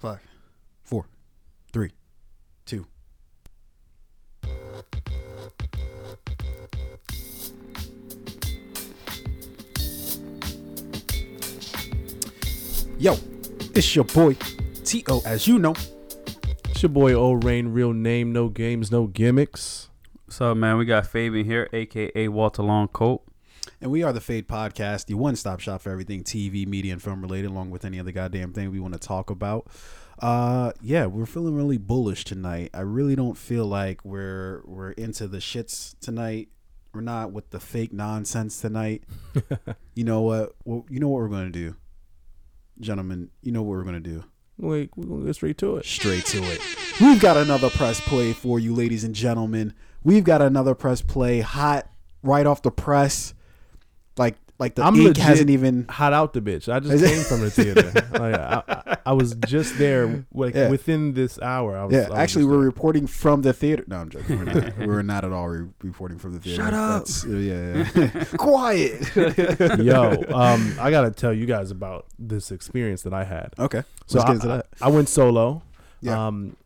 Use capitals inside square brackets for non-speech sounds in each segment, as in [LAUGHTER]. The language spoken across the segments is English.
Five, four, three, two. Yo, it's your boy T.O. As you know, It's your boy O Rain, real name, no games, no gimmicks. What's up, man? We got Fabian here, aka Walter Long Longcoat. And we are the Fade Podcast, the one-stop shop for everything TV, media, and film related, along with any other goddamn thing we want to talk about. Uh, yeah, we're feeling really bullish tonight. I really don't feel like we're we're into the shits tonight. We're not with the fake nonsense tonight. [LAUGHS] you know what? Well, you know what we're gonna do, gentlemen. You know what we're gonna do. Wait, we're gonna get straight to it. Straight to it. We've got another press play for you, ladies and gentlemen. We've got another press play, hot right off the press. Like like the I'm ink hasn't even. Hot out the bitch. I just [LAUGHS] came from the theater. like, I, I, I was just there, like Yeah. within this hour. I was, Yeah, I was actually, we're there. reporting from the theater. No, I'm joking. We're not, we're not at all re- reporting from the theater. Shut up. That's, yeah, yeah. [LAUGHS] quiet. [LAUGHS] Yo, um, I gotta tell you guys about this experience that I had. okay, So let's I, get into I- I went solo. Yeah. Um,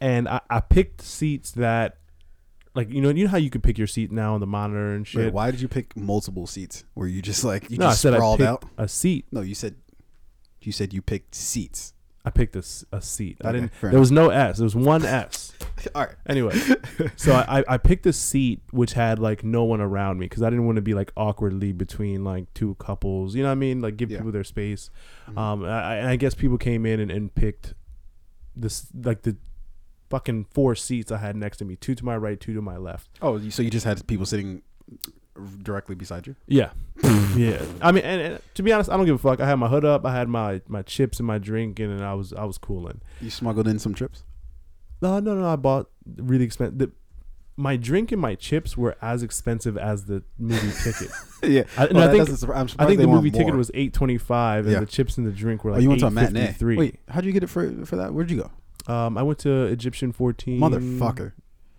and I, I picked seats that, like you know, you know how you could pick your seat now on the monitor and shit. Wait, why did you pick multiple seats? Were you just like you no, just I said sprawled picked out? a seat. No, you said you said you picked seats. I picked a, a seat. I didn't. There was no S. There was one S. [LAUGHS] All right. Anyway, [LAUGHS] so I, I picked a seat which had like no one around me because I didn't want to be like awkwardly between like two couples. You know what I mean? Like give Yeah. people their space. Mhm. Um, I, I- I guess people came in and, and picked this like the fucking four seats I had next to me, two to my right, two to my left. Oh, so you just had people sitting directly beside you? Yeah, [LAUGHS] yeah. I mean, and, and to be honest, I don't give a fuck. I had my hood up, I had my my chips and my drink, and, and I was I was cooling. You smuggled in some chips. No, no, no. I bought really expensive. My drink and my chips were as expensive as the movie ticket. [LAUGHS] yeah. I, Well, oh, I think I think the movie ticket was eight twenty five, and Yeah. the chips and the drink were Oh, like you went to a matinee. Wait, how'd you get it for for that? Where'd you go, Um, I went to Egyptian fourteen. motherfucker?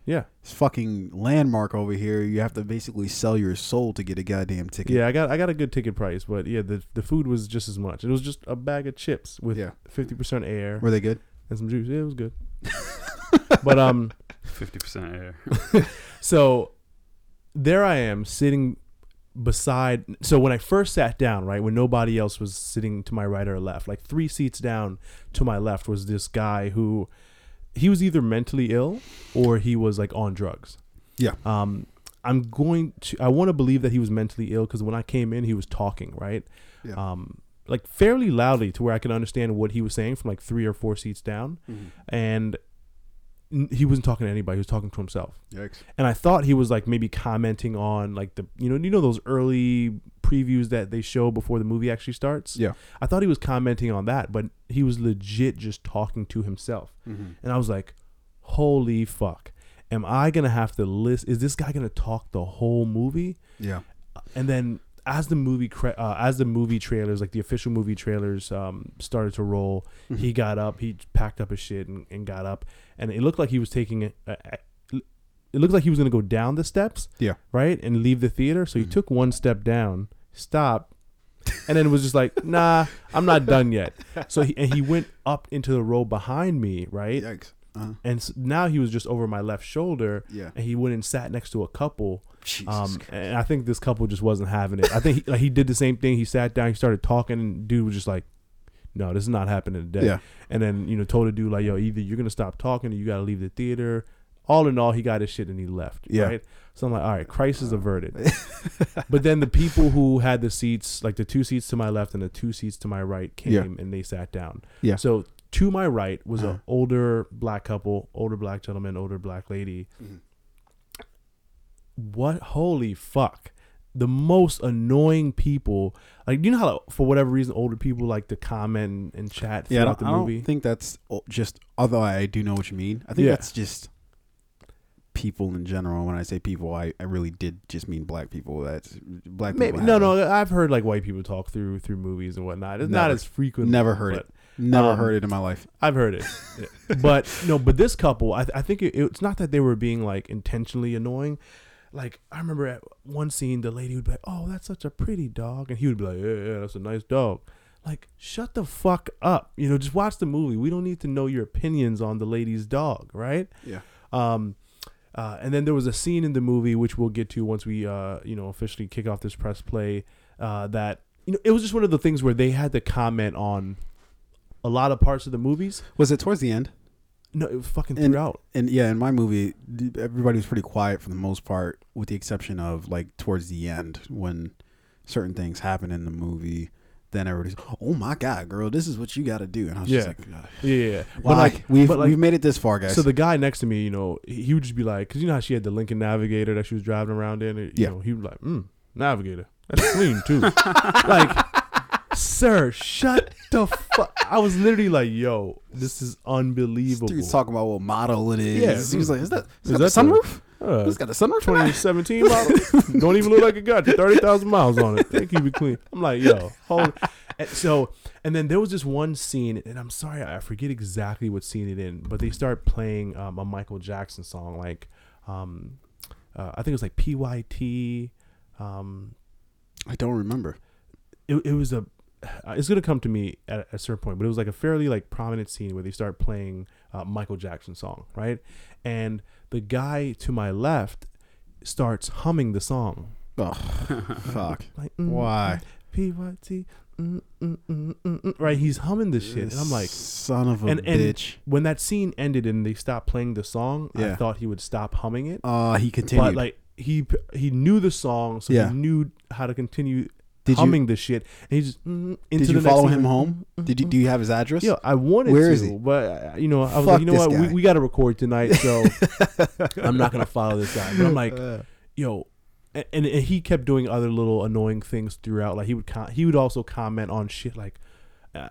Yeah, It's fucking landmark over here. You have to basically sell your soul to get a goddamn ticket. yeah. I got I got a good ticket price, but yeah, the the food was just as much. It was just a bag of chips with Yeah. fifty percent air Were they good? and some juice. Yeah, it was good. [LAUGHS] but um, 50% air. [LAUGHS] So there I am sitting beside. So when I first sat down, right, when nobody else was sitting to my right or left, like three seats down to my left was this guy who he was either mentally ill or he was like on drugs. Yeah. Um, I'm going to. I want to believe that he was mentally ill because when I came in, he was talking right. Yeah. Um, like fairly loudly to where I could understand what he was saying from like three or four seats down, and n- he wasn't talking to anybody. He was talking to himself Yikes. and I thought he was like maybe commenting on like the you know you know those early previews that they show before the movie actually starts. Yeah. I thought he was commenting on that, but he was legit just talking to himself, Mhm. and I was like, "Holy fuck! Am I gonna have to list? Is this guy gonna talk the whole movie?" Yeah. And then as the movie uh, as the movie trailers, like the official movie trailers, um, started to roll, Mhm. he got up, he packed up his shit and, and got up, and it looked like he was taking it. Uh, it looked like he was gonna go down the steps, Yeah. right, and leave the theater. So he Mhm. took one step down, stopped, and then was just like, [LAUGHS] "Nah, I'm not done yet." So he and he went up into the row behind me, right, Yikes. Uh-huh. and s now he was just over my left shoulder, Yeah. and he went and sat next to a couple. Um, and I think this couple just wasn't having it. I think he, [LAUGHS] like he did the same thing. He sat down, he started talking, and dude was just like, "No, this is not happening today." Yeah. And then you know told the dude like, "Yo, either you're gonna stop talking, or you gotta leave the theater." All in all, he got his shit and he left. Yeah. Right. So I'm like, all right, crisis averted. [LAUGHS] but then the people who had the seats, like the two seats to my left and the two seats to my right, came Yeah. and they sat down. Yeah. So to my right was Uh-huh. an older black couple, older black gentleman, older black lady. Mhm. What? Holy fuck! The most annoying people. Like you know how for whatever reason older people like to comment and, chat Yeah, throughout the I movie. don't think that's just. Although I do know what you mean, I think Yeah. that's just people in general. When I say people, I, I really did just mean black people. That's black people. Maybe have no, no. I've heard like white people talk through through movies and whatnot. It's not as frequent. Never heard but it. Never um, heard it in my life. I've heard it, [LAUGHS] Yeah. but no. But this couple, I, I think it, it's not that they were being like intentionally annoying. Like I remember at one scene, the lady would be like, "Oh, that's such a pretty dog," and he would be like, "Yeah, yeah, that's a nice dog." Like, shut the fuck up. You know, just watch the movie. We don't need to know your opinions on the lady's dog, right? Yeah. Um, uh, and then there was a scene in the movie which we'll get to once we, uh, you know, officially kick off this press play. Uh, that you know, it was just one of the things where they had to comment on a lot of parts of the movies. Was it towards the end? No, it was fucking And- throughout. And yeah, in my movie, everybody was pretty quiet for the most part, with the exception of like towards the end when certain things happen in the movie. Then everybody's, oh my god, girl, this is what you got to do, and I was just like, "Ugh." Yeah, yeah. yeah. But like, we've but like, we've made it this far, guys. So the guy next to me, you know, he he would just be like, because you know how she had the Lincoln Navigator that she was driving around in. You Yeah. know, he was like, mm, Navigator, that's clean too. [LAUGHS] like, sir, shut the fuck. I was literally like, yo, this is unbelievable. Dude's talking about what model it is. Yeah. he was like, is that is, Is that that the- sunroof? Uh, It's got the sunroof. 2017 model. [LAUGHS] Don't even look like it got 30,000 miles on it. They keep it clean. I'm like, yo, hold. And so, and then there was this one scene, and I'm sorry, I forget exactly what scene it in, but they start playing um, a Michael Jackson song, like, um, uh, I think it was like PYT. Um, I don't remember. it, it was a uh, it's gonna come to me at a certain point but it was like a fairly like prominent scene where they start playing uh, michael jackson song right and the guy to my left starts humming the song Oh, [LAUGHS] fuck. like mm, Why? pyt mm, mm, mm, mm, mm, right he's humming this shit and i'm like son of a and- and- bitch. when that scene ended and they stopped playing the song i thought he would stop humming it Uh, he continued. but like he he knew the song so Yeah. he knew how to continue did you humming the shit and he just mm, into did you the next follow him home? mm, Did you mm, do you have his address? Yeah, I wanted Where to, is he? but uh, you know, I was Fuck like, you know this what, we, guy. we got to record tonight, so [LAUGHS] I'm not gonna follow this guy. But I'm like, Uh, yo, and, and and he kept doing other little annoying things throughout. Like he would com- he would also comment on shit like, uh,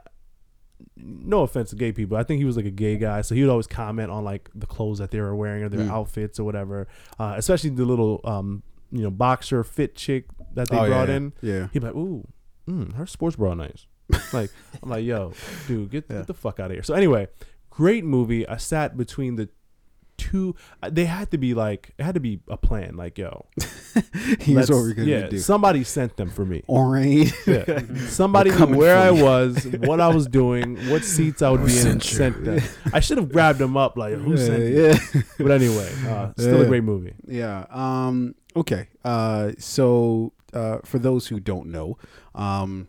no offense to gay people, I think he was like a gay guy, so he would always comment on like the clothes that they were wearing or their Mm. outfits or whatever. Uh, especially the little um you know boxer fit chick that they oh, brought yeah, in. Yeah. He'd be like, ooh, mm, her sports bra nice. [LAUGHS] like, I'm like, yo, dude, get, Yeah. get the fuck out of here. So anyway, great movie. I sat between the two. uh, They had to be like, it had to be a plan. Like, yo, [LAUGHS] Here's what we're gonna yeah, do. somebody sent them for me. Orange. [LAUGHS] Yeah. [LAUGHS] Somebody knew where I you. was, what I was doing, what seats I would be in, and sent them. I should have grabbed them up. Like, who sent? me? yeah. But anyway, uh, still a great movie. Yeah. Um. Okay. Uh. So, uh, for those who don't know, um,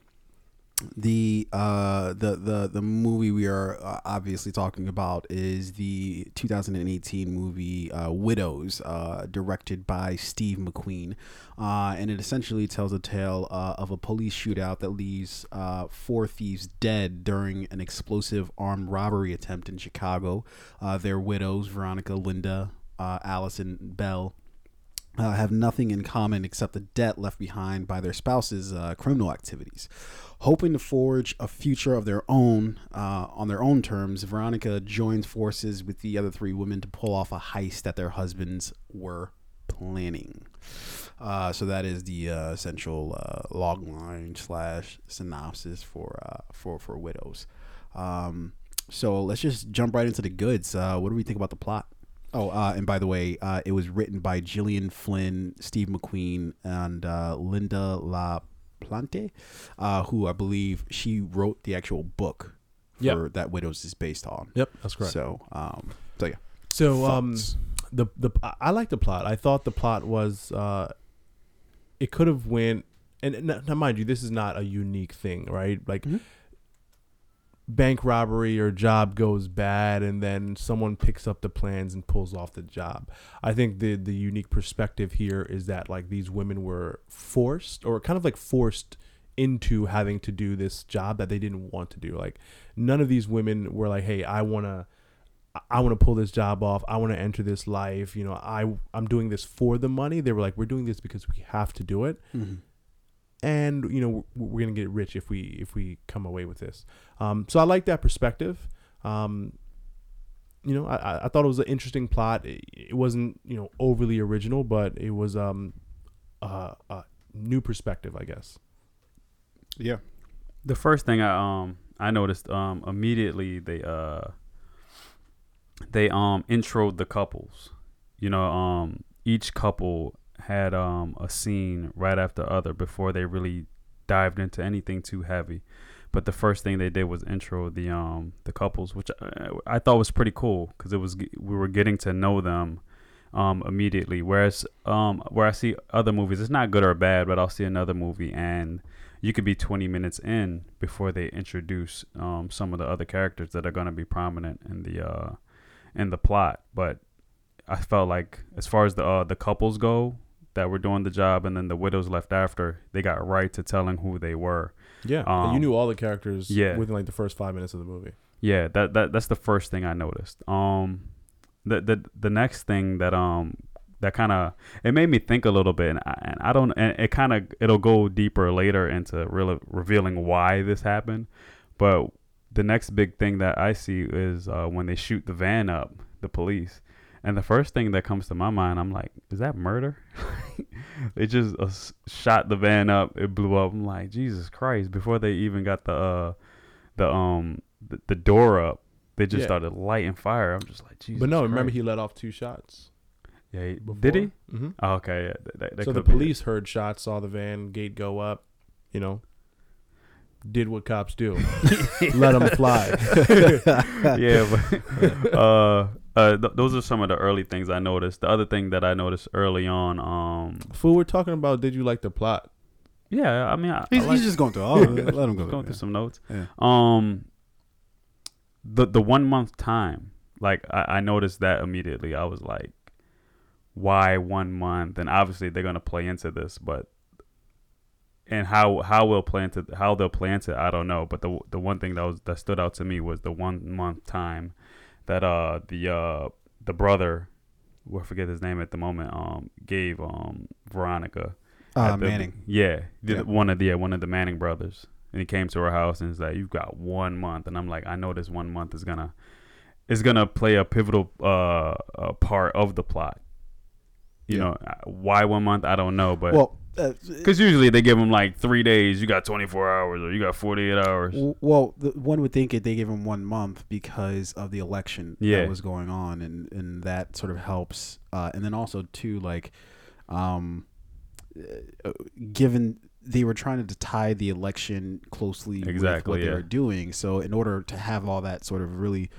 the uh the the the movie we are uh, obviously talking about is the 2018 movie uh, Widows, uh, directed by Steve McQueen, uh, and it essentially tells a tale uh, of a police shootout that leaves uh, four thieves dead during an explosive armed robbery attempt in Chicago. Their widows, Veronica, Linda, Alice and Belle, have nothing in common except the debt left behind by their spouses' criminal activities. Hoping to forge a future of their own uh, on their own terms, Veronica joins forces with the other three women to pull off a heist that their husbands were planning. Uh, so that is the uh, essential uh, log line slash synopsis for uh, for for widows. Um, so let's just jump right into the goods. Uh, what do we think about the plot? Oh, uh, and by the way, uh, it was written by Gillian Flynn, Steve McQueen, and Lynda La Plante, uh, who I believe she wrote the actual book for Yep. that Widows is based on. Yep, that's correct. So, um, so yeah. So um, the the I- like the plot. I thought the plot was uh, it could have went and now mind you, this is not a unique thing, right? Like Mhm. Bank robbery or job goes bad, and then someone picks up the plans and pulls off the job. I think the the unique perspective here is that like these women were forced or kind of like forced into having to do this job that they didn't want to do. Like none of these women were like, "Hey, I want to I want to pull this job off. I want to enter this life. You know, I I'm doing this for the money." They were like, "We're doing this because we have to do it." Mhm. And you know we're, we're gonna get rich if we if we come away with this. Um, so I like that perspective. Um, you know, I, I- I thought it was an interesting plot. It, it wasn't you know overly original, but it was um uh, a new perspective, I guess. Yeah. The first thing I um I noticed um immediately they uh they um introed the couples. You know, um each couple had um a scene right after other before they really dived into anything too heavy. but the first thing they did was intro the um the couples, which I, I thought was pretty cool because it was we were getting to know them um immediately. Whereas um where I see other movies, it's not good or bad, but I'll see another movie and you could be 20 minutes in before they introduce um some of the other characters that are going to be prominent in the uh in the plot. But I felt like as far as the uh, the couples go that were doing the job, and then the widows left after, they got right to telling who they were. Yeah, and you Um, knew all the characters yeah. within like the first five minutes of the movie. Yeah, that that that's the first thing I noticed. Um, the the the next thing that um that kind of it made me think a little bit, and I, and I don't, and it kind of it'll go deeper later into really revealing why this happened, but the next big thing that I see is uh, when they shoot the van up, the police. And the first thing that comes to my mind, I'm like, is that murder? [LAUGHS] they just uh, shot the van up. It blew up. I'm like, Jesus Christ! Before they even got the uh, the um the, the door up, they just Yeah. started lighting fire. I'm just like, Jesus. but no, remember he let off two shots. yeah, he, did he? hmm Oh, okay, yeah. That, that, that So the could be it. police heard shots, saw the van gate go up. You know, did what cops do. [LAUGHS] let them fly. [LAUGHS] yeah, but uh, uh, th- those are some of the early things I noticed. The other thing that I noticed early on, um, Fool, we're talking about. Did you like the plot? yeah, I mean, I, He's, I like he's just going through. Oh, [LAUGHS] let him go. going through some notes. Yeah. Um, the the one month time, like I, I noticed that immediately. I was like, why one month? And obviously they're gonna play into this, but and how how we'll play into how they'll play into it, I don't know. But the the one thing that was that stood out to me was the one month time that uh the uh the brother, I forget his name at the moment, um gave um Veronica. Uh, the- Manning. Yeah, the, Yeah. one of the yeah, one of the Manning brothers, and he came to her house and he's like, "You've got one month," and I'm like, "I know this one month is gonna is gonna play a pivotal uh, uh part of the plot." You Yeah. know, why one month? I don't know, but Well, because usually they give them like three days. You got 24 hours, or you got 48 hours. Well, the, one would think it they gave them one month because of the election Yeah. that was going on, and and that sort of helps. Uh, and then also too, like, um, uh, given they were trying to tie the election closely with Exactly, what they were doing, so in order to have all that sort of really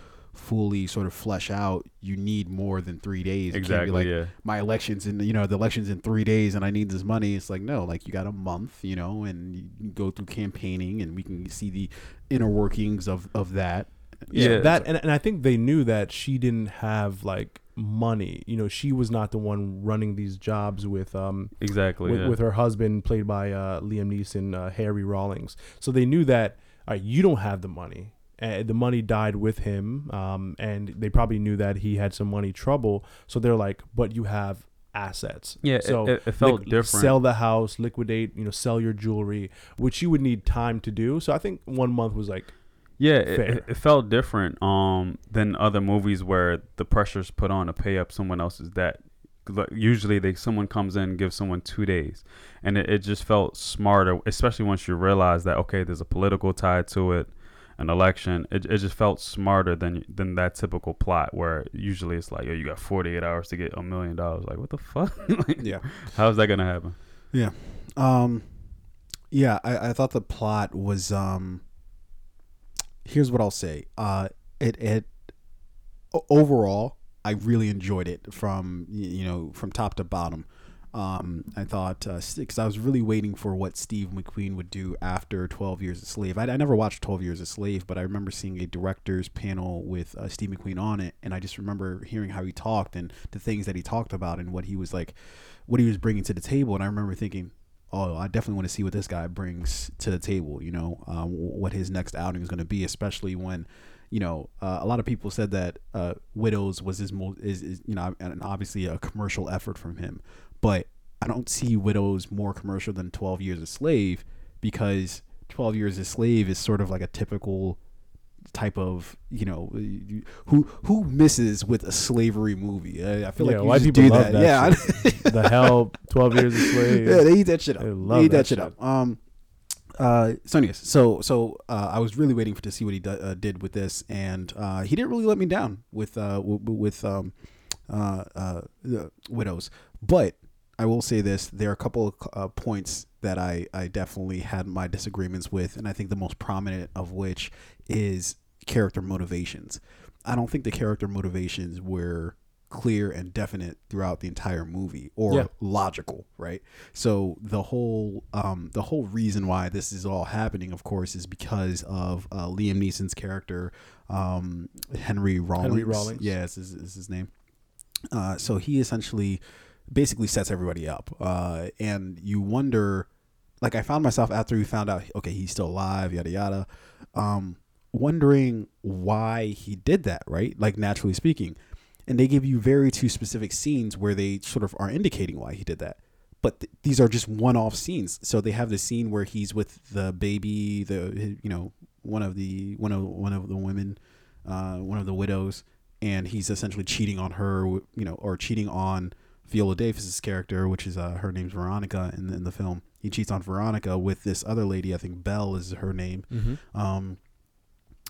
fully sort of flesh out, you need more than three days. You be Exactly. like, yeah. my elections in you know the elections in three days and I need this money. It's like no, like you got a month, you know, and you go through campaigning and we can see the inner workings of of that. Yeah, Yeah, that and, and I think they knew that she didn't have like money. You know, she was not the one running these jobs with um Exactly. with, yeah. with her husband played by uh, Liam Neeson, uh, Harry Rawlings. So they knew that all right, you don't have the money. Uh, the money died with him, um, and they probably knew that he had some money trouble. So they're like, "But you have assets." yeah, so it, it felt liq- different. Sell the house, liquidate, you know, sell your jewelry, which you would need time to do. So I think one month was like, Yeah, it, fair. it, felt different um than other movies where the pressure's put on to pay up someone else's debt. Usually, they someone comes in and gives someone two days, and it, it just felt smarter, especially once you realize that okay, there's a political tie to it, an election. It, it just felt smarter than than that typical plot where usually it's like, oh, you got 48 hours to get a million dollars. Like, what the fuck? [LAUGHS] Like, Yeah. How's that gonna happen? Yeah. Um, yeah, I, I thought the plot was um. Here's what I'll say. Uh, it it overall, I really enjoyed it from you know from top to bottom. Um, I thought because I was really waiting for what Steve McQueen would do after Twelve Years a Slave. I, I never watched Twelve Years a Slave, but I remember seeing a director's panel with uh, Steve McQueen on it, and I just remember hearing how he talked and the things that he talked about and what he was like, what he was bringing to the table. And I remember thinking, oh, I definitely want to see what this guy brings to the table. You know, um, what his next outing is going to be, especially when, you know, uh, a lot of people said that uh, Widows was his most is, is you know, and obviously a commercial effort from him, but I don't see Widows more commercial than Twelve Years a Slave because Twelve Years a Slave is sort of like a typical type of you know who who misses with a slavery movie i, I feel Yeah, like white people do love that, that yeah [LAUGHS] the hell Twelve Years a [LAUGHS] Slave. yeah, they eat that shit up. They They, love eat that, that shit shit. up. Um, uh, so anyways, so so uh, I was really waiting for to see what he do, uh, did with this, and uh, he didn't really let me down with uh w- w- with um uh uh the widows. But I will say this: there are a couple of uh, points that I I definitely had my disagreements with, and I think the most prominent of which is character motivations. I don't think the character motivations were clear and definite throughout the entire movie or Yeah. logical right so the whole um the whole reason why this is all happening of course is because of uh, liam neeson's character um henry rollins, Rollins. yeah is, is, is his name uh so he essentially basically sets everybody up uh and you wonder like i found myself after we found out okay he's still alive yada yada um wondering why he did that right? Like naturally speaking. And they give you very two specific scenes where they sort of are indicating why he did that. But th- these are just one-off scenes. So they have the scene where he's with the baby the you know one of the one of one of the women uh, one of the widows and he's essentially cheating on her you know or cheating on Viola Davis's character which is uh, her name's Veronica in the, in the film he cheats on Veronica with this other lady I think Belle is her name Mm-hmm. um,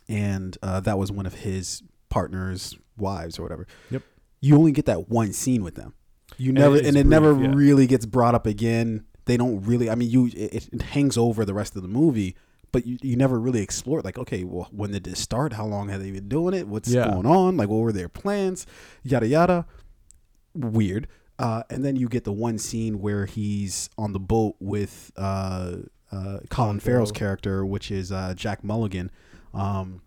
and uh, that was one of his partner's wives or whatever. Yep. You only get that one scene with them. You never, it's and it brief, never yeah. really gets brought up again. They don't really. I mean, you it, it hangs over the rest of the movie, but you, you never really explore it. Like, okay, well, when did this start? How long have they been doing it? What's Yeah. going on? Like, what were their plans? Yada yada. Weird. Uh, and then you get the one scene where he's on the boat with uh, uh, Colin Farrell's character, which is uh, Jack Mulligan. Um,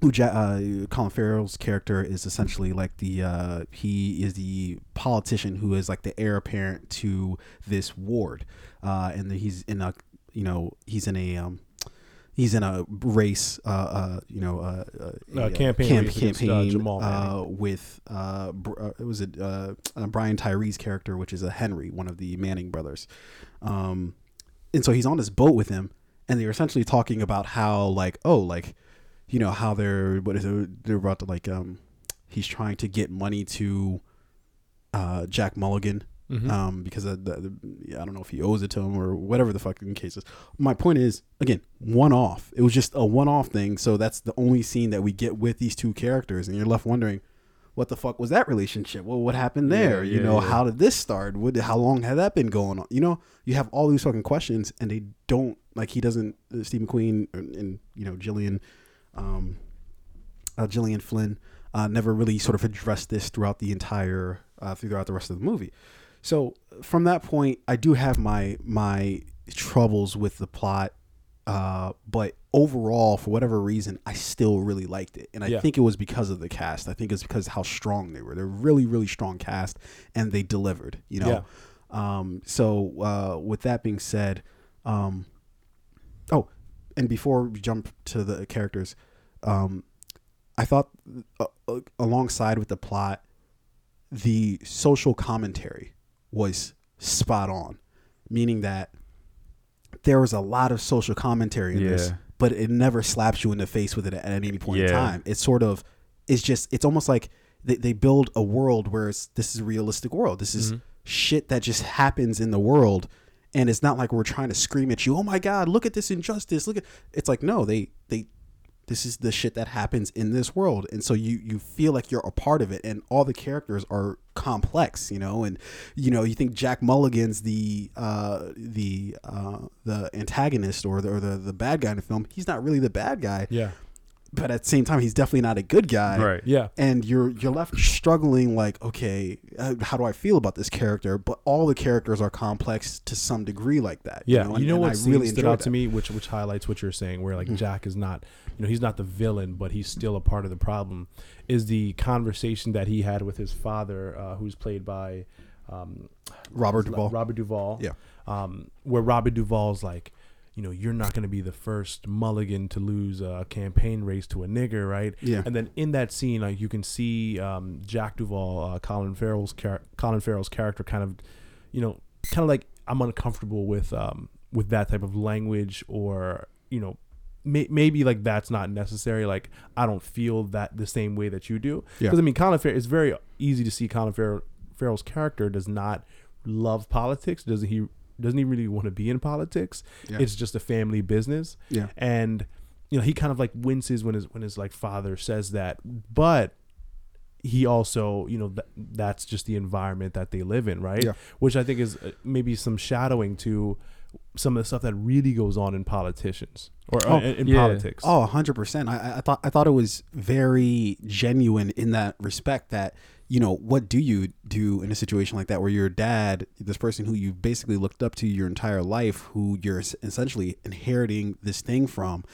who ja- uh, Colin Farrell's character is essentially like the uh, he is the politician who is like the heir apparent to this ward, uh, and he's in a you know he's in a um, he's in a race uh, uh you know uh, uh, a, campaign camp- race uh, campaign Jamal uh, with uh, Br- uh was it uh, uh Brian Tyree's character which is a Henry one of the Manning brothers. Um and so he's on this boat with him and they're essentially talking about how like oh like you know how they're what is it they're about to like um he's trying to get money to uh Jack Mulligan Mhm. um because of the, the, I don't know if he owes it to him or whatever the fucking case is. My point is again one off. It was just a one off thing, so that's the only scene that we get with these two characters, and you're left wondering. What the fuck was that relationship? Well, what happened there? Yeah, you yeah, know, yeah. how did this start? What, how long had that been going on? You know, you have all these fucking questions, and they don't like he doesn't. Uh, Steve McQueen and, and you know Gillian, um, uh, Gillian Flynn, uh, never really sort of addressed this throughout the entire uh, throughout the rest of the movie. So from that point, I do have my my troubles with the plot, uh, but overall, for whatever reason, I still really liked it, and I Yeah. think it was because of the cast. I think it's because how strong they were. They're really really strong cast, and they delivered. You know. Um, so uh, with that being said, um, oh, and before we jump to the characters, um, I thought uh, uh, alongside with the plot, the social commentary was spot on, meaning that there was a lot of social commentary in this, but it never slaps you in the face with it at any point in time. It's sort of, it's just, it's almost like they, they build a world where it's, this is a realistic world. This is mm-hmm. shit that just happens in the world. And it's not like we're trying to scream at you, oh my God, look at this injustice. Look at, it's like, no, they, they, this is the shit that happens in this world. And so you you feel like you're a part of it and all the characters are complex you know? And you know you think jack mulligan's the uh the uh the antagonist or the or the, the bad guy in the film. He's not really the bad guy. Yeah. But at the same time he's definitely not a good guy Right. Yeah. and you're you're left struggling like okay uh, how do i feel about this character but all the characters are complex to some degree like that Yeah, and- you know and what really scene stood out that. to me, which which highlights what you're saying, where like Mhm. Jack is not, you know, he's not the villain, but he's still a part of the problem. Is the conversation that he had with his father, uh, who's played by um, robert Like duvall Robert Duvall. Yeah. Um, where Robert Duvall's like, you know, you're not going to be the first Mulligan to lose a campaign race to a nigger, right? yeah And then in that scene, like you can see um, Jack Duvall, uh, Colin Farrell's char- Colin Farrell's character, kind of, you know, kind of like I'm uncomfortable with um, with that type of language, or you know, may- maybe like that's not necessary. Like I don't feel that the same way that you do. Yeah. Because I mean, Colin Farrell. It's very easy to see Colin Farrell, Farrell's character does not love politics. Doesn't he? Doesn't he really want to be in politics? Yeah. It's just a family business yeah and you know he kind of like winces when his when his like father says that but he also you know th- that's just the environment that they live in right Yeah. which i think is uh, maybe some shadowing to some of the stuff that really goes on in politicians or Oh, uh, in, in yeah. politics. Oh, 100%. I, I- I thought I thought it was very genuine in that respect that, you know, what do you do in a situation like that where your dad, this person who you've basically looked up to your entire life, who you're essentially inheriting this thing from,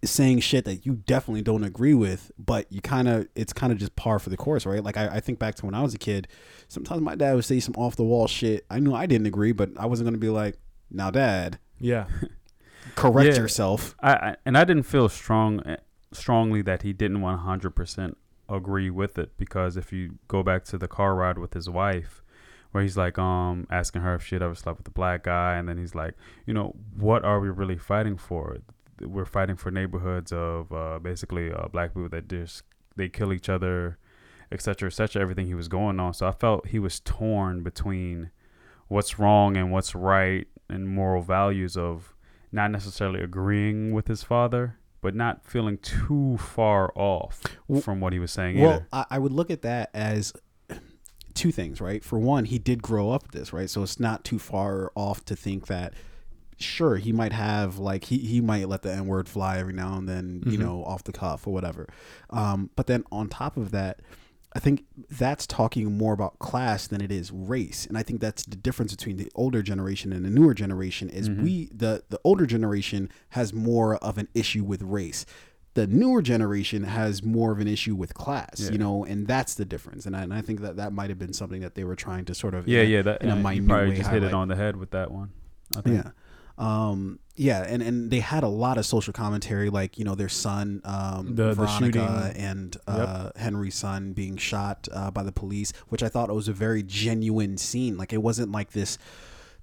is saying shit that you definitely don't agree with, but you kind of, it's kind of just par for the course, right? Like, I, I think back to when I was a kid, sometimes my dad would say some off the wall shit. I knew I didn't agree, but I wasn't going to be like, now, dad, Yeah. [LAUGHS] correct Yeah. yourself. I, I and I didn't feel strong eh, strongly that he didn't 100% agree with it because if you go back to the car ride with his wife where he's like um asking her if she'd ever slept with a black guy and then he's like you know what are we really fighting for? We're fighting for neighborhoods of uh, basically uh, black people that just they kill each other etc etc everything he was going on. So i felt he was torn between what's wrong and what's right and moral values of not necessarily agreeing with his father, but not feeling too far off W- from what he was saying Well. I, I would look at that as two things, right? For one, he did grow up this, right? So it's not too far off to think that sure he might have like he, he might let the N word fly every now and then, you Mhm. know, off the cuff or whatever. Um, but then on top of that, I think that's talking more about class than it is race, and I think that's the difference between the older generation and the newer generation. Is Mhm. we the the older generation has more of an issue with race. The newer generation has more of an issue with class, Yeah. you know, and that's the difference. And I, and I think that that might have been something that they were trying to sort of yeah, yeah, that in a yeah, you minute probably way just hit it on the head with that one. I think. Yeah. Um, yeah, and, and they had a lot of social commentary, like you know their son, um, The- the Veronica, shooting. and uh, Henry's son being shot uh, by the police, which I thought was a very genuine scene. Like it wasn't like this,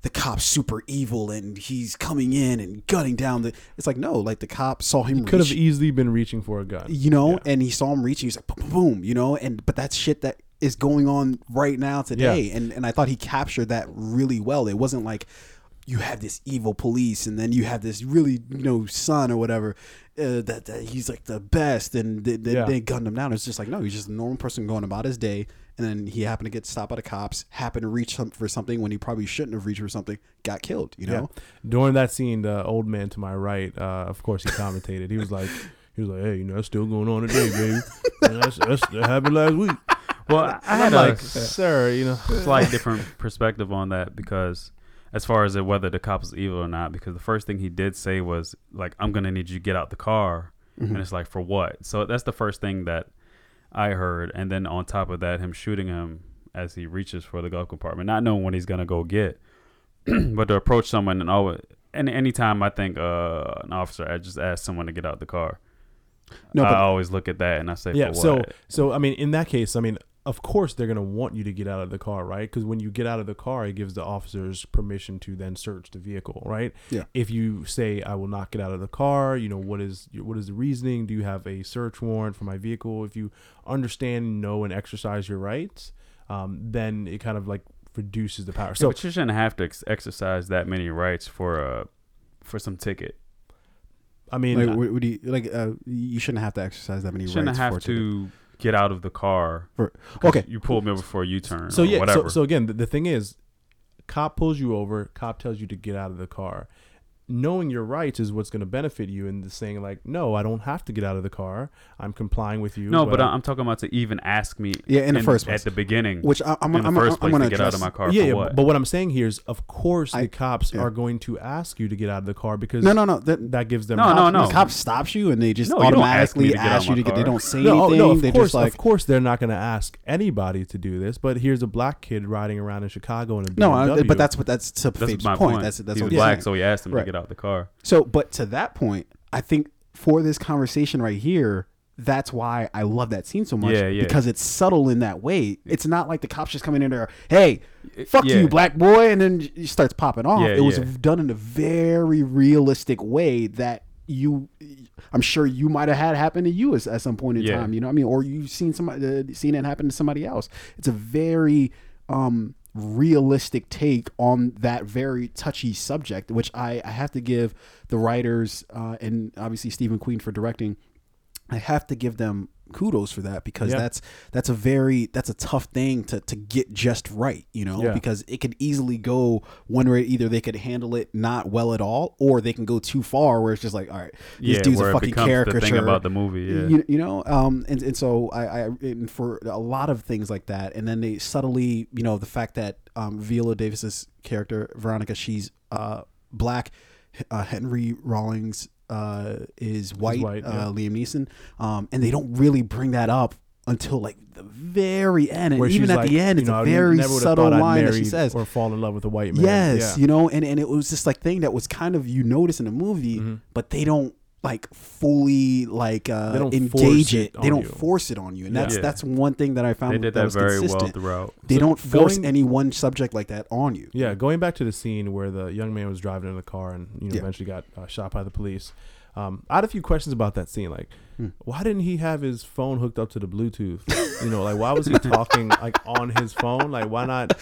the cop's super evil and he's coming in and gunning down the. It's like no, like the cop saw him. Could have easily been reaching for a gun. you know, Yeah. and he saw him reaching. He's like, boom, boom, boom, you know, and but that's shit that is going on right now today, and and I thought he captured that really well. It wasn't like you have this evil police, and then you have this really you know son or whatever uh, that, that he's like the best, and they, they, Yeah. they gunned him down. It's just like no, he's just a normal person going about his day, and then he happened to get stopped by the cops, happened to reach for something when he probably shouldn't have reached for something, got killed. You know, During that scene, the old man to my right, uh, of course, he commentated. He was like, he was like, "Hey, you know, that's still going on today, baby. [LAUGHS] And that's, that's that happened last week." Well, I And had I'm a like, "Sir, you know, slight different perspective on that because as far as whether the cop was evil or not, because the first thing he did say was like, "I'm gonna need you to get out the car," Mhm. and it's like, for what? So that's the first thing that I heard, and then on top of that, him shooting him as he reaches for the glove compartment, not knowing what he's gonna go get, [CLEARS THROAT] but to approach someone and always. And anytime I think uh, an officer, I just ask someone to get out the car. no, I always look at that and I say, yeah." So, so I mean, in that case, I mean, of course, they're gonna want you to get out of the car, right? Because when you get out of the car, it gives the officers permission to then search the vehicle, right? Yeah. If you say, "I will not get out of the car," you know, what is what is the reasoning? Do you have a search warrant for my vehicle? If you understand, know, and exercise your rights, um, then it kind of like reduces the power. Yeah, So but you shouldn't have to ex- exercise that many rights for uh for some ticket. I mean, like, I- what, what you like? Uh, you shouldn't have to exercise that many You shouldn't rights have for it to do- to get out of the car. For- okay. you pulled me over for a U-turn. so or yeah. So, so again, the, the thing is, cop pulls you over. Cop tells you to get out of the car. Knowing your rights is what's going to benefit you, and the saying like, "No, I don't have to get out of the car. I'm complying with you." no, but I'm- I'm talking about to even ask me. Yeah, in the first place. at the beginning. Which I, I'm, in the I'm, first I'm, place I'm going to to get out of my car yeah, for yeah, what? but what I'm saying here is, of course, I- the cops yeah. are going to ask you to get out of the car because No, no, no. That, that gives them No, no, no. The cop stops you and they just No, you don't ask me automatically to get ask of you to get. They don't say No, oh, anything. no, of they course, just like of course, they're not going to ask anybody to do this. But here's a black kid riding around in Chicago in a no. BMW. I, but that's what that's to that's Fabe's my point. point. That's that's He's what black, so he asked him Right. to get out the car. So, but to that point, I think for this conversation right here, that's why I love that scene so much. Yeah, yeah. Because it's subtle in that way. It's not like the cops just coming in there, hey, fuck yeah. you, black boy, and then he starts popping off. Yeah, it was yeah. done in a very realistic way that you, I'm sure you might have had happen to you as, at some point in time. You know what I mean? Or you've seen somebody uh, seen it happen to somebody else. It's a very um realistic take on that very touchy subject, which I, I have to give the writers uh, and obviously Steve McQueen for directing I have to give them kudos for that because Yeah. that's that's a very that's a tough thing to to get just right, you know, Yeah. because it could easily go one way either they could handle it not well at all or they can go too far where it's just like all right, this yeah, dude's a fucking becomes the caricature thing about the movie. Yeah, you, you know um and, and so I, I for a lot of things like that and then they subtly you know the fact that um viola davis's character veronica she's uh black uh, henry rawlings uh is white, white, yeah. uh liam neeson um and they don't really bring that up until like the very end and Where even at like, the end it's know, a very subtle line that she says or fall in love with a white man. yes Yeah. you know and, and it was just like thing that was kind of you notice in the movie Mhm. but they don't like fully like uh They engage it, it they don't you. force it on you and Yeah. that's Yeah. that's one thing that i found they did that that was very well throughout. they So don't force going- any one subject like that on you Yeah, going back to the scene where the young man was driving in the car and you know Yeah. eventually got uh, shot by the police. Um, I had a few questions about that scene. Like, Hmm. why didn't he have his phone hooked up to the Bluetooth? you know, like why was he talking [LAUGHS] like on his phone? Like, why not?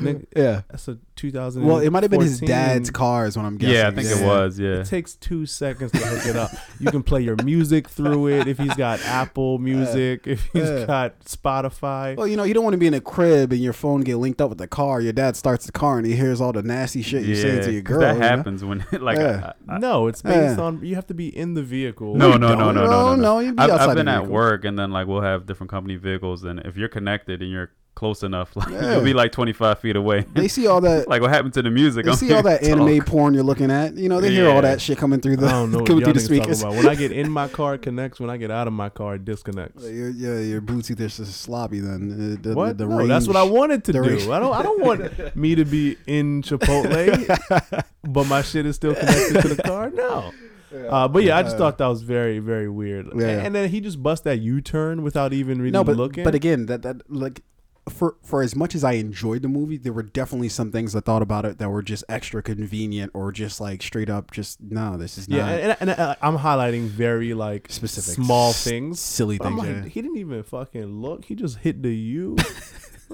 Nick, yeah that's a 2000. well it might have been his dad's car is what i'm guessing Yeah, I think it was. Yeah, It takes two seconds to hook it up. You can play your music through it if he's got Apple [LAUGHS] Music, if he's yeah. got Spotify. well, you know, you don't want to be in a crib and your phone get linked up with the car. Your dad starts the car and he hears all the nasty shit you're saying to your 'cause girl. That you know? happens when [LAUGHS] like Yeah. I, I, no, it's based Yeah. on you have to be in the vehicle. No, You no, no, don't. no, no, no, no. You be I've, outside I've been at work and then like we'll have different company vehicles and if you're connected and you're close enough, [LAUGHS] like Yeah. you'll be like 25 feet away. They see all that. [LAUGHS] like what happened to the music? They I'm see all that [LAUGHS] to anime talk. porn you're looking at. You know, they hear all that shit coming through the I don't know what coming y'all through the speakers. about. When I get in my car, it connects. When I get out of my car, it disconnects. Your, your, your Bluetooth is just sloppy then. Uh, The, What? The, the no, that's what I wanted to do. range- I don't. I don't want me to be in Chipotle, but my shit is still connected to the car. No. Uh, but yeah, I just Uh, thought that was very, very weird. Yeah, yeah. And then he just bust that U turn without even really no, but looking. but again, that that like for for as much as I enjoyed the movie, there were definitely some things I thought about it that were just extra convenient or just like straight up just no, this is yeah, not and, and, and I- I'm highlighting very like specific small things. silly things. like, yeah. he didn't even fucking look. He just hit the U. [LAUGHS]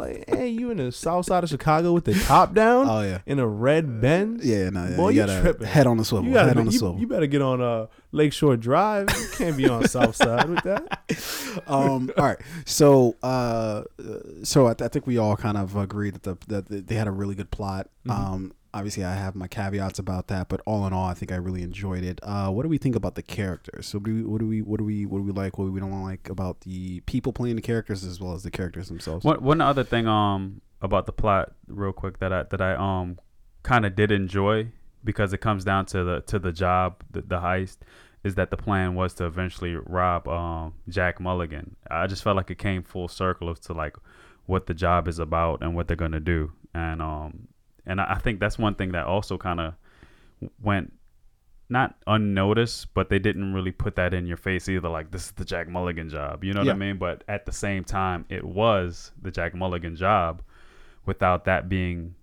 like, hey, you in the south side of Chicago with the top down Oh yeah. in a red Benz? Yeah, no, yeah, Boy, you you tripping. head on the swivel. You gotta head on the you, swivel. you better get on uh, Lakeshore Drive. You can't be on South Side with that. [LAUGHS] um, all right. So, uh, so I, th- I think we all kind of agreed that the that they had a really good plot. Mhm. Um, obviously, I have my caveats about that, but all in all, I think I really enjoyed it. Uh, what do we think about the characters? So, do we, what do we what do we what do we like? What do we don't like about the people playing the characters as well as the characters themselves? One one other thing um about the plot real quick that I that I um kind of did enjoy because it comes down to the to the job the, the heist is that the plan was to eventually rob um Jack Mulligan. I just felt like it came full circle as to like what the job is about and what they're gonna do and um and I I think that's one thing that also kind of went not unnoticed, but they didn't really put that in your face either. Like this is the Jack Mulligan job, you know what I mean? But at the same time, it was the Jack Mulligan job, without that being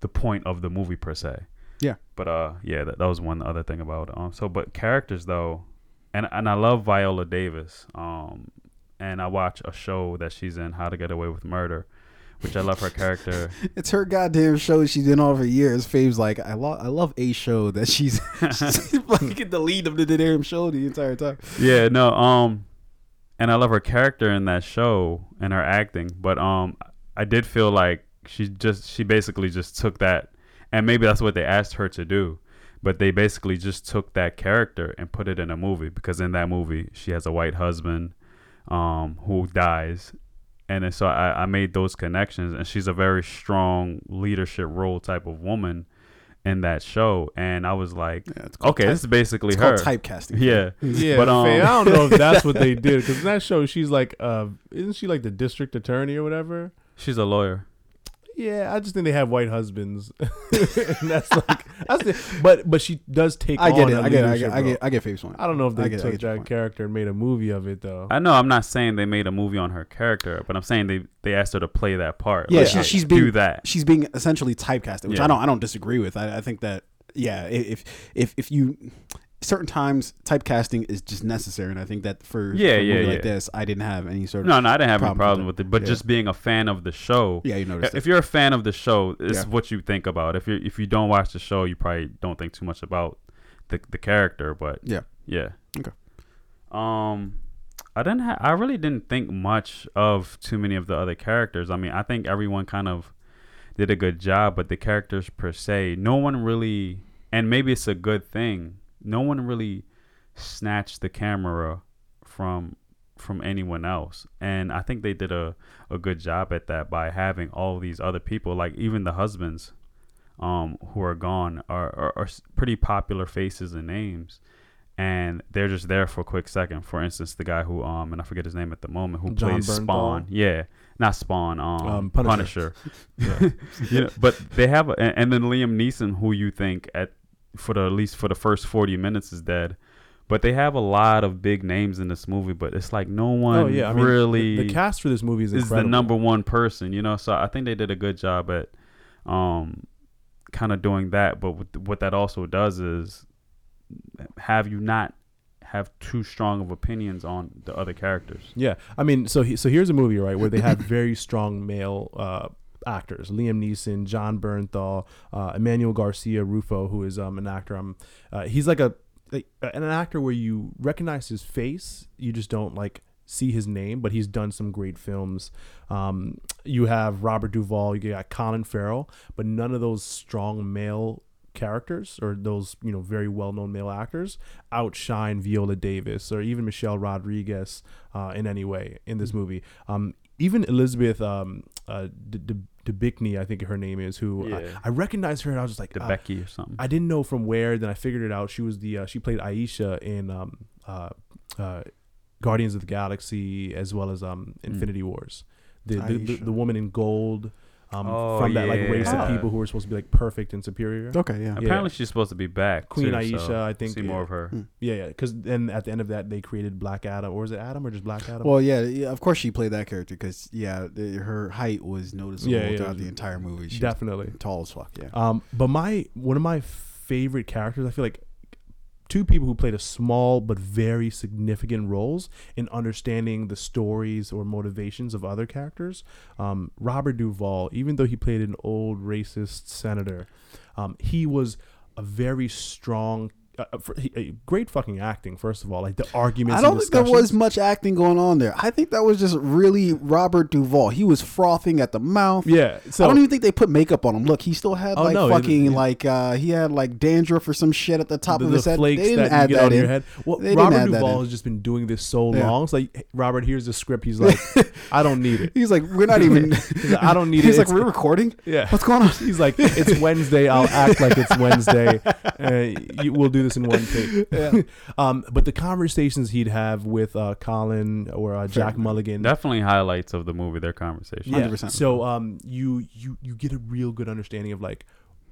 the point of the movie per se. Yeah. But uh, yeah, that, that was one other thing about it. Um, so but characters though, and and I love Viola Davis. Um, and I watch a show that she's in, How to Get Away with Murder, which I love her character. [LAUGHS] It's her goddamn show she's been on for years. Fave's like, I love I love a show that she's, [LAUGHS] she's [LAUGHS] like the lead of the damn show the entire time. yeah, no, um, and I love her character in that show and her acting, but um, I did feel like she just she basically just took that, and maybe that's what they asked her to do, but they basically just took that character and put it in a movie because in that movie she has a white husband, um, who dies. And then so I, I made those connections, and she's a very strong leadership role type of woman in that show. And I was like, Yeah, okay, type- this is basically it's her. called typecasting. Yeah, Yeah, But, but um, I don't know if that's what they did [LAUGHS] because in that show she's like, uh, isn't she like the district attorney or whatever? she's a lawyer. Yeah, I just think they have white husbands, [LAUGHS] and that's [LAUGHS] like that's the, but but she does take. I get on it. a I get it. I get. I get. I get Fave's point. I don't know if I they get- I took get that point. character and made a movie of it though. I know I'm not saying they made a movie on her character, but I'm saying they they asked her to play that part. Yeah, Like, she- she's do being- that. she's being essentially typecasted, which Yeah. I don't I don't disagree with. I, I think that yeah, if if if you certain times typecasting is just necessary, and I think that for, Yeah, for a yeah, movie like this, I didn't have any sort of No, no, I didn't have any problem problem with with it, but Yeah. just being a fan of the show. yeah, you noticed If it. you're a fan of the show, it's Yeah. what you think about. If you if you don't watch the show, you probably don't think too much about the the character. But Yeah. yeah. Okay. Um, I didn't. Ha- I really didn't think much of too many of the other characters. I mean, I think everyone kind of did a good job, but the characters per se, no one really, and maybe it's a good thing. No one really snatched the camera from from anyone else, and I think they did a a good job at that by having all these other people, like even the husbands, um, who are gone, are are, are pretty popular faces and names and they're just there for a quick second. For instance, the guy who um and I forget his name at the moment who Jon plays Bernthal? Spawn. Yeah, not Spawn. Um, Um, Punisher. Punisher. [LAUGHS] you know, but they have a, and, and then Liam Neeson, who you think at for the at least for the first forty minutes is dead. But they have a lot of big names in this movie, but it's like no one oh yeah, I mean, the- really the, cast for this movie is is the number one person, you know. So I think they did a good job at um kind of doing that. But what, what that also does is have you not have too strong of opinions on the other characters. Yeah, I mean, so he, so here's a movie right where they have [COUGHS] very strong male uh, actors: Liam Neeson, Jon Bernthal, uh, Emmanuel Garcia Rulfo, who is um, an actor. Um, uh, he's like a like, uh, an actor where you recognize his face, you just don't like see his name, but he's done some great films. Um, you have Robert Duvall, you got Colin Farrell, but none of those strong male characters or those you know very well-known male actors outshine Viola Davis or even Michelle Rodriguez uh, in any way in this movie. Um, even Elizabeth um, uh, D- D- Debicki, I think her name is, who Yeah. I, I recognized her and I was just like, The uh, or something. I didn't know from where. Then I figured it out. She was the uh, she played Ayesha in um, uh, uh, Guardians of the Galaxy as well as um, Hmm. Infinity Wars. The the, the the woman in gold um, Oh, from that like race yeah. of people who were supposed to be like perfect and superior. Okay, yeah. Apparently, she's supposed to be back. Queen too, Ayesha, so I think, See more of her. Hmm. Yeah, yeah. Because then at the end of that, they created Black Adam, or was it Adam or just Black Adam? Well, yeah, yeah, of course she played that character because yeah, the, her height was noticeable Yeah, yeah, throughout yeah. the entire movie. She definitely. tall as fuck. Yeah. Um, but my one of my favorite characters, I feel like two people who played a small but very significant roles in understanding the stories or motivations of other characters. Um, Robert Duvall, even though he played an old racist senator, um, he was a very strong. Uh, for, he, uh, great fucking acting, first of all. Like the arguments. I don't think there was much acting going on there. I think that was just really Robert Duvall. He was frothing at the mouth. Yeah. So I don't even think they put makeup on him. Look, he still had Oh, like no, fucking it- like uh he had like dandruff or some shit at the top the, of his the head. flakes they didn't that add you get that on in. your head. Well, They Robert Duvall has just been doing this so Yeah. long. It's like, hey, Robert, here's the script. He's [LAUGHS] like, I don't need it. He's like, we're not even. [LAUGHS] Like, I don't need He's [LAUGHS] it. He's like, we're recording. yeah. What's going on? He's like, it's Wednesday. I'll act like it's Wednesday. Uh, you, we'll do this in one take. [LAUGHS] [LAUGHS] um, but the conversations he'd have with uh, Colin or uh, Jack Mulligan. Definitely highlights of the movie. Their conversation. yeah. 100%. So um, you you you get a real good understanding of like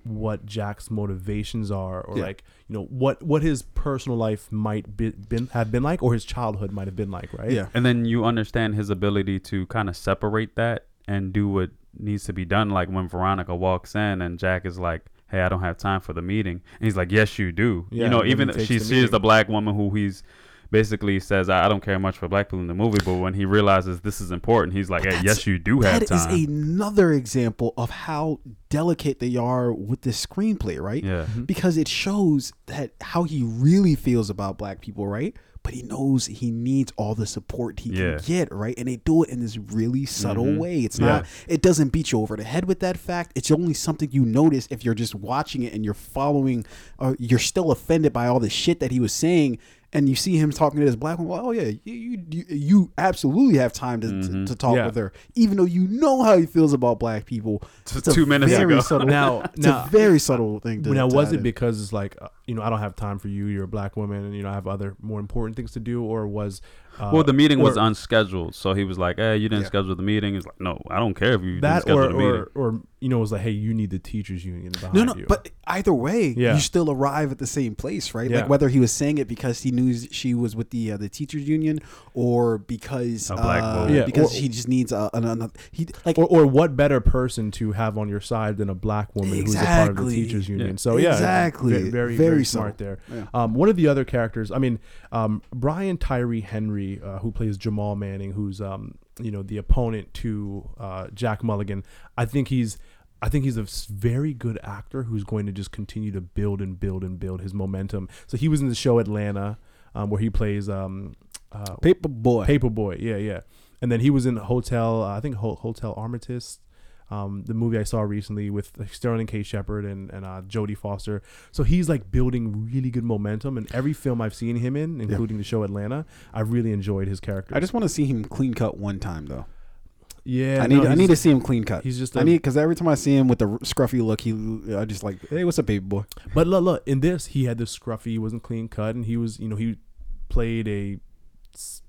what Jack's motivations are, or Yeah. like you know what what his personal life might be, been have been like, or his childhood might have been like, right? Yeah. And then you understand his ability to kind of separate that and do what needs to be done. Like when Veronica walks in and Jack is like, "Hey, I don't have time for the meeting," and he's like, "Yes, you do." Yeah, you know, even takes she the she's meeting. the black woman who he's basically says, "I I don't care much for black people in the movie," but when he realizes this is important, he's like, "Hey, yes, you do have That is time." another example of how delicate they are with the screenplay, right? yeah. Mm-hmm. Because it shows that how he really feels about black people, right? But he knows he needs all the support he Yeah. can get, right? And they do it in this really subtle Mhm. way. It's Yeah. not it doesn't beat you over the head with that fact. It's only something you notice if you're just watching it and you're following or you're still offended by all the shit that he was saying and you see him talking to this black woman, well, oh yeah, you you, you, you absolutely have time to, to, to talk Yeah. with her, even though you know how he feels about black people. Just It's a two minutes very ago. Subtle, Now- it's now- a very subtle thing. To, now to was add it in. because it's like uh, you know I don't have time for you you're a black woman and you know I have other more important things to do or was uh, well, the meeting was unscheduled, so he was like, "Hey, you didn't Yeah. schedule the meeting." He's like, "No, I don't care if you didn't that schedule or, the meeting." or or you know it was like hey you need the teachers union behind No, no, you but either way, Yeah. you still arrive at the same place, right? Yeah. Like whether he was saying it because he knew she was with the uh, the teachers union, or because A black uh, vote. Yeah, because or- he just needs a, an, another. He like or, or what better person to have on your side than a black woman who's a part of the teachers union Yeah. so yeah Exactly. very very, Very smart so. there Yeah. um, one of the other characters i mean um, brian tyree henry uh, who plays jamal manning who's um, you know the opponent to uh, jack mulligan i think he's I think he's a very good actor who's going to just continue to build and build and build his momentum. So he was in the show Atlanta, um, where he plays um, uh, Paper boy. Paperboy. Yeah, yeah. And then he was in Hotel. Uh, I think Ho- Hotel Artemis. Um, the movie I saw recently with Sterling K. Shepard and, and uh, Jodie Foster. So he's like building really good momentum. And every film I've seen him in, including the show Atlanta, I've really enjoyed his character. I just want to see him clean cut one time though. Yeah, I need no, I need to see him clean cut. He's just I a- need because every time I see him with the scruffy look, he I just like, hey, what's up, baby boy? But look, look, in this, he had this scruffy, he wasn't clean cut, and he was, you know, he played a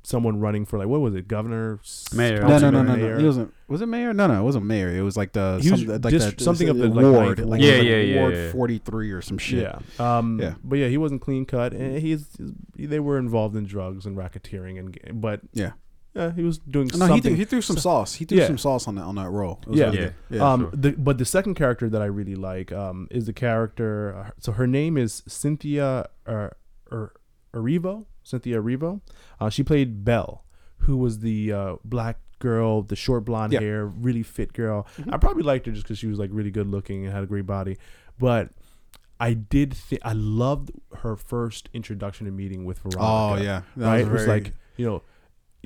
someone running for like what was it, governor, Mayor. No, no, no, no, no. mayor? He wasn't. Was it mayor? No, no, it wasn't mayor. It was like the He was some, like dist- the, something of the, ward, ninth like, ward. Yeah, like yeah, yeah, Ward yeah. forty three or some shit. Yeah. Um, Yeah. But yeah, he wasn't clean cut, and he's, they were involved in drugs and racketeering, and but Yeah. Yeah, he was doing No, he something. threw, he threw some sauce. He threw Yeah. some sauce on that on that role. Yeah. really Yeah. Yeah. um, sure. the, but the second character that I really like um, is the character. Uh, so her name is Cynthia uh, er, Erivo. Cynthia Erivo. Uh, she played Belle, who was the uh, black girl, the short blonde Yeah. Mm-hmm. hair, really fit girl. I probably liked her just because she was like really good looking and had a great body. But I did think I loved her first introduction and meeting with Veronica. oh yeah. That right? Was it was like you know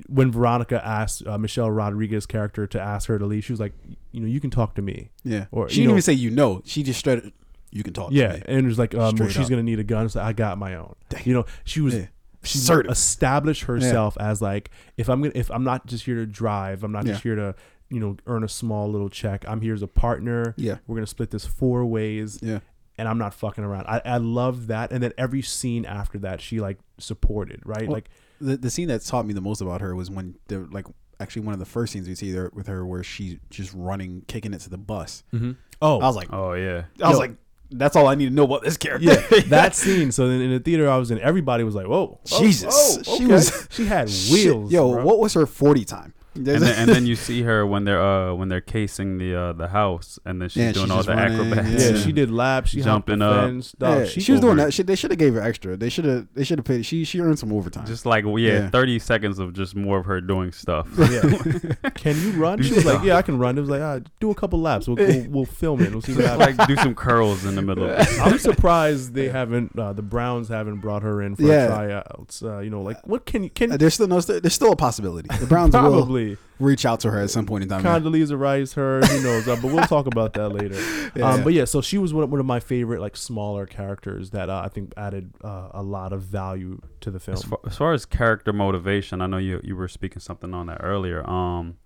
when Veronica asked uh, Michelle Rodriguez's character to ask her to leave, she was like, you know, you can talk to me. yeah. or, she didn't know- even say you know. She just straight. You can talk. yeah, To me. and it was like, um, well, she's up. gonna need a gun, so I got my own. Dang. You know, she was. Yeah. She Assertive. established herself as like if I'm gonna if I'm not just here to drive, I'm not just here to you know earn a small little check. I'm here as a partner. Yeah. We're gonna split this four ways. Yeah. and I'm not fucking around. I, I love that. And then every scene after that, she like supported, right? Well, like, the the scene that taught me the most about her was when the like actually one of the first scenes we see there with her where she's just running, kicking it to the bus. Mm-hmm. oh, I was like, Oh yeah. I was Yo. like, that's all I need to know about this character. yeah, [LAUGHS] that scene. So then in the theater I was in, everybody was like, "Whoa, Jesus. oh, She okay. was- she had [LAUGHS] Shit. wheels." Yo, bro. what was her forty time? And then, and then you see her when they're uh when they're casing the uh the house and then she's Yeah, doing she's all the running, acrobats. Yeah, Yeah. she did laps. She Jumping jumping up. up. Stuff. Yeah, she, she, was doing that. Shit, they should have gave her extra. They should have. They should have paid. She she earned some overtime. Just like well, yeah, Yeah. thirty seconds of just more of her doing stuff. Yeah. [LAUGHS] Can you run? She was like, "Yeah, I can run." It was like, ah, "Do a couple laps. We'll, we'll, we'll film it. We'll see what happens." like do some curls in the middle. [LAUGHS] I'm surprised they haven't. Uh, the Browns haven't brought her in for Yeah. tryouts. Uh, you know, like what can you can Uh, there's still no. There's still a possibility. The Browns will [LAUGHS] probably reach out to her at some point in time. Condoleezza Rice her. Who knows? Uh, but we'll talk about that later. [LAUGHS] Yeah, um. But yeah, so she was one of, one of my favorite like smaller characters that uh, I think added uh, a lot of value to the film. As far, as far as character motivation, I know you you were speaking something on that earlier. Um,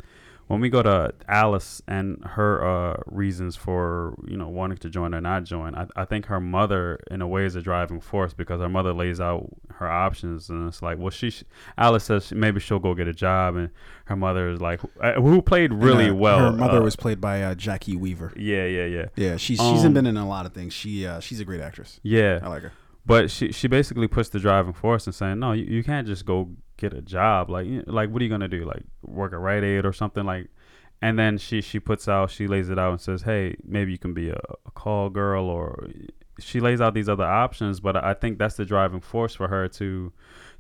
when we go to Alice and her uh, reasons for you know wanting to join or not join, I, I think her mother in a way is a driving force because her mother lays out her options and it's like, well, she sh- Alice says she, maybe she'll go get a job and her mother is like, uh, who played really her- well. Her mother uh, was played by uh, Jacki Weaver. yeah, yeah, yeah, Yeah, she's she's Um, been in a lot of things. She uh, she's a great actress. yeah. I like her. But she she basically puts the driving force and saying, no, you, you can't just go get a job. Like like what are you gonna do? Like work at Rite Aid or something like. And then she she puts out she lays it out and says, hey, maybe you can be a, a call girl or she lays out these other options. But I think that's the driving force for her to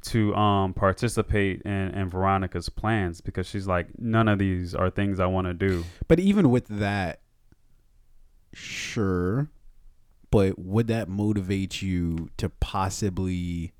to um participate in, in Veronica's plans because she's like none of these are things I want to do. But even with that, sure. But would that motivate you to possibly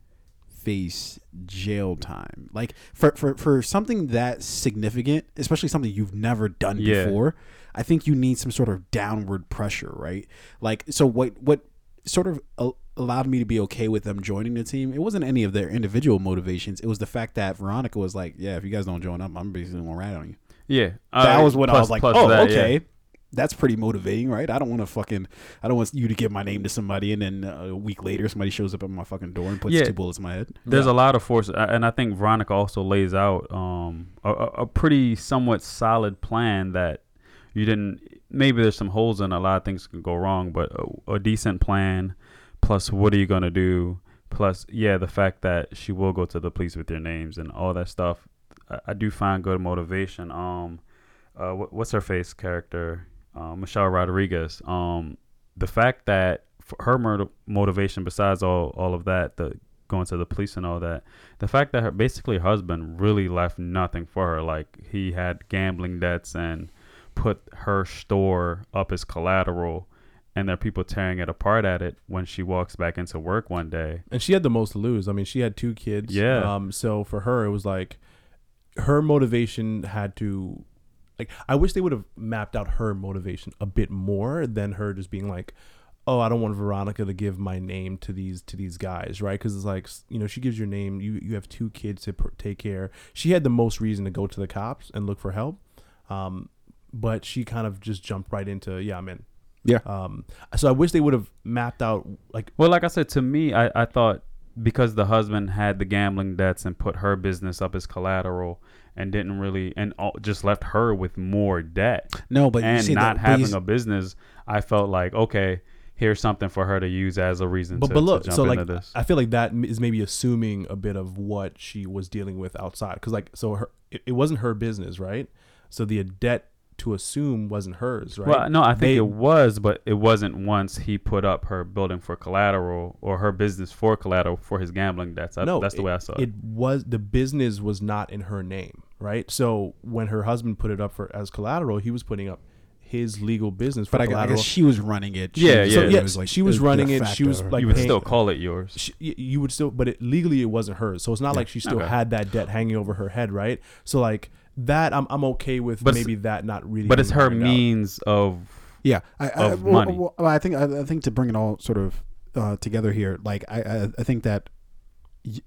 face jail time? Like for for, for something that significant, especially something you've never done Yeah. before, I think you need some sort of downward pressure, right? Like so what what sort of a- allowed me to be okay with them joining the team. It wasn't any of their individual motivations. It was the fact that Veronica was like, "Yeah, if you guys don't join up, I'm basically gonna rat on you." Yeah, that Uh, was when I was like, oh, that, yeah. Okay. That's pretty motivating, right? I don't want to fucking, I don't want you to give my name to somebody and then uh, a week later somebody shows up at my fucking door and puts Yeah. two bullets in my head. There's a lot of force, and I think Veronica also lays out um, a, a a pretty somewhat solid plan that you didn't. Maybe there's some holes in it, a lot of things can go wrong, but a, a decent plan. Plus, what are you gonna do? Plus, yeah, the fact that she will go to the police with your names and all that stuff. I, I do find good motivation. Um, uh, what, what's her face character? Uh, Michelle Rodriguez. Um, the fact that her murder motivation, besides all all of that, the going to the police and all that, the fact that her basically her husband really left nothing for her. Like he had gambling debts and put her store up as collateral, and there are people tearing it apart at it when she walks back into work one day. And she had the most to lose. I mean, she had two kids. Yeah. Um. So for her, it was like her motivation had to, like, I wish they would have mapped out her motivation a bit more than her just being like, "Oh, I don't want Veronica to give my name to these to these guys," right? Because it's like, you know, she gives your name. You you have two kids to pr- take care. She had the most reason to go to the cops and look for help. Um. But she kind of just jumped right into, yeah, I'm in. Yeah. Um. So I wish they would have mapped out like Well, like I said, to me, I, I thought because the husband had the gambling debts and put her business up as collateral and didn't really and all, just left her with more debt No, but you and see not that, having a business, I felt like okay, here's something for her to use as a reason but to, but look, so like this. I feel like that is maybe assuming a bit of what she was dealing with outside, because like so her it, it wasn't her business, right? So the debt to assume wasn't hers, right? Well, no, I think They- it was, but it wasn't once he put up her building for collateral or her business for collateral for his gambling debts. I, no, that's the way I saw it. It was the business was not in her name, right? So when her husband put it up for as collateral, he was putting up his legal business for but I, gu- I collateral. guess she was running it. She Yeah, yeah. so it yes, was like- she was it running it. She was like you would paying- still call it yours. she, you would still, but it legally it wasn't hers. So it's not like she still Okay. had that debt hanging over her head, right? So like that, I'm I'm okay with But maybe that not really. But it's her ironed out. means of Yeah, I, I, of well, money. well, I think I, I think to bring it all sort of uh, together here, like I, I I think that y-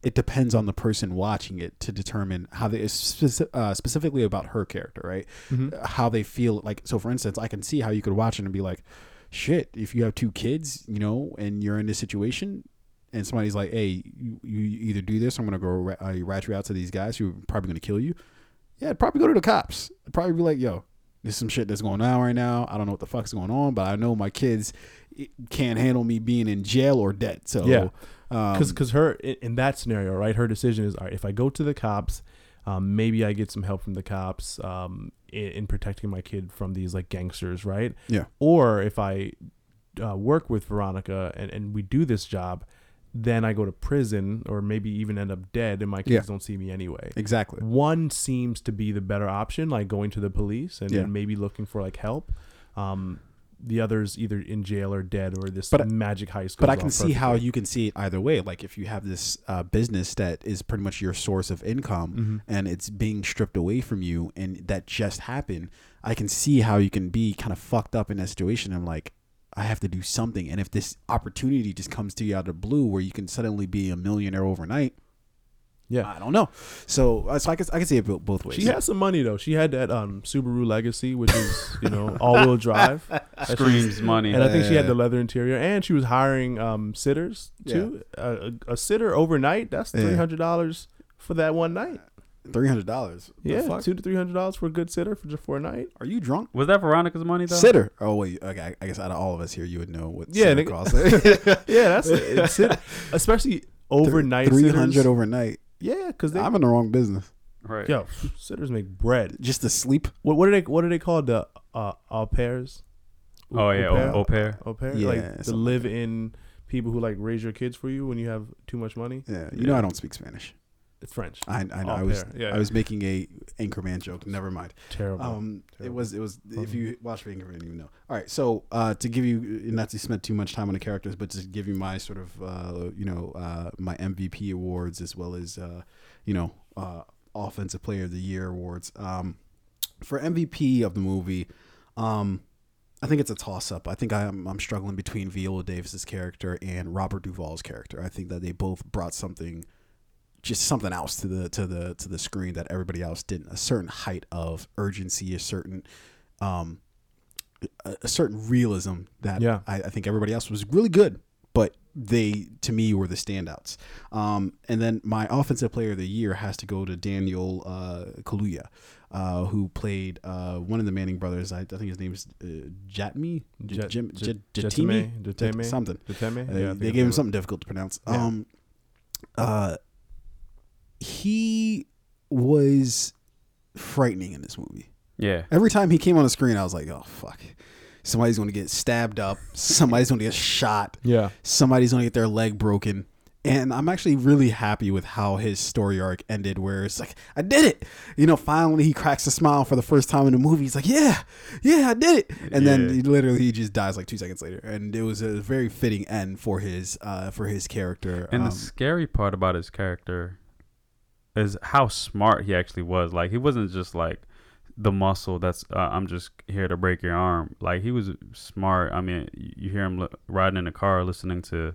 it depends on the person watching it to determine how they speci- uh, specifically about her character, right? Mhm. Uh, How they feel like. So, for instance, I can see how you could watch it and be like, "Shit!" If you have two kids, you know, and you're in this situation. And somebody's like, "Hey, you, you either do this, or I'm gonna go ra- uh, rat you out to these guys who are probably gonna kill you." Yeah, I'd probably go to the cops. I'd probably be like, "Yo, there's some shit that's going on right now. I don't know what the fuck's going on, but I know my kids eh, can't handle me being in jail or dead. So Yeah. Um, because because her in, in that scenario, right? Her decision is, all right, if I go to the cops, um, maybe I get some help from the cops um, in, in protecting my kid from these like gangsters, right? Yeah. Or if I uh, work with Veronica and, and we do this job, then I go to prison or maybe even end up dead, and my kids Yeah. don't see me anyway. exactly. One seems to be the better option, like going to the police and, Yeah. and maybe looking for like help. Um, the others either in jail or dead, or this But magic heist. But I can see how you can see it either way. Like if you have this uh, business that is pretty much your source of income Mhm. and it's being stripped away from you, and that just happened, I can see how you can be kind of fucked up in that situation. I'm like, I have to do something. And if this opportunity just comes to you out of the blue where you can suddenly be a millionaire overnight, Yeah. I don't know. So, uh, so I can I can see it bo- both ways. She has some money though. She had that um Subaru Legacy, which is you know [LAUGHS] all wheel drive, [LAUGHS] that she screams money. and I think she had the leather interior, and she was hiring um sitters too. Uh, a, a sitter overnight, that's Yeah. three hundred dollars for that one night. three hundred dollars. Yeah, two to three hundred dollars for a good sitter for just for a night. Are you drunk? Was that Veronica's money though? Sitter. Oh wait, okay. I guess out of all of us here, you would know what Yeah, sitter nigga. costs. [LAUGHS] Yeah, that's it's sit, especially overnight. Three hundred sitters. overnight. Yeah, because they I'm in the wrong business. Right. yo sitters make bread. Just to sleep. What what are they what are they called the uh au pairs? Oh yeah, Au pair? au, au pair. au pair, Yeah, like something the like live in people who like raise your kids for you when you have too much money. Yeah, you know I don't speak Spanish. It's French. I I know. I was yeah. I was making a Anchorman joke. Never mind. Terrible. Um, it Terrible. was it was if Um, you watch Anchorman, you know. All right, so uh, to give you not to spend too much time on the characters, but to give you my sort of uh, you know uh, my MVP awards as well as uh, you know uh, offensive player of the year awards. Um, for MVP of the movie, um, I think it's a toss up. I think I'm I'm struggling between Viola Davis's character and Robert Duvall's character. I think that they both brought something just something else to the to the to the screen that everybody else didn't. A certain height of urgency, a certain um a, a certain realism that Yeah. I, I think everybody else was really good, but they to me were the standouts. Um, and then my offensive player of the year has to go to Daniel uh, Kaluuya, uh, who played uh, one of the Manning brothers. I, I think his name is uh, Jatmi, J- Jet- Jim, Jet- J- Jatimi? Jetime? Jetime? something. Deteme? Uh, Yeah, they gave him something difficult to pronounce. Yeah. Um, uh, he was frightening in this movie. Yeah. Every time he came on the screen, I was like, "Oh fuck, somebody's going to get stabbed up. [LAUGHS] Somebody's going to get shot. Yeah. Somebody's going to get their leg broken." and I'm actually really happy with how his story arc ended. Where it's like, I did it. You know, finally he cracks a smile for the first time in the movie. He's like, Yeah, yeah, I did it. And then he literally he just dies like two seconds later, and it was a very fitting end for his uh for his character. And Um, the scary part about his character is how smart he actually was. Like he wasn't just like the muscle that's uh, I'm just here to break your arm. Like he was smart. I mean, you hear him riding in a car listening to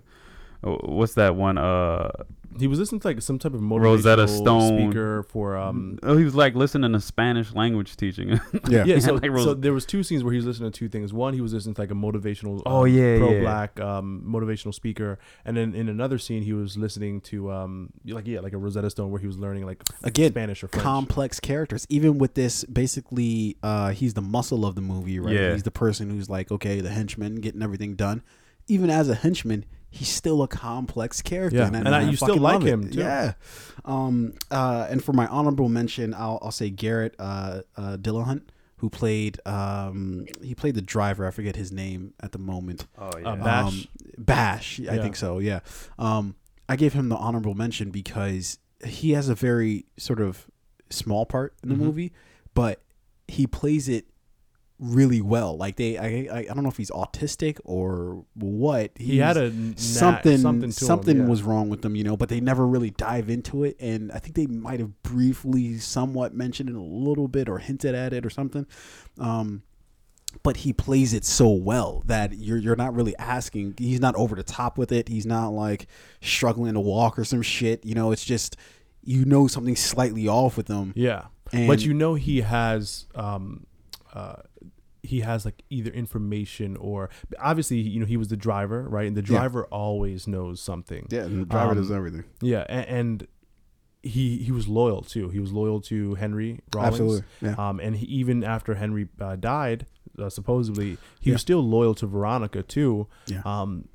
what's that one uh He was listening to like some type of motivational Rosetta Stone. speaker for um. oh he was like listening to Spanish language teaching. [LAUGHS] yeah, Yeah, so, [LAUGHS] like Ros- so there was two scenes where he was listening to two things. One, he was listening to like a motivational, Oh, um, yeah, yeah. pro-black um, motivational speaker, and then in another scene, he was listening to um, like yeah, like a Rosetta Stone where he was learning like Again, Spanish or French. complex characters. Even with this, basically, uh, he's the muscle of the movie, right? Yeah. He's the person who's like, okay, the henchman, getting everything done. Even as a henchman, he's still a complex character. Yeah, and I- you still like him, too. Yeah. Um. Uh. And for my honorable mention, I'll I'll say Garrett uh, uh Dillahunt, who played um he played the driver. I forget his name at the moment. oh Uh, Bash? Um, Bash, I Yeah. think so. Yeah. Um, I gave him the honorable mention because he has a very sort of small part in the Mhm. movie, but he plays it really well. Like they, I, I, I don't know if he's autistic or what. He had a a n- knack- something something something, him, yeah. was wrong with them, you know, but they never really dive into it and I think they might have briefly somewhat mentioned it a little bit or hinted at it or something. Um but he plays it so well that you're you're not really asking he's not over the top with it. He's not like struggling to walk or some shit, you know, it's just you know something slightly off with him. Yeah, And but you know he has um, uh, he has like either information or obviously you know he was the driver, right? And the Yeah. driver always knows something. yeah, and the driver does everything. Yeah, and, and he he was loyal too. He was loyal to Henry Rollins. Absolutely. Yeah. Um, and he, even after Henry uh, died, uh, supposedly he Yeah. was still loyal to Veronica too. Yeah. Um,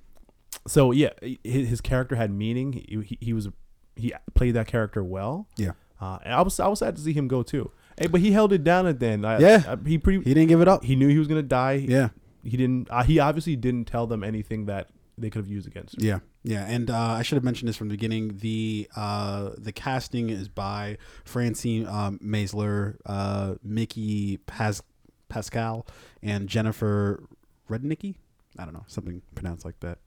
so yeah, his, his character had meaning. He, he, he was he played that character well. Yeah. Uh, and I was I was sad to see him go too. Hey, but he held it down at the end. I, Yeah. I- he pretty He didn't give it up. he knew he was gonna die. Yeah. He didn't. Uh, he obviously didn't tell them anything that they could have used against him. Yeah, yeah, and uh, I should have mentioned this from the beginning. The uh, the casting is by Francine um, Maisler, uh, Mickey Pas- Paskal, and Jennifer Rudnicke. I don't know something pronounced like that.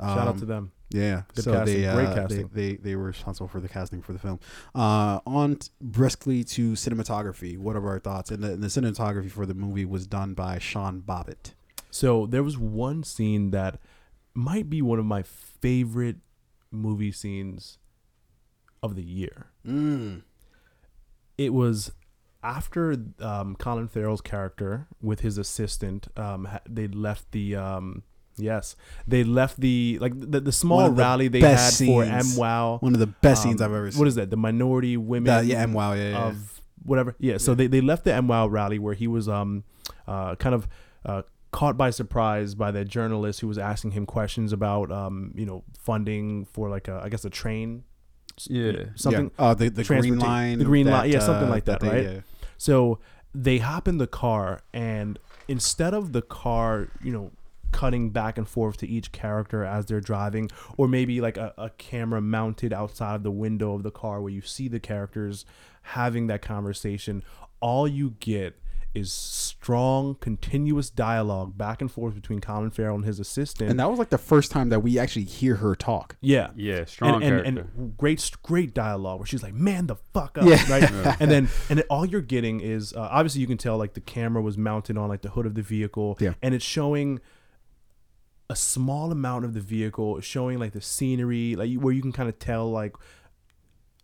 Shout out Um, to them. Yeah, Good so casting. they, uh, Great they- casting. They, they were responsible for the casting for the film. Uh, on t- briskly to cinematography. What are our thoughts? And the, and the cinematography for the movie was done by Sean Bobbitt. So there was one scene that might be one of my favorite movie scenes of the year. Mm. It was after um, Colin Farrell's character with his assistant. Um, they left the um, yes, they left the like the, the small One the rally they had best for scenes. MWOW. One of the best Um, scenes I've ever seen. What is that? The minority women. Uh, yeah, and wow, yeah, yeah. of whatever. Yeah, so they, they left the MWOW rally where he was um uh kind of uh caught by surprise by the journalist who was asking him questions about um you know funding for like a I guess a train Yeah. something Yeah. Uh, the the green line. the green that, line, yeah, something uh, like that, they, right? uh, so they hop in the car and instead of the car you know cutting back and forth to each character as they're driving or maybe like a, a camera mounted outside of the window of the car where you see the characters having that conversation all you get is strong continuous dialogue back and forth between Colin Farrell and his assistant and that was like the first time that we actually hear her talk. yeah Yeah, strong and, and, character. and great great dialogue where she's like man the fuck up Yeah. right [LAUGHS] and then and then all you're getting is uh, obviously you can tell like the camera was mounted on like the hood of the vehicle Yeah. and it's showing a small amount of the vehicle showing like the scenery like where you can kind of tell like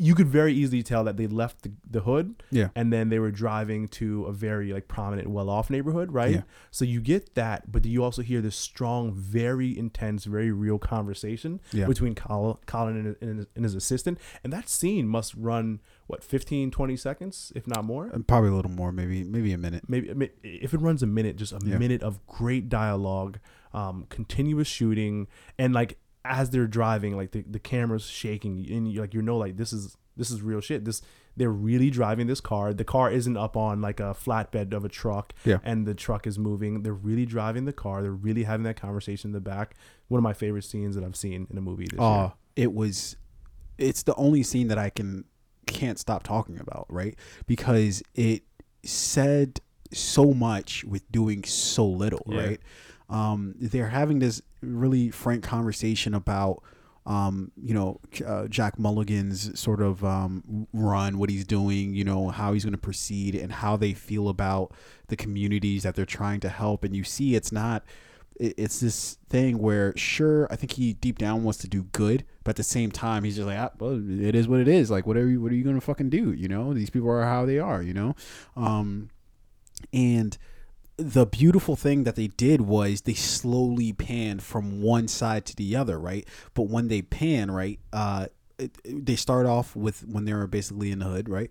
you could very easily tell that they left the, the hood Yeah. and then they were driving to a very like prominent well-off neighborhood right Yeah. so you get that but you also hear this strong very intense very real conversation Yeah. between Col- colin and, and, his, and his assistant and that scene must run what 15 20 seconds if not more Uh, Probably a little more, maybe maybe a minute. maybe if it runs a minute just a minute of great dialogue um continuous shooting and like as they're driving like the, the camera's shaking and you like you know like this is this is real shit this they're really driving this car the car isn't up on like a flatbed of a truck Yeah. and the truck is moving they're really driving the car they're really having that conversation in the back one of my favorite scenes that i've seen in a movie this year Oh, it was it's the only scene that I can can't stop talking about, right? Because it said so much with doing so little, Yeah. right? Um, they're having this really frank conversation about um, you know, uh, Jack Mulligan's sort of um, run, what he's doing, you know, how he's going to proceed, and how they feel about the communities that they're trying to help. And you see, it's not, it's this thing where, sure, I think he deep down wants to do good, but at the same time, he's just like, ah, well, it is what it is. Like, whatever, what are you going to fucking do? You know, these people are how they are. You know, um, and the beautiful thing that they did was they slowly panned from one side to the other, right? But when they pan, right, uh, it, it- they start off with when they were basically in the hood, right?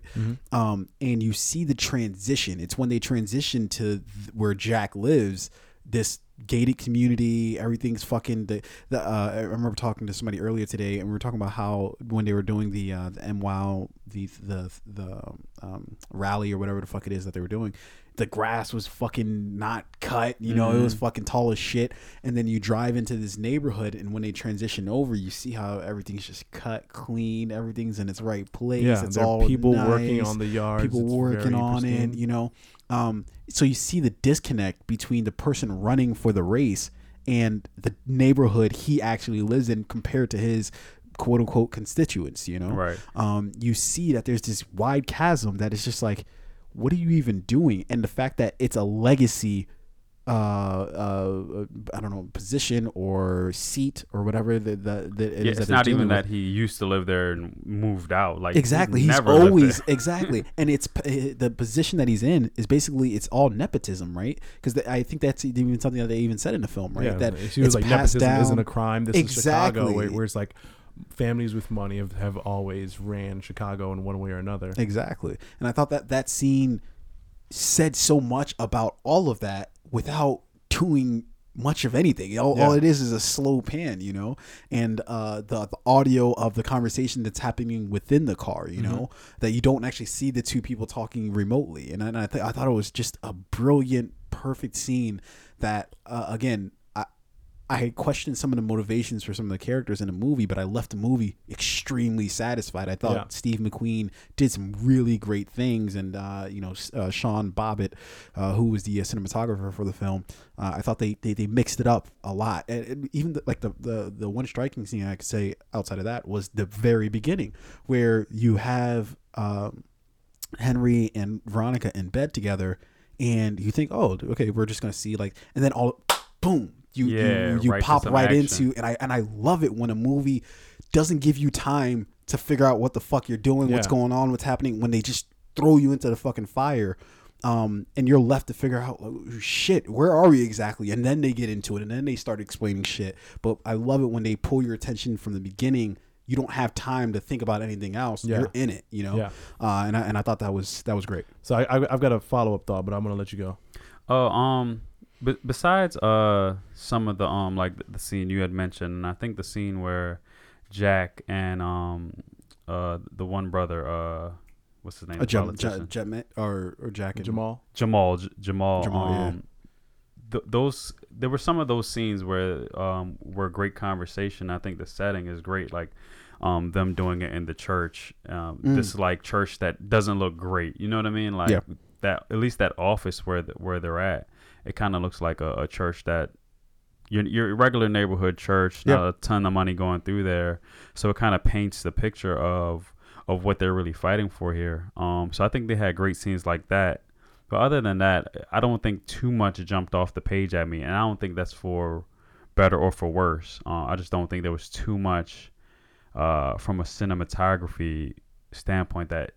Um, and you see the transition. It's when they transition to th- where Jack lives, this gated community. Everything's fucking. The, the uh, I remember talking to somebody earlier today, and we were talking about how when they were doing the uh, the MWOW the the the um, rally or whatever the fuck it is that they were doing, the grass was fucking not cut. You know, it was fucking tall as shit. And then you drive into this neighborhood, and when they transition over, you see how everything's just cut clean. Everything's in its right place. Yeah, it's all people working on the yard. people It's working on it you know um, so you see the disconnect between the person running for the race and the neighborhood he actually lives in compared to his quote unquote constituents you know Right. um, you see that there's this wide chasm that is just like what are you even doing and the fact that it's a legacy uh, uh, I don't know, position or seat or whatever the, the, the it Yeah, is it's that not they're even with. that he used to live there and moved out. Like Exactly. He's never always [LAUGHS] exactly, and it's the position that he's in is basically it's all nepotism, right? Because I think that's even something that they even said in the film, right? Yeah, that she was it's like passed nepotism isn't a crime. This is Chicago, where, where it's like families with money have, have always ran Chicago in one way or another. Exactly, and I thought that that scene said so much about all of that without doing much of anything. All, all it is is a slow pan, you know, and uh, the the audio of the conversation that's happening within the car, you Mm-hmm. know, that you don't actually see the two people talking remotely. And, I- and I th- I thought it was just a brilliant, perfect scene that uh, again. I, questioned some of the motivations for some of the characters in the movie, but I left the movie extremely satisfied. I thought Yeah. Steve McQueen did some really great things, and uh, you know uh, Sean Bobbitt, uh, who was the uh, cinematographer for the film, uh, I thought they, they they mixed it up a lot. And, and even the, like the, the the one striking scene I could say outside of that was the very beginning, where you have um, Henry and Veronica in bed together, and you think, oh, okay, we're just gonna see like, and then all, boom, you Yeah, you, you right pop right action. into, and I and I love it when a movie doesn't give you time to figure out what the fuck you're doing, what's going on, what's happening, when they just throw you into the fucking fire. Um, and you're left to figure out like, shit, where are we exactly? And then they get into it, and then they start explaining shit. But I love it when they pull your attention from the beginning. You don't have time to think about anything else. Yeah. You're in it, you know. Yeah. Uh, and I, and I thought that was that was great. So I, I, I've got a follow up thought, but I'm gonna let you go. Oh, um, but besides uh some of the um like the, the scene you had mentioned, and I think the scene where Jack and um uh the one brother uh what's his name A The Jet, politician? Jet, Jet or or Jack and Jamal. Jamal J- Jamal Jamal, yeah. um th- those there were some of those scenes where um were great conversation. I think the setting is great, like um them doing it in the church, um Mm. this like church that doesn't look great. You know what I mean? Like Yeah. that at least that office where the, where they're at, it kind of looks like a, a church that. Your, your regular neighborhood church, not Yeah. a ton of money going through there, so it kind of paints the picture of of what they're really fighting for here. Um, so I think they had great scenes like that. But other than that, I don't think too much jumped off the page at me, and I don't think that's for better or for worse. Uh, I just don't think there was too much uh, from a cinematography standpoint that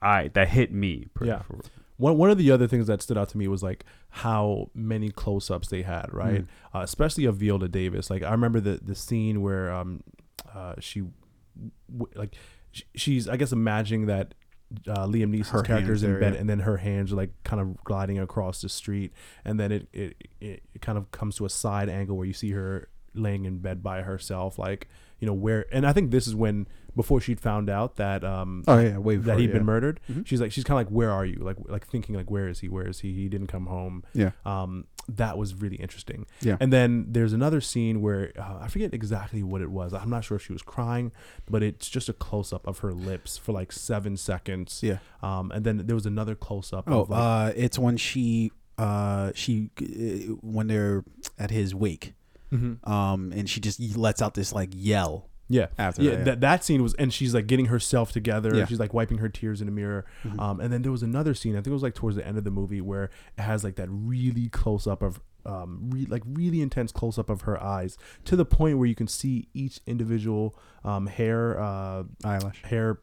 I that hit me. Yeah. for- One one of the other things that stood out to me was like how many close ups they had, right? Mm. Uh, especially of Viola Davis. Like I remember the the scene where um uh she w- like sh- she's I guess imagining that uh, Liam Neeson's Her character's in bed, yeah. and then her hands are like kind of gliding across the street, and then it it, it it kind of comes to a side angle where you see her laying in bed by herself, like you know where. And I think this is when before she'd found out that um Oh yeah, way before, that he'd yeah. been murdered. Mhm. She's like she's kind of like where are you? Like like thinking like where is he? Where is he? He didn't come home. Yeah. Um that was really interesting. Yeah. And then there's another scene where uh, I forget exactly what it was. I'm not sure if she was crying, but it's just a close up of her lips for like 7 seconds. Yeah. Um and then there was another close up Oh, of like uh, it's when she, uh, she, uh, when they're at his wake, Mhm. um, and she just lets out this like yell Yeah. after yeah, that. that that scene was, and she's like getting herself together. Yeah. She's like wiping her tears in a mirror. Mhm. Um, and then there was another scene. I think it was like towards the end of the movie where it has like that really close up of, um, re- like really intense close up of her eyes to the point where you can see each individual um hair uh eyelash. hair.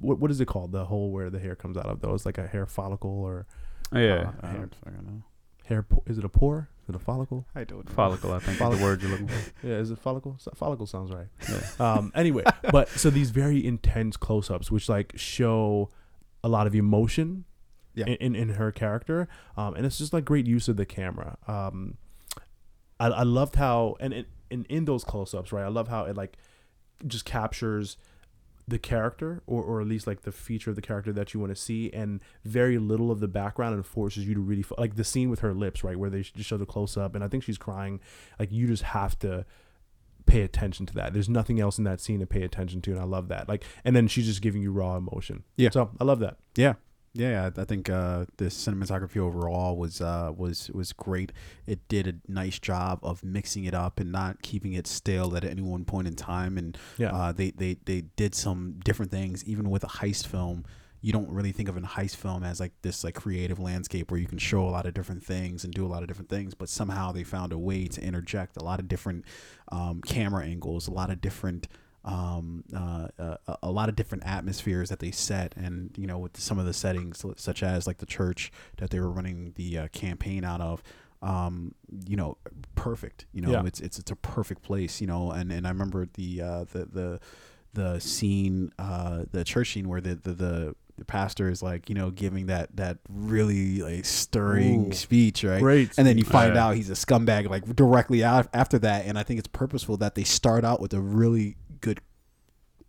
What what is it called? The hole where the hair comes out of? Though it's like a hair follicle or Oh, yeah, I hair- don't fucking know. Hair. Po- is it a pore? Is it a follicle? I don't know. follicle. I think Follicle. the word you're looking for. [LAUGHS] Yeah, is it follicle? So- Follicle sounds right. Yeah. Um, anyway, [LAUGHS] but so these very intense close-ups, which like show a lot of emotion Yeah. in, in, in her character, um, and it's just like great use of the camera. Um, I, I loved how and in, in in those close-ups, right? I love how it like just captures the character or, or at least like the feature of the character that you want to see and very little of the background and forces you to really like the scene with her lips right where they just show the close up and i think she's crying. Like you just have to pay attention to that. There's nothing else in that scene to pay attention to and i love that. Like and then she's just giving you raw emotion. Yeah. so i love that. Yeah, yeah. I I think uh, the cinematography overall was uh, was was great. It did a nice job of mixing it up and not keeping it stale at any one point in time. And yeah uh, they they they did some different things, even with a heist film. You don't really think of a heist film as like this like creative landscape where you can show a lot of different things and do a lot of different things, but somehow they found a way to interject a lot of different um, camera angles, a lot of different um, uh, uh, a- a lot of different atmospheres that they set, and you know, with some of the settings, such as like the church that they were running the uh, campaign out of, um, you know, perfect. You know, Yeah. it's it's it's a perfect place. You know, and and I remember the uh, the the the scene, uh, the church scene where the the the the pastor is like, you know, giving that that really like stirring Ooh. speech, right? great and then you find Yeah. out he's a scumbag like directly after that and i think it's purposeful that they start out with a really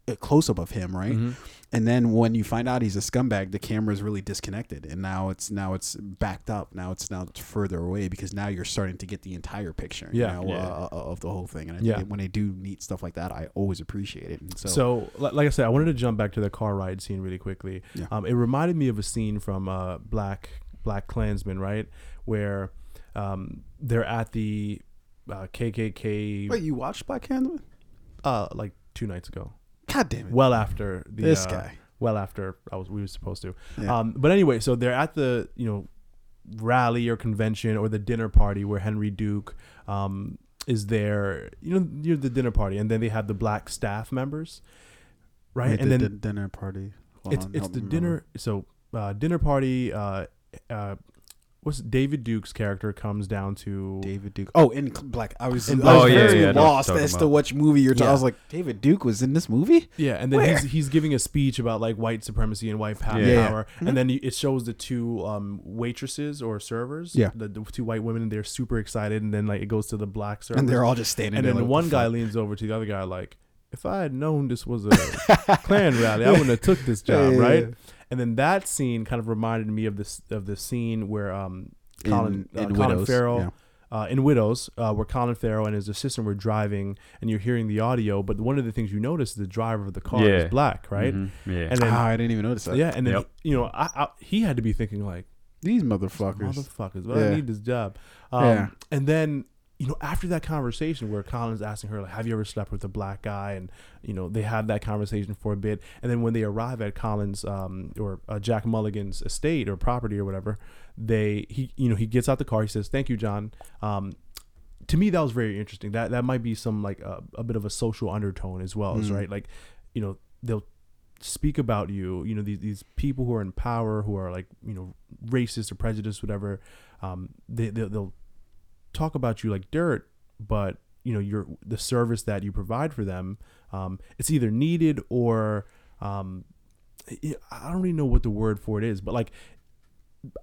good uh, close-up of him right Mhm. and then when you find out he's a scumbag the camera is really disconnected and now it's now it's backed up now it's now it's further away because now you're starting to get the entire picture you Yeah. know, Yeah. uh, of the whole thing and I Yeah. think when they do neat stuff like that i always appreciate it and so, So, like I said, I wanted to jump back to the car ride scene really quickly. Yeah. Um, it reminded me of a scene from uh, Black Black Klansman, right, where um, they're at the uh, KKK wait you watched black Klansman? uh, like two nights ago, god damn it well after the this uh, guy well after I was we were supposed to. Yeah. Um, but anyway, so they're at the you know rally or convention or the dinner party where Henry Duke um, is there. You know, you're the dinner party, and then they have the black staff members, right? Wait, and the, then the dinner party Hold it's on, it's the dinner. remember. So uh, dinner party. Uh, uh, what's David Duke's character comes down to David Duke. Oh, in Black. I was, In I was Black- Oh, yeah, very yeah, I lost you're talking as to which movie you're talking. Yeah. I was like, David Duke was in this movie. Yeah, and then Where? he's he's giving a speech about like white supremacy and white power, Yeah. Yeah. power. Mhm. and then it shows the two um, waitresses or servers, Yeah. the, the two white women, and they're super excited, and then like it goes to the black servers, And they're all just standing and there. then like, one what guy the leans over to the other guy like, if I had known this was a [LAUGHS] Klan rally, I wouldn't have took this job, Yeah, yeah, right? Yeah. And then that scene kind of reminded me of this of the scene where um Colin, In, uh, in Colin Widows. Farrell yeah. uh, in Widows, uh, where Colin Farrell and his assistant were driving, and you're hearing the audio. But one of the things you notice is the driver of the car Yeah. is black, right? Mhm. Yeah. And then ah, I didn't even notice that. yeah, and then Yep. you know, I, I, he had to be thinking like, These motherfuckers. motherfuckers, but Yeah. I need this job. Um, Yeah. And then you know, after that conversation where Colin's asking her like, "Have you ever slept with a black guy?" and you know, they have that conversation for a bit, and then when they arrive at Colin's um, or uh, Jack Mulligan's estate or property or whatever, they he you know he gets out the car. He says, "Thank you, John." Um, to me, that was very interesting. That that might be some like a, a bit of a social undertone as well, Mm. right? Like, you know, they'll speak about you. You know, these these people who are in power, who are like you know racist or prejudiced, whatever. Um, they they'll, they'll talk about you like dirt, but you know, your the service that you provide for them, um, it's either needed or um, I I don't really know what the word for it is, but like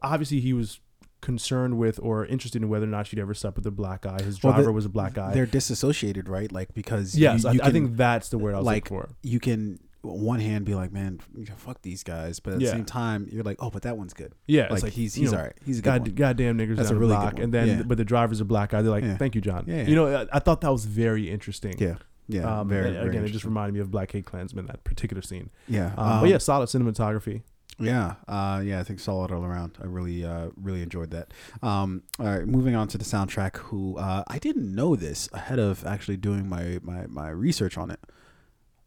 obviously he was concerned with or interested in whether or not she'd ever slept with a black guy. His Well, the- driver was a black guy. They're disassociated, right? Like because Yes, you, I, you I can- think that's the word I was like, looking for. you can on one hand be like, man, fuck these guys, but at Yeah. the same time, you're like, oh, but that one's good. Yeah, Like, it's like he's he's know, all right. He's a good one. God, goddamn niggers That's down a the really good block, one. and then Yeah. but the driver's a black guy. They're like, Yeah. "Thank you, John." Yeah. You know, I, I thought that was very interesting. Yeah, yeah. Um, very, very again, it just interesting. reminded me of Black Hate Klansman that particular scene. yeah. Um, but yeah, solid cinematography. Yeah, uh, yeah, I think solid all around. I really, uh, really enjoyed that. Um, all right, moving on to the soundtrack. Who uh, I didn't know this ahead of actually doing my, my my research on it.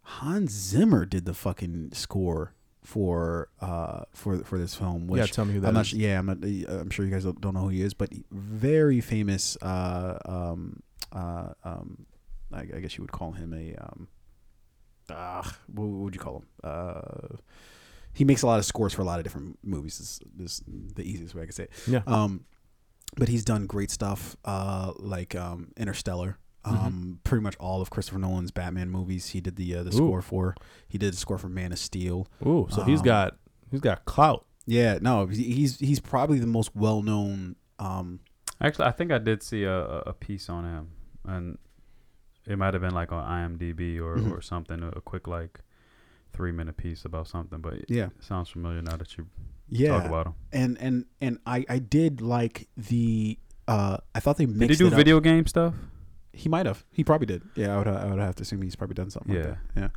Hans Zimmer did the fucking score for uh for for this film. Which yeah, tell me who that I'm not. is. Yeah, I'm not. uh, I'm sure you guys don't know who he is, but very famous. Uh, um, uh, um, I, I guess you would call him a um. Ah, what would you call him? Uh, he makes a lot of scores for a lot of different movies. Is, is the easiest way I could say it. Yeah. Um, but he's done great stuff, uh, like um, Interstellar. Mm-hmm. Um, pretty much all of Christopher Nolan's Batman movies. He did the uh, the Ooh. score for. He did the score for Man of Steel. Ooh, so he's Um, got he's got clout. Yeah, no, he's he's probably the most well known. Um, Actually, I think I did see a, a- a piece on him, and it might have been like on IMDb or, Mhm. or something, a quick like three minute piece about something. But yeah, it sounds familiar now that you yeah, talk about him. and and and I I did like the. Uh, I thought they Did mixed he do it up. video game stuff? He might have. He probably did. Yeah, I would. I would have to assume he's probably done something Yeah. like that. Yeah.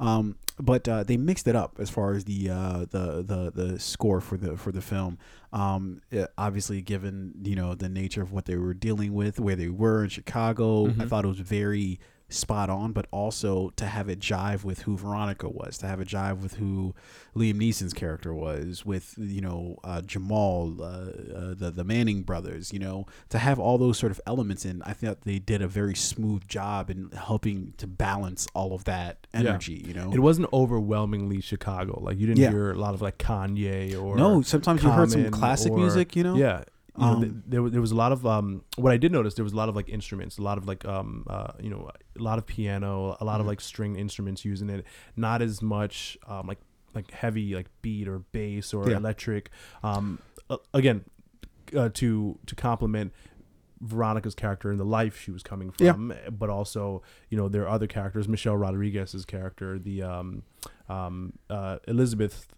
Um, but uh, they mixed it up as far as the uh, the the the score for the for the film. Um, yeah, obviously, given you know the nature of what they were dealing with, where they were in Chicago, I Mhm. thought it was very spot on. But also to have it jive with who Veronica was, to have it jive with who Liam Neeson's character was, with you know uh, Jamal, uh, uh, the the Manning brothers, you know, to have all those sort of elements in, I thought they did a very smooth job in helping to balance all of that Yeah. energy. You know, It wasn't overwhelmingly Chicago. Like you didn't Yeah. hear a lot of like Kanye or no, sometimes you heard some classic or- music. You know, Yeah. You know, th- Um, there, there was a lot of um, what I did notice there was a lot of like instruments, a lot of like um, uh, you know, a lot of piano, a lot of Mhm. like string instruments using it. Not as much um, like like heavy like beat or bass or Yeah. electric. Um, uh, again, uh, to to complement Veronica's character and the life she was coming Yeah. from, but also you know there are other characters. Michelle Rodriguez's character, the um, um, uh, Elizabeth,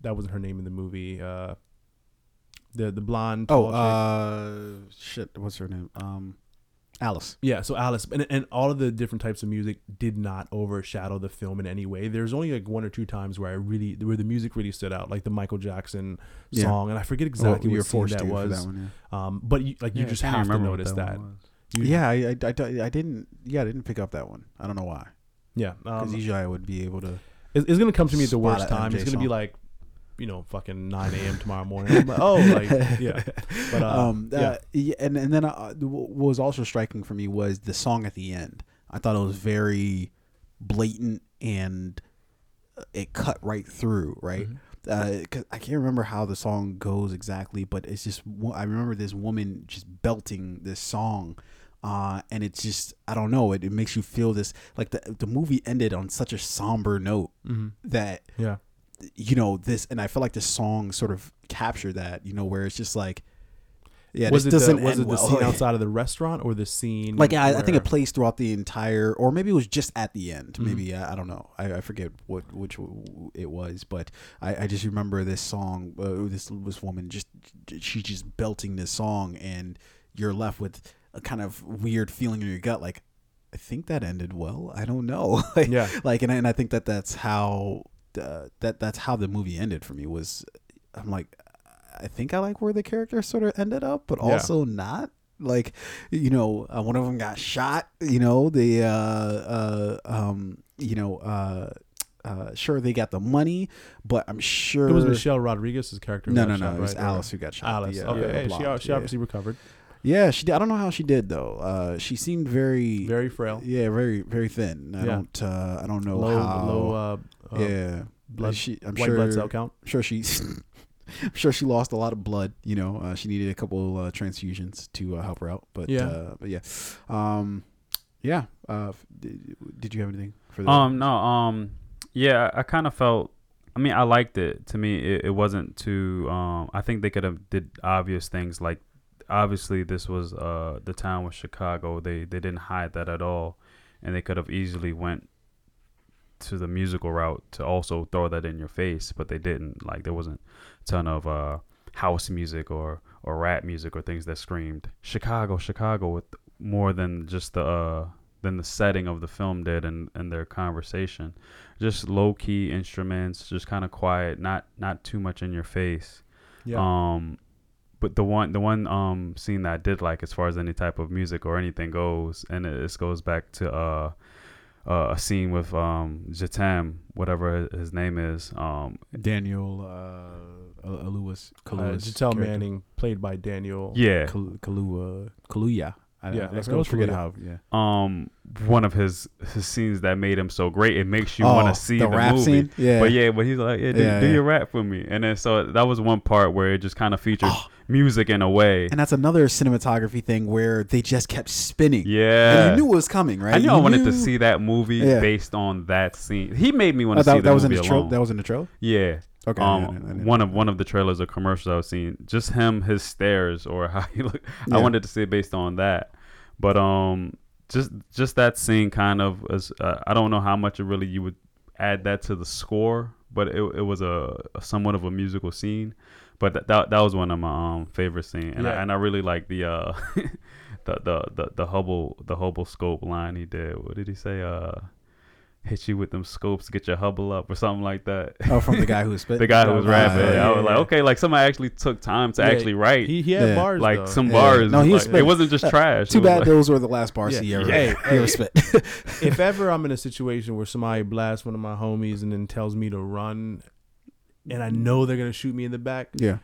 that wasn't her name in the movie. Uh, the the blonde. Oh, uh, shit. What's her name? Um, Alice. Yeah, so Alice and, and all of the different types of music did not overshadow the film in any way. There's only like one or two times where I really where the music really stood out, like the Michael Jackson Yeah. song, and I forget exactly Oh, what scene that to for was. that one, Um, but you, like you Yeah, just have to notice that. one was. You- yeah. yeah, I, I, I, I didn't. Yeah, I didn't pick up that one. I don't know why. yeah. Because Um, usually I would be able to. it's, it's gonna come to me at the worst a time. It's gonna be like, you know, fucking 9 a.m. tomorrow morning. I'm like, oh, like yeah. [LAUGHS] But uh, um, uh, yeah, and and then uh, what was also striking for me was the song at the end. I thought it was very blatant and uh, it cut right through, right? Mhm. Uh 'cause I can't remember how the song goes exactly, but it's just I remember this woman just belting this song. Uh, and it's just I don't know it, it makes you feel this like the the movie ended on such a somber note Mhm. that yeah. You know this and i feel like this song sort of captured that you know where it's just like yeah was this it doesn't the, was it the well. scene [LAUGHS] outside of the restaurant or the scene? like I, I think it plays throughout the entire or maybe it was just at the end Mhm. maybe I, I don't know I, I forget what which it was but I, I just remember this song uh, this this woman just she's just belting this song and you're left with a kind of weird feeling in your gut like I think that ended well I don't know like, [LAUGHS] Yeah. like and I, and I think that that's how uh, that that's how the movie ended for me was I'm like I think I like where the character sort of ended up but Yeah. also not like you know uh, one of them got shot you know the uh uh um you know uh uh sure they got the money but I'm sure It was Michelle Rodriguez's character. no no no shot, it was right? Alice who got shot Alice. uh, okay. the Hey, she, she yeah. obviously recovered. yeah she did I don't know how she did though uh she seemed very Very frail. yeah very very thin I Yeah. don't uh I don't know low, how low, uh, yeah blood- she, I'm white sure blood cell count. I'm sure she [LAUGHS] I'm sure she lost a lot of blood. You know, uh, she needed a couple uh, transfusions to uh, help her out. But Yeah. uh, but yeah, um, yeah. Uh, did, did you have anything for that? Um, no, um, yeah, I kind of felt I mean, I liked it. To me, it, it wasn't too. Um, I think they could have did obvious things like, obviously, this was uh the town was Chicago. They they didn't hide that at all, and they could have easily went to the musical route to also throw that in your face, but they didn't. Like there wasn't a ton of uh house music or or rap music or things that screamed Chicago, Chicago with more than just the uh than the setting of the film did and, and their conversation. Just low key instruments, just kind of quiet, not not too much in your face. Yeah. Um, but the one the one um scene that I did like as far as any type of music or anything goes, and it, this goes back to uh, uh a scene with um Jatam, whatever his name is. Um, Daniel uh, uh, Lewis uh, Kaluuya's Manning, played by Daniel. yeah, Kal- Kalua Kaluuya. I, Yeah, let's go forget Kaluuya. how. Yeah. um one of his his scenes that made him so great. It makes you oh, want to see the, the, rap movie. scene. Yeah. But yeah, but he's like, yeah, do, Yeah, do yeah. your rap for me. And then so that was one part where it just kind of featured Oh. Music in a way. And that's another cinematography thing where they just kept spinning. Yeah. And you knew it was coming, right? I knew You I wanted to see that movie Yeah. based on that scene. He made me want Oh, to see that, that was in the trailer. That was in the trailer. yeah. Okay. Um, I didn't- I didn't one of one of the trailers or commercials I've seen, just him, his stares or [LAUGHS] how he looked. Yeah. I wanted to see it based on that, but um, just just that scene kind of as uh, I don't know how much it really you would add that to the score, but it it was a, a somewhat of a musical scene, but that that, that was one of my um favorite scenes, and Yeah. I, and I really like the uh [LAUGHS] the, the the the Hubble the Hubble scope line he did. What did he say? Uh. Hit you with them scopes, get your hubble up, or something like that. Oh, from the guy who was [LAUGHS] spit. the guy who was rapping. yeah, I was yeah, like, okay, like somebody actually took time to Yeah, actually write He, he had Yeah. bars like though. some Yeah. bars. No, he was like, it wasn't just trash. Too bad like- those were the last bars Yeah. he ever, Hey, [LAUGHS] he ever spit. if ever I'm in a situation where somebody blasts one of my homies and then tells me to run, and I know they're gonna shoot me in the back, yeah.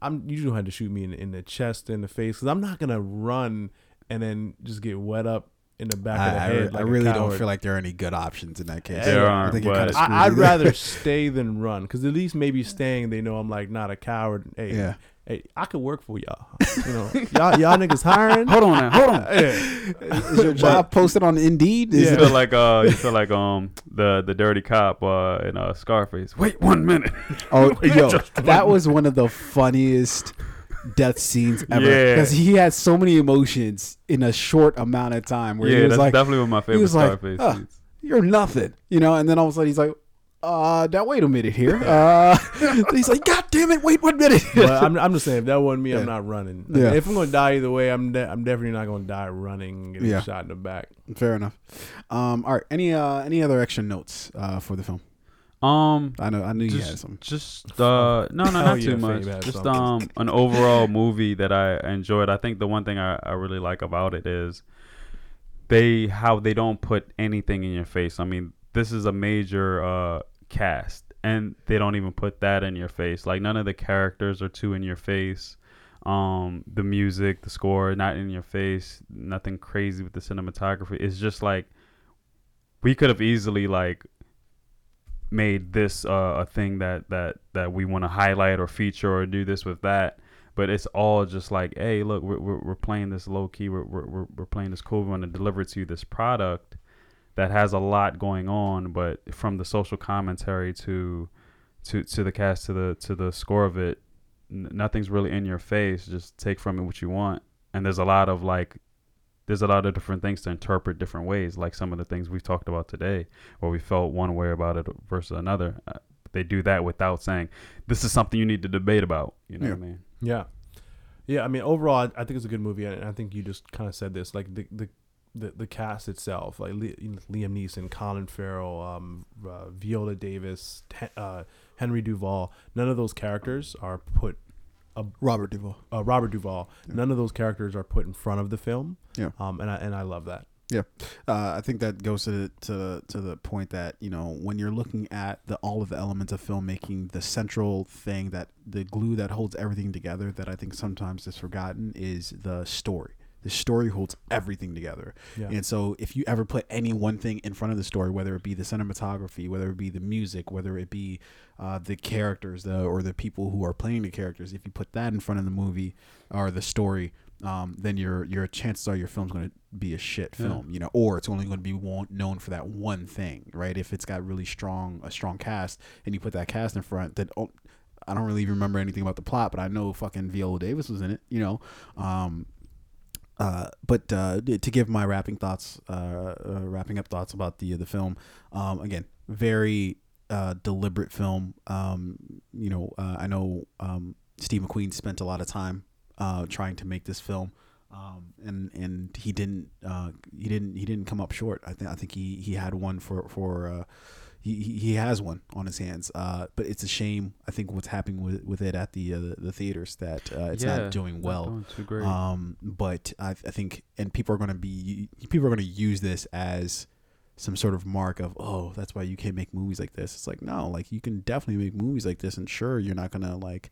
I'm you don't have to shoot me in, in the chest in the face because I'm not gonna run and then just get wet up in the back of the I, I, head. like I a really don't feel like there are any good options in that case. There aren't. I think but I, I'd rather [LAUGHS] stay than run because at least maybe staying they know I'm like not a coward. Hey, Yeah. Hey, I could work for y'all. You know, y'all y'all niggas hiring. Hold on, now, hold on. Is your job posted on Indeed? Is You it- feel like uh, you feel like um the the dirty cop uh in uh Scarface. Wait one minute. Oh, [LAUGHS] yo, that was one of the funniest death scenes ever Yeah. because he had so many emotions in a short amount of time. Where yeah, he was that's like, definitely one of my favorite was like, Scarface "Ah." scenes. "You're nothing," you know, and then all of a sudden he's like, "Uh, now wait a minute here." [LAUGHS] Uh, [LAUGHS] he's like, "God damn it, wait one minute." But [LAUGHS] I'm, I'm just saying, if that wasn't me, Yeah. I'm not running. Yeah. If I'm gonna die either way, I'm de- I'm definitely not gonna die running and getting Yeah. shot in the back. Fair enough. Um, all right. Any uh, any other extra notes uh, for the film? Um, I know I knew you had some. just uh no no not yeah, too Fame much just um an overall movie that i enjoyed i think the one thing I, I really like about it is they how they don't put anything in your face i mean this is a major uh cast and they don't even put that in your face. Like none of the characters are too in your face. Um the music the score not in your face. Nothing crazy with the cinematography. It's just like we could have easily like made this uh, a thing that that that we want to highlight or feature or do this with that. But it's all just like hey look we're, we're, we're playing this low key. We're, we're, we're- playing this cool. We want to deliver to you this product that has a lot going on but from the social commentary to to to the cast to the to the score of it n- nothing's really in your face. Just take from it what you want. And there's a lot of like there's a lot of different things to interpret different ways like some of the things we've talked about today where we felt one way about it versus another. Uh, they do that without saying this is something you need to debate about. You know what i mean? Yeah, yeah. I mean, overall, I, I think it's a good movie, and I think you just kind of said this, like the the. The, the cast itself, like Li- Liam Neeson, Colin Farrell, um, uh, Viola Davis, uh, Henry Duvall, none of those characters are put. Robert Duvall. Uh, Robert Duvall, none of those characters are put in front of the film. Yeah. Um, and I and I love that. Uh, I think that goes to the, to to the point that you know when you're looking at the all of the elements of filmmaking, the central thing that the glue that holds everything together that I think sometimes is forgotten is the story. The story holds everything together. Yeah. And so if you ever put any one thing in front of the story, whether it be the cinematography, whether it be the music, whether it be uh, the characters, the or the people who are playing the characters, if you put that in front of the movie or the story, um, then your your chances are your film's going to be a shit Yeah. film, you know, or it's only going to be one, known for that one thing, right? If it's got really strong a strong cast and you put that cast in front, that oh, I don't really remember anything about the plot, but I know fucking Viola Davis was in it, you know. Um, uh, but uh, to give my wrapping thoughts, uh, uh, wrapping up thoughts about the the film, um, again, very uh, deliberate film. Um, you know, uh, I know um, Steve McQueen spent a lot of time uh, trying to make this film, um, and and he didn't uh, he didn't he didn't come up short. I think I think he he had one for for. He, he has one on his hands, uh, but it's a shame. I think what's happening with, with it at the uh, the, the theaters that uh, it's Yeah, not doing well. great. Um, but I, I think, and people are going to be, people are going to use this as some sort of mark of, oh, that's why you can't make movies like this. It's like, no, like you can definitely make movies like this, and sure, you're not going to like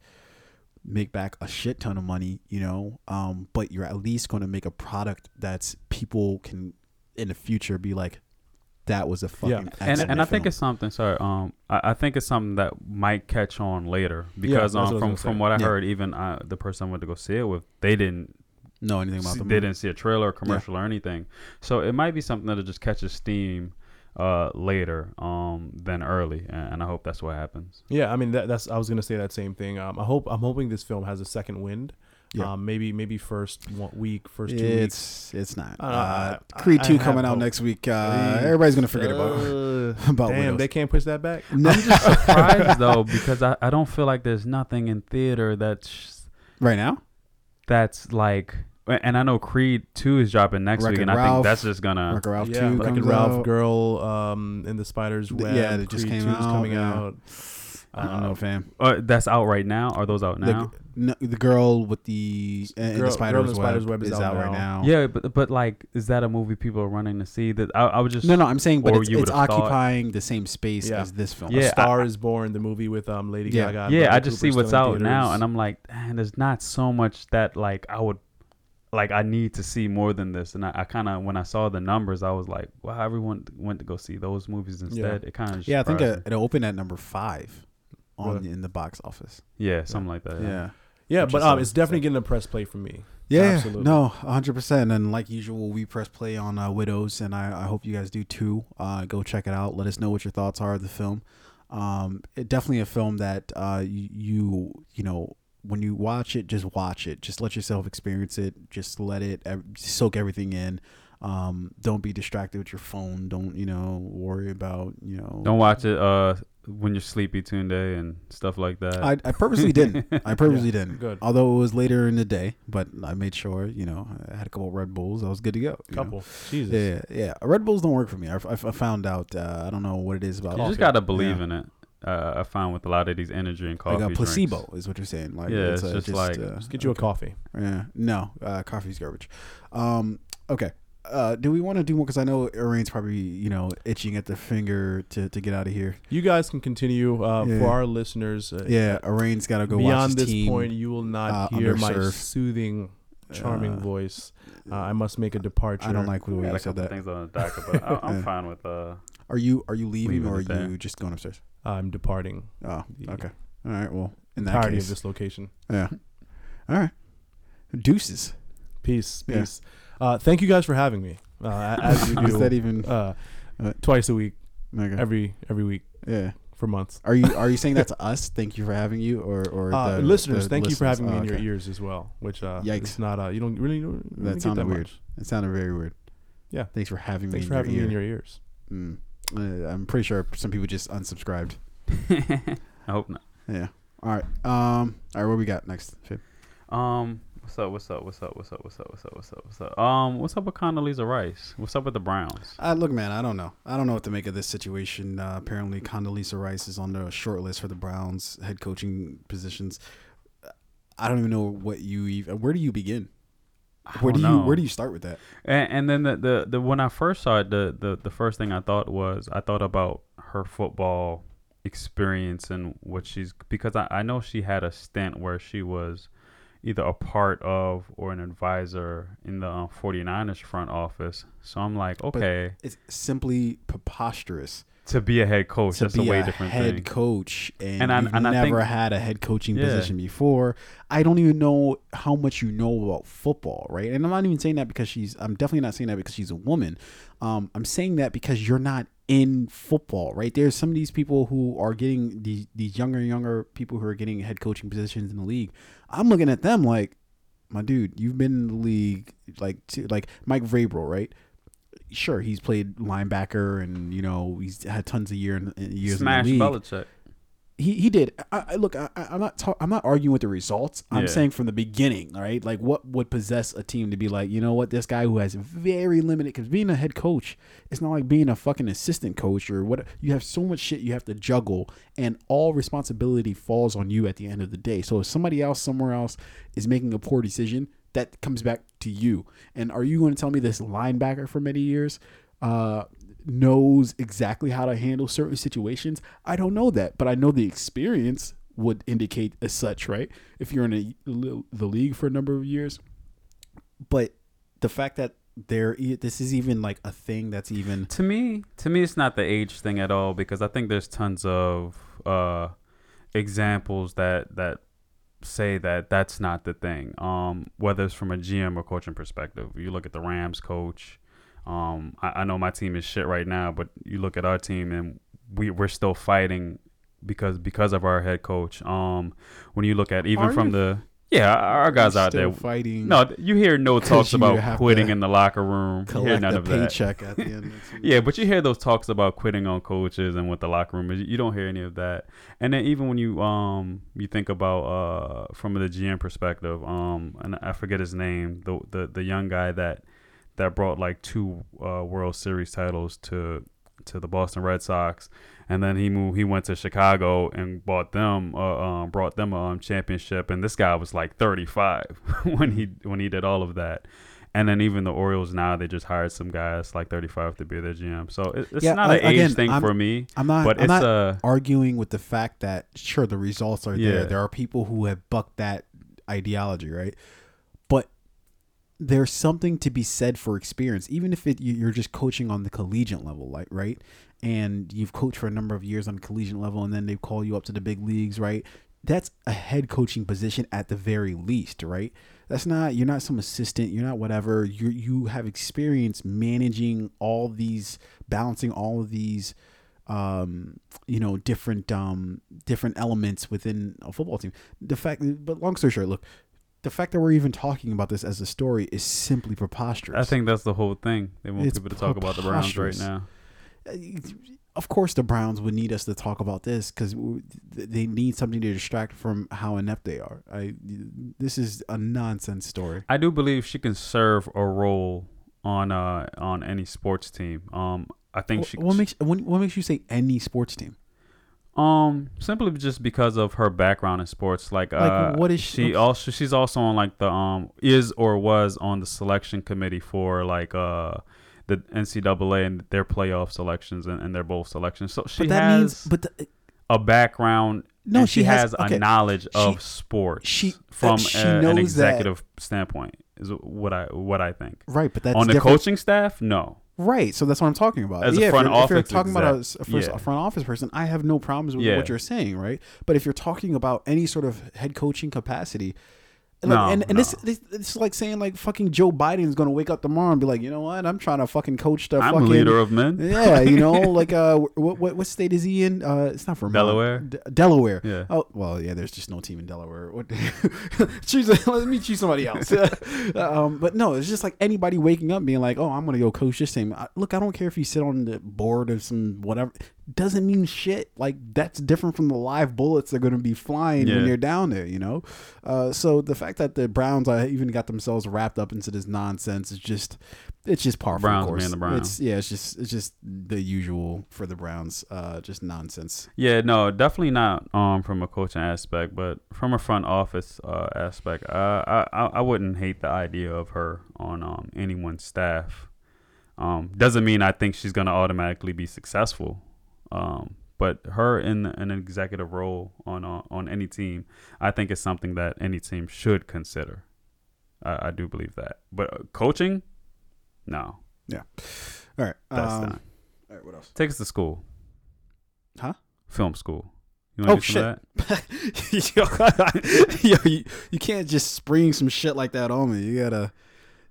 make back a shit ton of money, you know, um, but you're at least going to make a product that's people can in the future be like, that was a fucking Yeah. and and I think film." it's something. Sorry, um, I, I think it's something that might catch on later because that's what I um, was from gonna from what I Yeah. heard, even uh, the person I went to go see it with, they didn't know anything about see- the they didn't see a trailer, or commercial, or anything. So it might be something that just catches steam uh, later um, than early, and, and I hope that's what happens. Yeah, I mean that, that's I was gonna say that same thing. Um, I hope I'm hoping this film has a second wind. Yeah. Um, maybe maybe first one week, first two weeks. It's it's not. I Uh, Creed I two have coming out hope. next week. Uh, everybody's gonna forget about Uh, [LAUGHS] about Damn, Widows. they can't push that back. No, I'm just [LAUGHS] surprised though because I, I don't feel like there's nothing in theater that's right now. that's like. And I know Creed two is dropping next week, Wreck-It and I think that's just gonna. Wreck-It Ralph yeah, two like comes Ralph out. Girl, um, in the Spider's Th- Web. yeah, that just Creed came 2 out, coming yeah. out. I don't know, Um, fam. Uh, that's out right now. Are those out now? The, no, the girl with the uh, in Girl- the spider's, Girl in the Spider's web, Web is is out out right now. now. yeah, but but like, is that a movie people are running to see? That I, I would just No, no, I'm saying, but it's, it's would've thought- occupying the same space Yeah. as this film. Yeah, A Star I- is Born, the movie with um Lady Yeah. Gaga. yeah, Bradley I just Cooper see what's still in out now, and I'm like, man, there's not so much that like I would like I need to see more than this. And I, I kind of when I saw the numbers, I was like, wow, everyone went to go see those movies instead. It kind of yeah, I think it, it opened at number five on Really? in the box office. yeah, something like that. Yeah, yeah, but um, it's definitely so- getting a press play from me. yeah, Absolutely. no, 100. percent And like usual, we press play on uh, Widows, and I, I hope you guys do too. Uh, go check it out. Let us know what your thoughts are of the film. Um, it definitely a film that uh, you, you you know when you watch it, just watch it. Just let yourself experience it. Just let it ev- soak everything in. Um, don't be distracted with your phone. Don't you know worry about you know. Don't watch it uh when you're sleepy Tunde and stuff like that. I, I purposely didn't. [LAUGHS] I purposely didn't. Good. Although it was later in the day, but I made sure you know I had a couple of Red Bulls. I was good to go. you know? Couple. Jesus. Yeah, yeah. Red Bulls don't work for me. I, I, I found out. Uh, I don't know what it is about. you coffee. just gotta believe Yeah. in it. Uh, I found with a lot of these energy and coffee Like a placebo drinks. is what you're saying. Like Yeah, it's uh, just like- uh, Just get you a coffee. Yeah, no, uh, coffee's garbage. Um, okay. Uh, do we want to do more? Because I know Irain's probably you know itching at the finger to, to get out of here. You guys can continue uh, Yeah. for our listeners. Uh, Yeah, Irain's got to go watch Beyond his this team. point, you will not uh, hear my underserved. soothing, charming Uh, voice. Uh, I must make a departure. I don't like the I way you said that. things on the docket, but I, I'm [LAUGHS] fine with uh. Are you are you leaving Leaving or are there. you just going upstairs? I'm departing. Oh, okay. All right. Well, in that entirety case, of this location. yeah. All right. Deuces. Peace, Yeah. Peace. Uh, thank you guys for having me. Uh, as you [LAUGHS] Is that even? uh, Uh, twice a week, okay. every every week yeah. for months. Are you are you saying that to [LAUGHS] us? Thank you for having you, or or Uh, the listeners, the thank you for listeners? having me Oh, in your ears as well. Which uh, Yikes. it's not uh, you don't really, really That get sounded that weird. much. It sounded very weird. Yeah. Thanks for having Thanks me for in having your me in your ears. Mm. Uh, I'm pretty sure some people just unsubscribed. [LAUGHS] I hope not. Yeah. All right. Um. All right. What we got next? Um, what's up? What's up? What's up? What's up? What's up? What's up? What's up? What's up? Um, what's up with Condoleezza Rice? What's up with the Browns? Uh, look, man. I don't know. I don't know what to make of this situation. Uh, apparently, Condoleezza Rice is on the short list for the Browns head coaching positions. I don't even know what you even. Where do you begin? Where do you know. Where do you start with that? And, and then the, the the when I first saw it, the, the the first thing I thought was I thought about her football experience and what she's because I, I know she had a stint where she was either a part of or an advisor in the uh, 49ers front office. So I'm like, okay, It's simply preposterous to be a head coach. to That's be a way a different head thing. coach, and, And I- you've never think- had a head coaching Yeah. position before. I don't even know how much you know about football, right? And I'm not even saying that because she's. I'm definitely not saying that because she's a woman. Um, I'm saying that because you're not in football, right? There's some of these people who are getting these these younger and younger people who are getting head coaching positions in the league. I'm looking at them like, my dude, you've been in the league like to, like Mike Vrabel, right? Sure, he's played linebacker and you know he's had tons of year in, years Smash in the league. Belichick. He he did. I, I look. I, I'm not. Ta- I'm not arguing with the results. I'm Yeah. saying from the beginning. right? like what would possess a team to be like, you know what, this guy who has very limited. Because being a head coach, it's not like being a fucking assistant coach or what. You have so much shit you have to juggle, and all responsibility falls on you at the end of the day. So if somebody else somewhere else is making a poor decision, that comes back to you. And are you going to tell me this linebacker for many years? Uh, knows exactly how to handle certain situations. I don't know that, but I know the experience would indicate as such, right? If you're in a, the league for a number of years, but the fact that there, this is even like a thing that's even To me, to me, it's not the age thing at all because I think there's tons of uh, examples that that say that that's not the thing. Um, whether it's from a GM or coaching perspective, you look at the Rams coach. Um, I, I know my team is shit right now, but you look at our team and we we're still fighting because because of our head coach. Um, when you look at even Are from you? the yeah, our guys out there. fighting. No, you hear no talks about quitting in the locker room. You hear none of that. paycheck at the end. Of. [LAUGHS] Yeah, but you hear those talks about quitting on coaches and what the locker room is. You don't hear any of that. And then even when you um you think about uh from the GM perspective, um and I forget his name, the the the young guy that that brought like two uh, World Series titles to to the Boston Red Sox, and then he moved. He went to Chicago and bought them, uh, um, brought them a um, championship. And this guy was like 35 [LAUGHS] when he when he did all of that. And then even the Orioles now they just hired some guys like 35 to be their GM. So it, it's Yeah, not uh, an age again, thing I'm- for me, I'm not. but I'm it's not a arguing with the fact that sure the results are there. There are people who have bucked that ideology, right? There's something to be said for experience, even if it you- you're just coaching on the collegiate level, like right, and you've coached for a number of years on collegiate level, and then they call you up to the big leagues, right? That's a head coaching position at the very least, right? That's not you're not some assistant, you're not whatever. You you have experience managing all these, balancing all of these um, you know, different um, different elements within a football team. The fact, but long story short, look, the fact that we're even talking about this as a story is simply preposterous. I think that's the whole thing. They want It's people to talk about the Browns right now. Uh, Of course, the Browns would need us to talk about this because they need something to distract from how inept they are. I, this is a nonsense story. I do believe she can serve a role on uh on any sports team. Um, I think she What, what makes what, what makes you say any sports team? Um simply just because of her background in sports. Like, uh, what is she she- also she's also on like the um is or was on the selection committee for like uh the NCAA and their playoff selections and, and their bowl selections. So she But that has means, but the, a background. No, she she, has- has, okay. a knowledge of She- sports she- from she a- an knows that- executive standpoint. Is what I what I think. right, but that's on the different. coaching staff, no. Right, so that's what I'm talking about. As a front if, you're, if you're office talking about a, a yeah. a front office person, I have no problems with Yeah. what you're saying, right? But if you're talking about any sort of head coaching capacity, like, No, and, and this, no. this it's like saying like fucking Joe Biden is going to wake up tomorrow and be like, you know what, I'm trying to fucking coach the I'm fucking leader of men. yeah, you know, [LAUGHS] like uh, what what what state is he in? Uh, it's not Vermont. Delaware? D- Delaware. Yeah. Oh well, yeah. There's just no team in Delaware. [LAUGHS] Choose. [LAUGHS] Let me choose somebody else. um, but no, it's just like anybody waking up being like, "Oh, I'm gonna go coach this team." I, look, I don't care if you sit on the board of some whatever. Doesn't mean shit. Like that's different from the live bullets they're gonna be flying when you're down there. You know. Uh, so the fact that the Browns uh, even got themselves wrapped up into this nonsense is just. It's just par for the course. being the Browns. It's yeah, it's just it's just the usual for the Browns. Uh, just nonsense. Yeah, no, definitely not um from a coaching aspect, but from a front office uh, aspect, uh, I, I I wouldn't hate the idea of her on um anyone's staff. Um, doesn't mean I think she's gonna automatically be successful. Um, but her in an executive role on uh, on any team, I think is something that any team should consider. I, I do believe that, but uh, coaching, no, Yeah. All right. that's um, not. All right. What else? Take us to school. Huh? Film school. You wanna Oh do some of shit! that? [LAUGHS] yo, [LAUGHS] yo you, you can't just spring some shit like that on me. You gotta,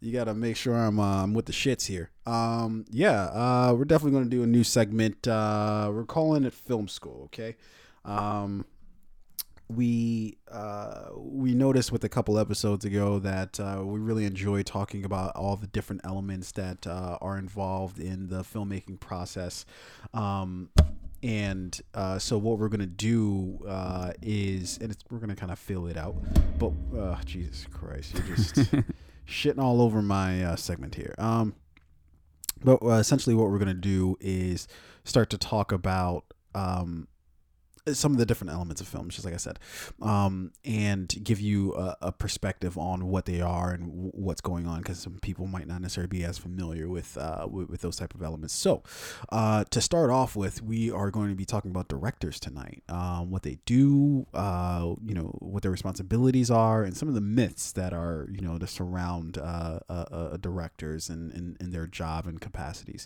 you gotta make sure I'm, I'm with the shits here. Um, yeah, uh, we're definitely gonna do a new segment. Uh, we're calling it Film School. Okay. Um, we uh, we noticed with a couple episodes ago that uh, we really enjoy talking about all the different elements that uh, are involved in the filmmaking process. Um, and uh, so what we're gonna do uh, is, and it's, we're gonna kind of fill it out. But uh, Jesus Christ, you're just [LAUGHS] shitting all over my uh, segment here. Um, but uh, essentially, what we're gonna do is start to talk about um, some of the different elements of films, just like I said, um, and give you a, a perspective on what they are and w- what's going on, because some people might not necessarily be as familiar with uh, with, with those type of elements. So, uh, to start off with, we are going to be talking about directors tonight, um, what they do, uh, you know, what their responsibilities are, and some of the myths that are, you know, to surround uh, uh, uh, directors and, and, and their job and capacities.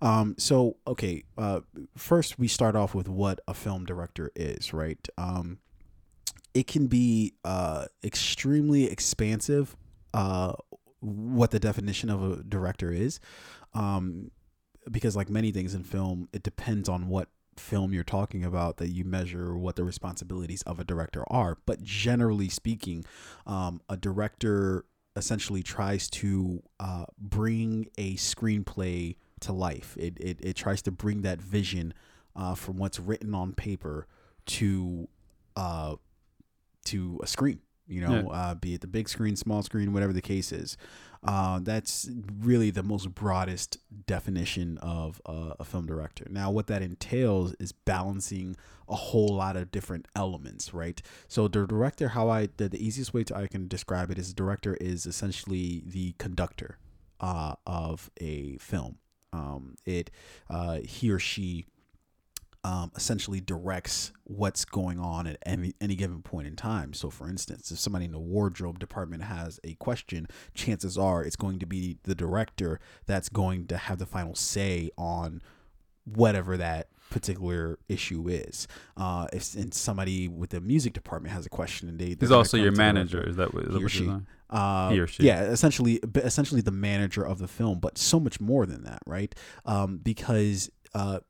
Um, so, okay, uh, first we start off with what a film director is, right? Um, it can be uh, extremely expansive. Uh, what the definition of a director is, um, because like many things in film, it depends on what film you're talking about that you measure what the responsibilities of a director are. But generally speaking, um, a director essentially tries to uh, bring a screenplay to life. It, it, it tries to bring that vision uh, from what's written on paper to uh, to a screen. You know, Yeah. uh, be it the big screen, small screen, whatever the case is. Uh, that's really the most broadest definition of a film director. Now, what that entails is balancing a whole lot of different elements, right? So, the director, how I the, the easiest way to I can describe it is, the director is essentially the conductor uh, of a film. Um, it uh, he or she um, essentially directs what's going on at any, any given point in time. So, for instance, if somebody in the wardrobe department has a question, chances are it's going to be the director that's going to have the final say on whatever that particular issue is. Uh, if and somebody with the music department has a question, and they gonna also your manager. Is that what, is He or she. Uh, He or she. Yeah, essentially, essentially the manager of the film, but so much more than that, right? Um, because uh,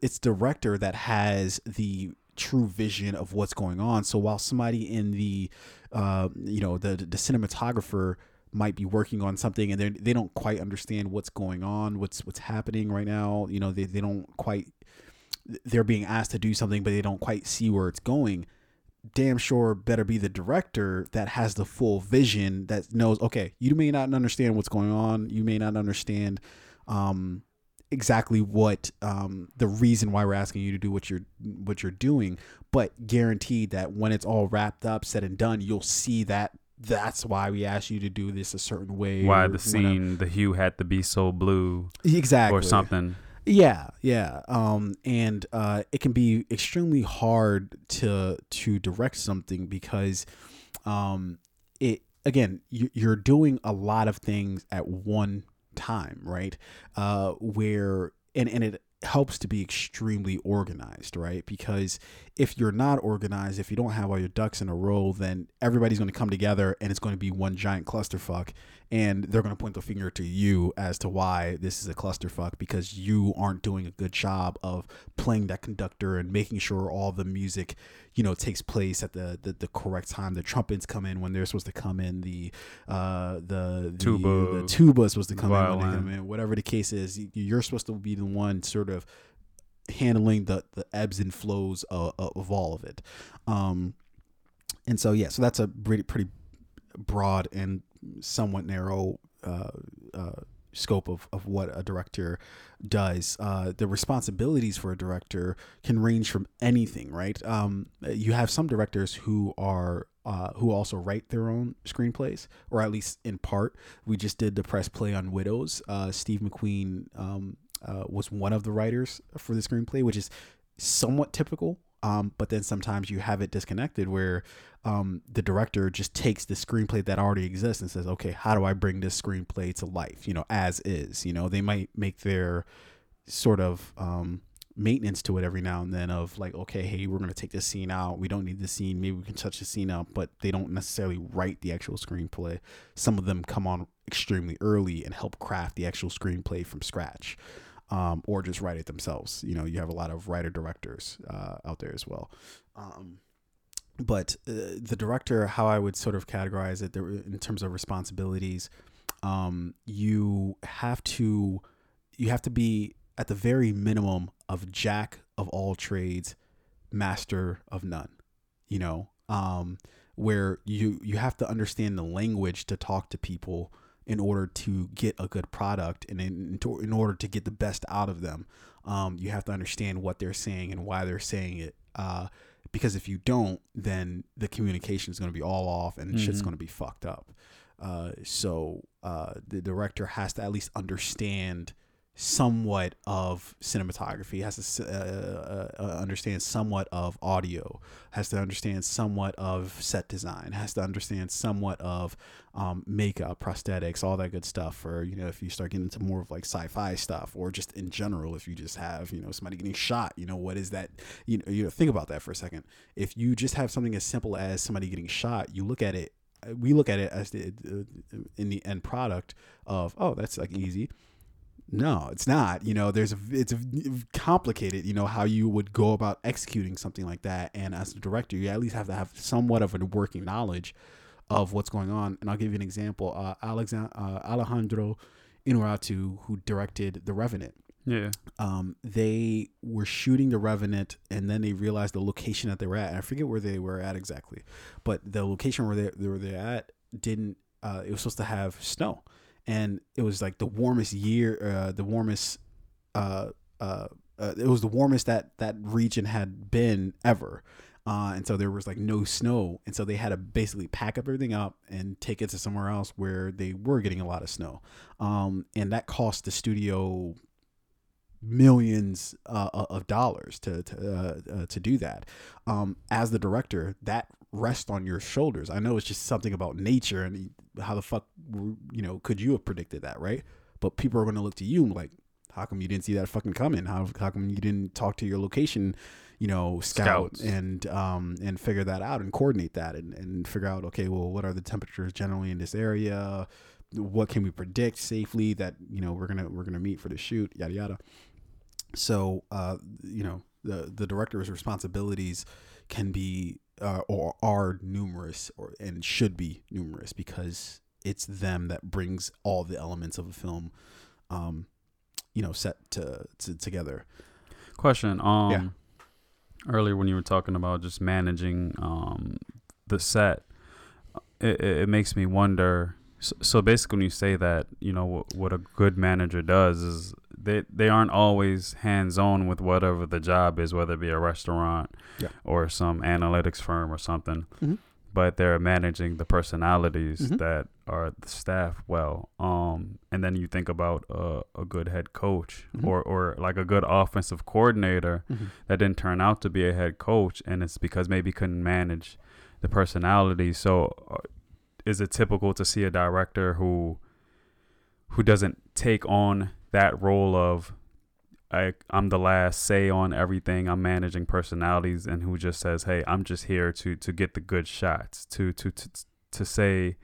it's director that has the true vision of what's going on. So while somebody in the, uh, you know, the the cinematographer might be working on something and they they don't quite understand what's going on, what's what's happening right now. You know, they they don't quite. They're being asked to do something, but they don't quite see where it's going damn sure better be the director that has the full vision that knows okay you may not understand what's going on you may not understand um, exactly what um, the reason why we're asking you to do what you're what you're doing but guaranteed that when it's all wrapped up said and done you'll see that that's why we asked you to do this a certain way Why the scene, the hue had to be so blue exactly or something. yeah, yeah. Um, and uh, it can be extremely hard to to direct something because, um, it again you, you're doing a lot of things at one time, right? Uh, where and and it helps to be extremely organized, right? Because if you're not organized, if you don't have all your ducks in a row, then everybody's going to come together and it's going to be one giant clusterfuck, and they're going to point the finger to you as to why this is a clusterfuck because you aren't doing a good job of playing that conductor and making sure all the music, you know, takes place at the the, the correct time. The trumpets come in when they're supposed to come in. The uh the the, Tuba, the tuba is supposed to come in when they come in. Whatever the case is, you're supposed to be the one sort of handling the the ebbs and flows of, of all of it. Um, and so yeah, so that's a pretty pretty broad and somewhat narrow uh, uh, scope of, of what a director does. Uh, the responsibilities for a director can range from anything, right? Um, you have some directors who are uh, who also write their own screenplays, or at least in part. We just did the press play on Widows. Uh, Steve McQueen um, uh, was one of the writers for the screenplay, which is somewhat typical. Um, but then sometimes you have it disconnected where um, the director just takes the screenplay that already exists and says, okay, how do I bring this screenplay to life? You know, as is. You know, they might make their sort of um, maintenance to it every now and then of like, okay, hey, we're gonna take this scene out. We don't need this scene. Maybe we can touch the scene up, but they don't necessarily write the actual screenplay. Some of them come on extremely early and help craft the actual screenplay from scratch. Um, or just write it themselves. You know, you have a lot of writer directors uh, out there as well. Um, but uh, the director, how I would sort of categorize it there, in terms of responsibilities, um, you have to you have to be at the very minimum of jack of all trades, master of none. You know, um, where you you have to understand the language to talk to people in order to get a good product and in, in order to get the best out of them. Um, you have to understand what they're saying and why they're saying it. Uh, because if you don't, then the communication is going to be all off and mm-hmm. shit's going to be fucked up. Uh, so uh, the director has to at least understand somewhat of cinematography has to uh, uh, uh, understand somewhat of audio has to understand somewhat of set design has to understand somewhat of um, makeup prosthetics all that good stuff or you know if you start getting into more of like sci-fi stuff or just in general if you just have you know somebody getting shot you know what is that you know you know think about that for a second. If you just have something as simple as somebody getting shot you look at it we look at it as the uh, in the end product of oh that's like easy no, it's not. You know, there's a it's a, complicated. You know how you would go about executing something like that, and as a director, you at least have to have somewhat of a working knowledge of what's going on. And I'll give you an example. Uh, Alexand- uh, Alejandro Inarritu, who directed The Revenant. Yeah. Um, they were shooting The Revenant, and then they realized the location that they were at. And I forget where they were at exactly, but the location where they, they were they at didn't. Uh, it was supposed to have snow and it was like the warmest year, uh, the warmest. Uh, uh, uh, it was the warmest that that region had been ever. Uh, and so there was like no snow, and so they had to basically pack up everything up and take it to somewhere else where they were getting a lot of snow. Um, and that cost the studio millions uh, of dollars to to, uh, uh, to do that. Um, as the director, that rests on your shoulders. I know it's just something about nature and how the fuck you know could you have predicted that, right? But people are going to look to you like, how come you didn't see that fucking coming? How how come you didn't talk to your location, you know, scout Scouts. and um and figure that out and coordinate that and and figure out okay, well, what are the temperatures generally in this area? What can we predict safely that you know we're gonna we're gonna meet for the shoot? Yada yada. So uh, you know the the director's responsibilities can be uh, or are numerous or and should be numerous because it's them that brings all the elements of a film um you know set to, to together question um yeah. earlier when you were talking about just managing um the set it, it makes me wonder so, so basically when you say that you know what, what a good manager does is they they aren't always hands on with whatever the job is, whether it be a restaurant yeah. or some analytics firm or something. Mm-hmm. But they're managing the personalities mm-hmm. that are the staff well. Um, and then you think about a, a good head coach mm-hmm. or, or like a good offensive coordinator mm-hmm. that didn't turn out to be a head coach, and it's because maybe couldn't manage the personality. So, uh, is it typical to see a director who who doesn't take on that role of I, I'm the last say on everything. I'm managing personalities, and who just says, "Hey, I'm just here to to get the good shots, to to to to say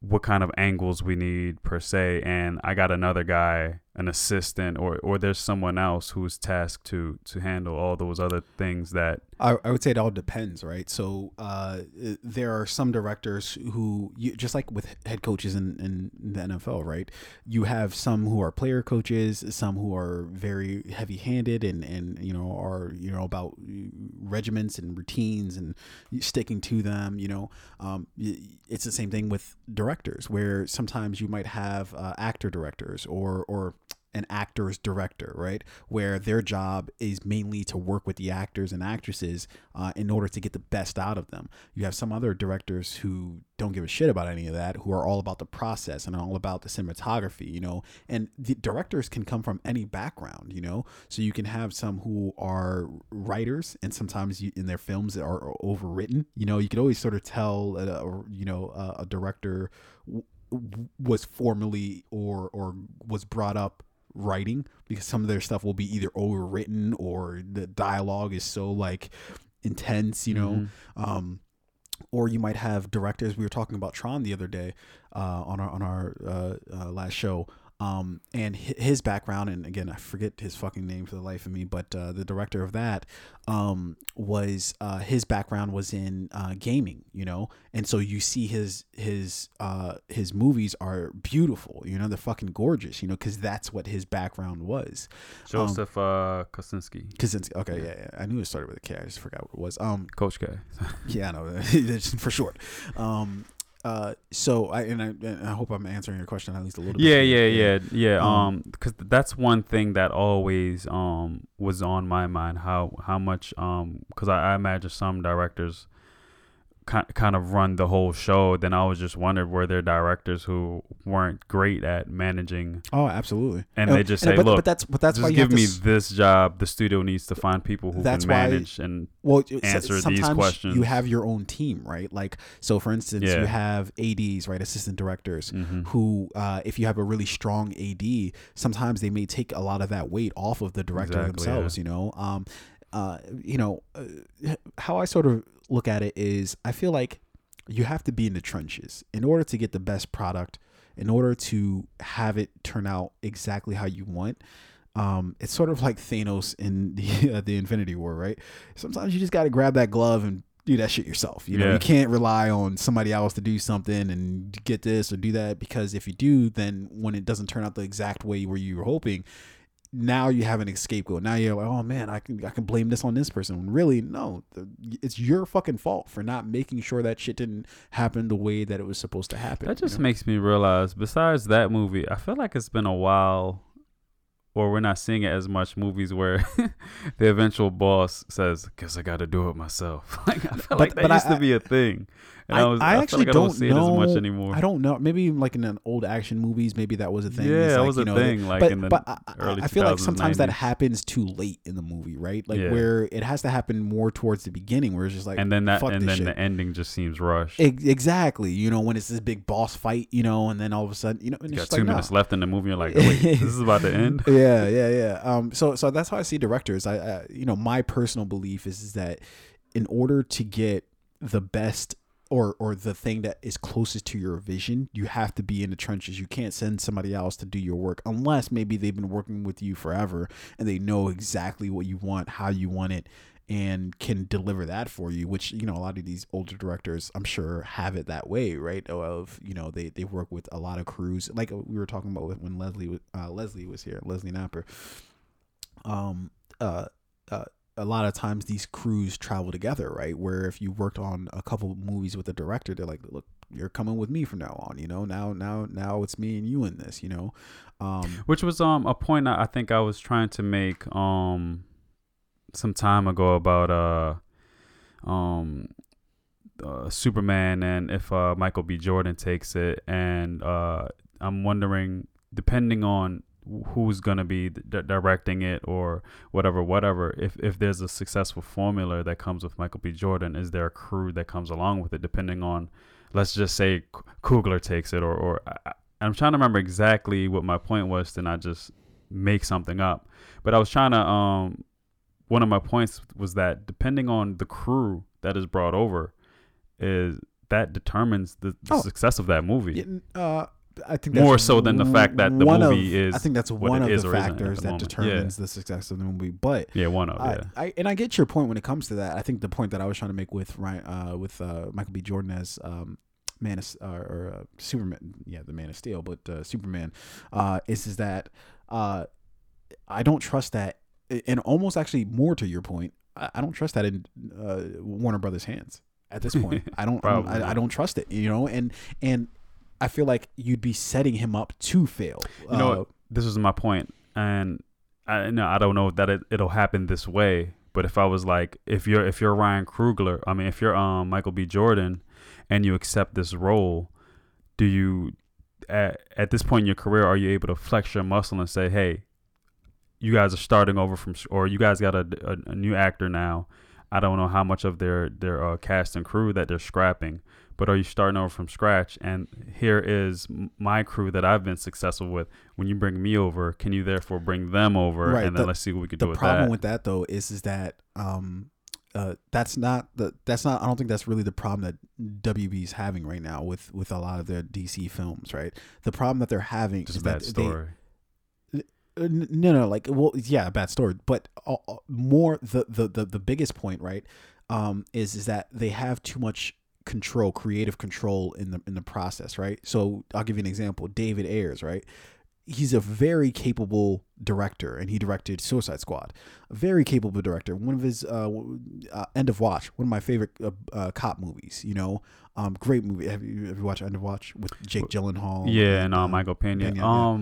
what kind of angles we need per se." And I got another guy an assistant or or there's someone else who's tasked to to handle all those other things that I, I would say it all depends right? So uh, there are some directors who you, just like with head coaches in, in the NFL right? You have some who are player coaches some who are very heavy handed and and you know are you know about regiments and routines and sticking to them you know? Um, it's the same thing with directors where sometimes you might have uh, actor directors or or an actor's director, right? Where their job is mainly to work with the actors and actresses uh, in order to get the best out of them. You have some other directors who don't give a shit about any of that, who are all about the process and all about the cinematography, you know. And the directors can come from any background, you know. So you can have some who are writers, and sometimes you, in their films are overwritten. You know, you could always sort of tell, uh, you know, uh, a director was formerly or or was brought up writing because some of their stuff will be either overwritten or the dialogue is so like intense, you know. Mhm. Um, or you might have directors. We were talking about Tron the other day uh, on our on our uh, uh, last show. Um, and his background, and again, I forget his fucking name for the life of me, but uh, the director of that um, was uh, his background was in uh, gaming, you know, and so you see his his uh, his movies are beautiful, you know, they're fucking gorgeous, you know, because that's what his background was. Joseph uh, Kosinski, Kaczynski, okay, yeah, yeah, I knew it started with a K, I just forgot what it was. Um, Coach K. [LAUGHS] yeah, I know [LAUGHS] for short. Um, uh, so I and I and I hope I'm answering your question at least a little bit. Yeah, yeah, yeah, yeah. Um, Um, because that's one thing that always um was on my mind. How how much um because I, I imagine some directors kind kind of run the whole show. Then I was just wondered were there directors who weren't great at managing, Oh, absolutely. and Uh, they just and- say, but, "Look, but that's but that's why you give me s- this job. The studio needs to find people who That's can why- manage and well answer these questions. You have your own team, right? Like so, for instance, Yeah. you have ads, right, assistant directors. Mhm. Who, uh, if you have a really strong AD, sometimes they may take a lot of that weight off of the director Exactly, themselves. You know, um, uh, you know, uh, how I sort of look at it is, I feel like you have to be in the trenches in order to get the best product, in order to have it turn out exactly how you want. Um, it's sort of like Thanos in [LAUGHS] the uh, the Infinity War, right? Sometimes you just got to grab that glove and do that shit yourself. You know, Yeah. you can't rely on somebody else to do something and get this or do that because if you do, then when it doesn't turn out the exact way where you were hoping, now you have an scapegoat. Now you're like, oh man, I can I can blame this on this person. Really, no, it's your fucking fault for not making sure that shit didn't happen the way that it was supposed to happen. That you just know? makes me realize, besides that movie, I feel like it's been a while, or we're not seeing it as much movies where [LAUGHS] the eventual boss says, "Guess I got to do it myself." [LAUGHS] like I feel But- like that but I- used to be a thing. And I, was, I feel actually like I don't, don't see know it as much anymore. I don't know. Maybe like in an old action movies, maybe that was a thing. Yeah, like, was you a know, thing, like but, in the but I, I- early I feel like 2000s, sometimes that happens too late in the movie, right? Like Yeah. where it has to happen more towards the beginning, where it's just like, and then that, fuck and then shit. the ending just seems rushed. Ex- exactly. You know, when it's this big boss fight, you know, and then all of a sudden, you know, and you got two like, nah. minutes left in the movie. You're like, oh, [LAUGHS] wait, this is about to end. [LAUGHS] yeah, yeah, yeah. Um, so so that's how I see directors. I, I you know, my personal belief is, is that in order to get the best or or the thing that is closest to your vision, you have to be in the trenches. You can't send somebody else to do your work unless maybe they've been working with you forever and they know exactly what you want, how you want it and can deliver that for you which you know a lot of these older directors i'm sure have it that way right of you know they they work with a lot of crews like we were talking about when leslie was uh, leslie was here leslie napper um uh uh a lot of times these crews travel together, right? Where if you worked on a couple movies with the director, they're like, "Look, you're coming with me from now on." You know, now, now, now it's me and you in this. You know, um, which was um a point I I think I was trying to make um some time ago about uh um uh, Superman and if uh Michael B Jordan takes it and uh I'm wondering depending on who's gonna be d- directing it or whatever whatever if if there's a successful formula that comes with Michael B Jordan is there a crew that comes along with it depending on let's just say Coogler takes it or or I, I'm trying to remember exactly what my point was to not just make something up. But I was trying to um one of my points was that depending on the crew that is brought over is that determines the, the Oh. success of that movie. Uh, I think More so than the fact that the movie of, is I think that's one of the or isn't at factors the that moment. determines the success of the movie. But Yeah, one of I, yeah. I and I get your point when it comes to that. I think the point that I was trying to make with Ryan, uh, with uh, Michael B. Jordan as um, Man of, uh, or uh, Superman, yeah, the Man of Steel, but uh, Superman, uh, is is that uh, I don't trust that, and almost actually more to your point, I, I don't trust that in uh, Warner Brothers' hands at this point. [LAUGHS] I don't, I, don't- Probably I, I don't trust it, you know, and and I feel like you'd be setting him up to fail. You know Uh. This was my point, and I no, I don't know that it, it'll happen this way. But if I was like, if you're if you're Ryan Coogler, I mean, if you're um Michael B. Jordan, and you accept this role, do you at, at this point in your career are you able to flex your muscle and say, hey, you guys are starting over from, or you guys got a, a, a new actor now. I don't know how much of their their uh, cast and crew that they're scrapping, but are you starting over from scratch? And here is my crew that I've been successful with. When you bring me over, can you therefore bring them over, Right, and then the- let's see what we can do with problem with that though is is that um uh that's not the that's not I don't think that's really the problem that WB's having right now with with a lot of their DC films, right? The problem that they're having Just a is bad that story. They, uh, no, no, like well, yeah, a bad story, but uh, uh, more the, the the the biggest point, right, um, is is that they have too much control, creative control in the in the process, right? So I'll give you an example. David Ayers, right? He's a very capable director, and he directed Suicide Squad. A very capable director. One of his uh, uh, End of Watch, one of my favorite uh, uh, cop movies. You know, um, great movie. Have you you watched End of Watch with Jake Gyllenhaal? yeah, and uh, Michael Pena. Pena, yeah.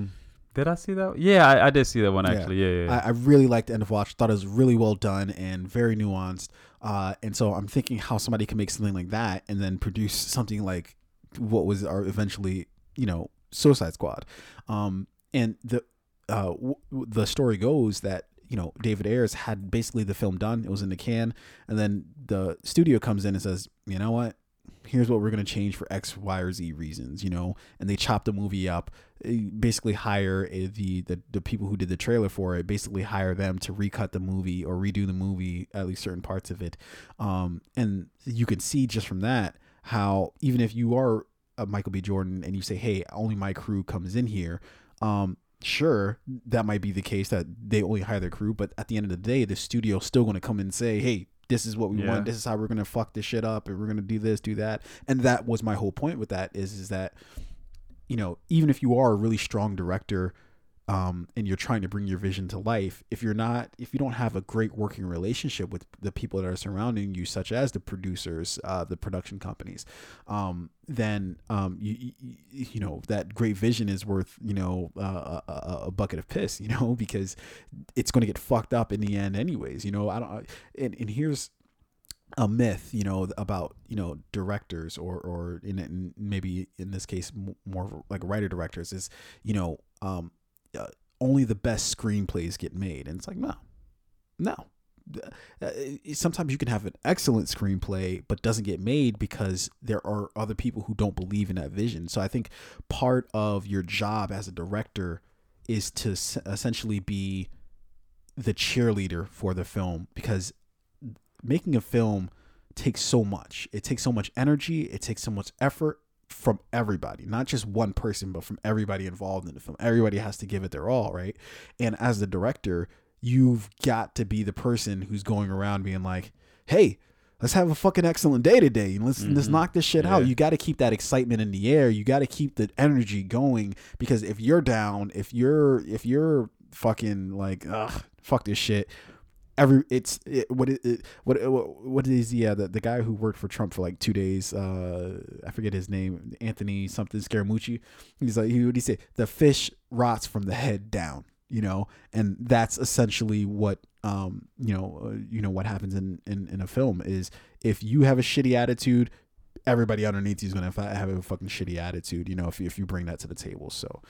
Did I see that? Yeah, I, I did see that one Yeah. actually. Yeah, yeah. I, I really liked End of Watch. Thought it was really well done and very nuanced. Uh, and so I'm thinking how somebody can make something like that and then produce something like what was our eventually, you know, Suicide Squad. Um, and the uh, w- the story goes that you know David Ayers had basically the film done. It was in the can, and then the studio comes in and says, you know what? Here's what we're gonna change for X, Y, or Z reasons, you know, and they chop the movie up eh, basically hire eh, the, the the people who did the trailer for it basically hire them to recut the movie or redo the movie at least certain parts of it. Um, and you can see just from that how even if you are a michael b. Jordan and you say hey only my crew comes in here um, sure that might be the case that they only hire their crew but at the end of the day the studio's still going to come and say hey this is what we Yeah. want this is how we're going to fuck this shit up and we're going to do this do that and that was my whole point with that is is that you know, even if you are a really strong director um, and you're trying to bring your vision to life, if you're not, if you don't have a great working relationship with the people that are surrounding you, such as the producers, uh, the production companies, um, then um, you, you you know that great vision is worth you know uh, a, a- a bucket of piss, you know, [LAUGHS] because it's going to get fucked up in the end, anyways. You know, I don't. And, and here's a myth, you know, about you know directors or or in, in maybe in this case more like writer directors is you know um uh, only the best screenplays get made, and it's like no, no. Uh, sometimes you can have an excellent screenplay but doesn't get made because there are other people who don't believe in that vision so i think part of your job as a director is to essentially be the cheerleader for the film because making a film takes so much. It takes so much energy. It takes so much effort from everybody, not just one person, but from everybody involved in the film. Everybody has to give it their all, right? And as the director, you've got to be the person who's going around being like, "Hey, let's have a fucking excellent day today. and Let's let's Mhm. knock this shit out." You got to keep that excitement in the air. You got to keep the energy going because if you're down, if you're if you're fucking like, ugh, fuck this shit, every it's it, what it, what what is yeah the, the guy who worked for Trump for like two days uh I forget his name Anthony something Scaramucci. He's like he would he say the fish rots from the head down you know? And that's essentially what um you know uh, you know what happens in, in in a film is if you have a shitty attitude everybody underneath you is gonna have a fucking shitty attitude you know if you, if you bring that to the table so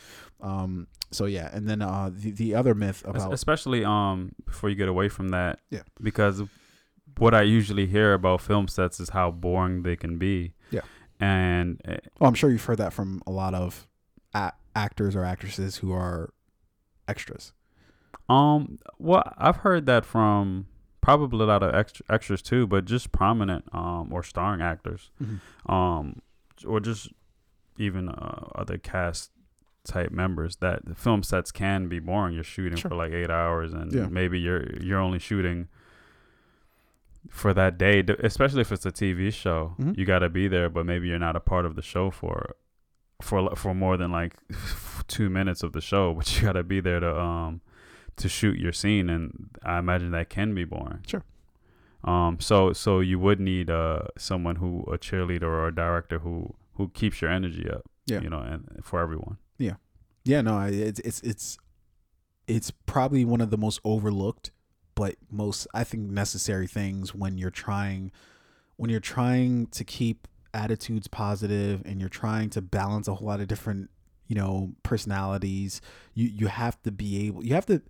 um so yeah and then uh the, the other myth about especially um before you get away from that Yeah. because what i usually hear about film sets is how boring they can be Yeah. and uh, Well, I'm sure you've heard that from a lot of a- actors or actresses who are extras. um well i've heard that from probably a lot of extra, extras too but just prominent um or starring actors um or just even uh, other cast type members that the film sets can be boring you're shooting Sure. for like eight hours and Yeah. maybe you're you're only shooting for that day especially if it's a tv show Mhm. you got to be there but maybe you're not a part of the show for for for more than like [LAUGHS] two minutes of the show but you got to be there to um to shoot your scene and i imagine that can be boring Sure. um so so you would need uh someone who a cheerleader or a director who who keeps your energy up Yeah. you know and for everyone Yeah, Yeah. no, I- it's it's it's it's probably one of the most overlooked, but most I think necessary things when you're trying when you're trying to keep attitudes positive and you're trying to balance a whole lot of different you know personalities. You you have to be able. You have to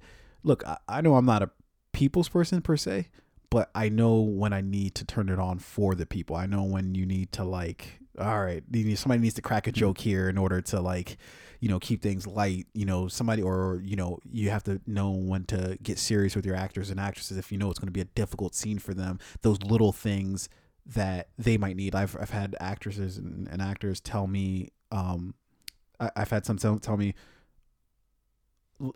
look. I, I know I'm not a people's person per se, but I know when I need to turn it on for the people. I know when you need to like all right, need- somebody needs to crack a joke here in order to like, you know, keep things light. You know, somebody or you know, you have to know when to get serious with your actors and actresses if you know it's going to be a difficult scene for them. Those little things that they might need. I've I've had actresses and, and actors tell me, um, I, I've had some tell, tell me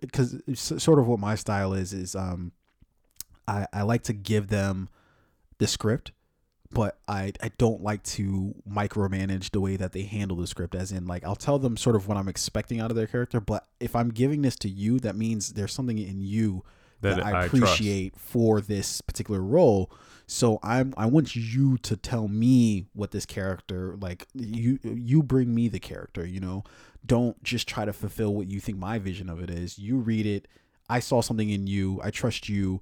because sort of what my style is is um, I I like to give them the script but I, I don't like to micromanage the way that they handle the script as in like I'll tell them sort of what I'm expecting out of their character but if I'm giving this to you that means there's something in you that, That I I trust. appreciate for this particular role so I'm I want you to tell me what this character like you you bring me the character you know? Don't just try to fulfill what you think my vision of it is. You read it. I saw something in you. I trust you.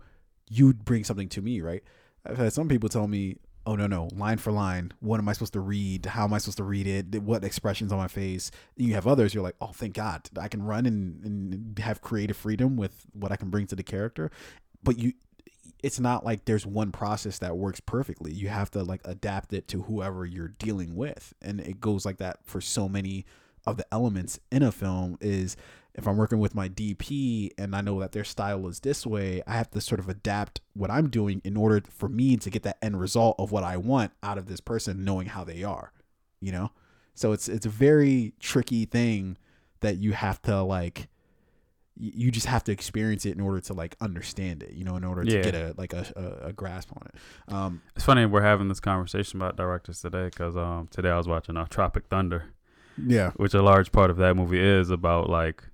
You bring something to me right? I've had some people tell me oh no no. Line for line. What am i supposed to read? How am i supposed to read it? What expressions on my face? You have others you're like oh thank god. I can run and, and have creative freedom with what i can bring to the character. But you it's not like there's one process that works perfectly you have to like adapt it to whoever you're dealing with and it goes like that for so many of the elements in a film is if I'm working with my DP and I know that their style is this way, I have to sort of adapt what I'm doing in order for me to get that end result of what I want out of this person knowing how they are, you know? So it's it's a very tricky thing that you have to like you just have to experience it in order to like understand it, you know, in order to Yeah. get a like a, a, a grasp on it. Um It's funny we're having this conversation about directors today because um, today I was watching uh, Tropic Thunder, yeah. which a large part of that movie is about like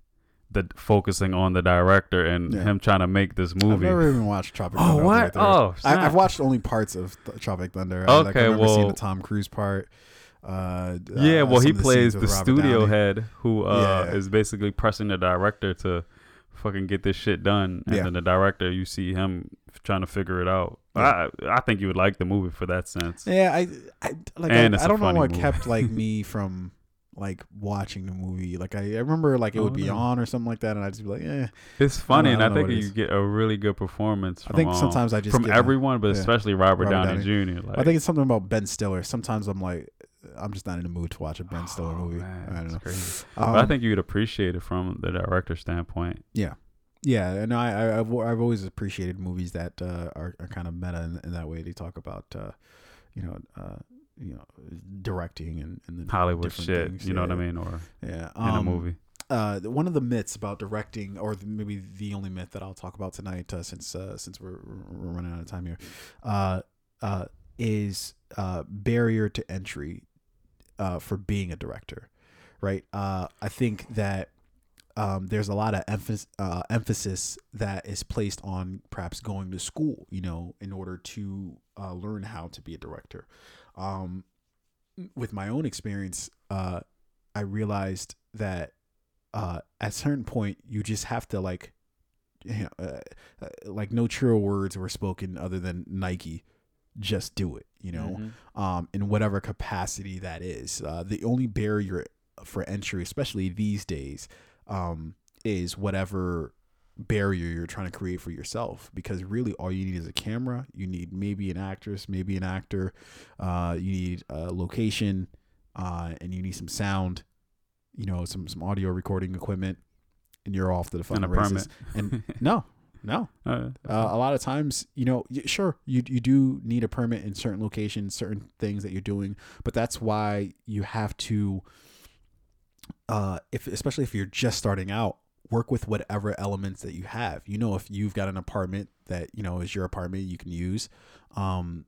the focusing on the director and Yeah. him trying to make this movie. I've never even watched Tropic Oh, Thunder. all the way what? Oh, I, I've watched only parts of Th- Tropic Thunder. I, like, I Okay, remember seeing well- the Tom Cruise part. Uh, yeah, uh, well, he plays the studio Downey. head who uh, Yeah. is basically pressing the director to fucking get this shit done, and Yeah. then the director, you see him trying to figure it out. Yeah. I I think you would like the movie for that sense. Yeah, I, I like. And I, I don't know what movie. kept like [LAUGHS] me from like watching the movie. Like I, I remember like it Oh, would be no. on or something like that, and I'd just be like, eh. It's funny, I and I think you get a really good performance. From, I think um, sometimes I just from everyone, but yeah. especially Robert, Robert Downey, Jr. Like, I think it's something about Ben Stiller. Sometimes I'm like, I'm just not in the mood to watch a Ben Stiller Oh, movie. man, I don't know. [LAUGHS] Um, but I think you'd appreciate it from the director standpoint. Yeah, yeah, and I, I I've, I've always appreciated movies that uh, are, are kind of meta in, in that way. They talk about, uh, you know, uh, you know, directing and, and the Hollywood shit, things. you know what I mean, or Yeah, in a um, movie. Uh, one of the myths about directing, or maybe the only myth that I'll talk about tonight, uh, since uh, since we're, we're running out of time here, uh, uh, is uh, barrier to entry uh, for being a director, right? Uh, I think that um, there's a lot of emphasis, uh, emphasis that is placed on perhaps going to school, you know, in order to uh, learn how to be a director. Um, with my own experience, uh, I realized that uh, at a certain point, you just have to like, you know, uh, uh, like no truer words were spoken other than Nike. Just do it, you know Mhm. um, in whatever capacity that is. Uh, the only barrier for entry, especially these days, um, is whatever barrier you're trying to create for yourself. Because really, all you need is a camera. You need maybe an actress, maybe an actor. Uh, you need a location, uh, and you need some sound. You know, some some audio recording equipment, and you're off to the fucking And a races. And [LAUGHS] no, no, Uh, uh, a lot of times, you know, y- sure, you you do need a permit in certain locations, certain things that you're doing, but that's why you have to, uh, if especially if you're just starting out, work with whatever elements that you have. You know, if you've got an apartment that you know is your apartment, you can use. Um,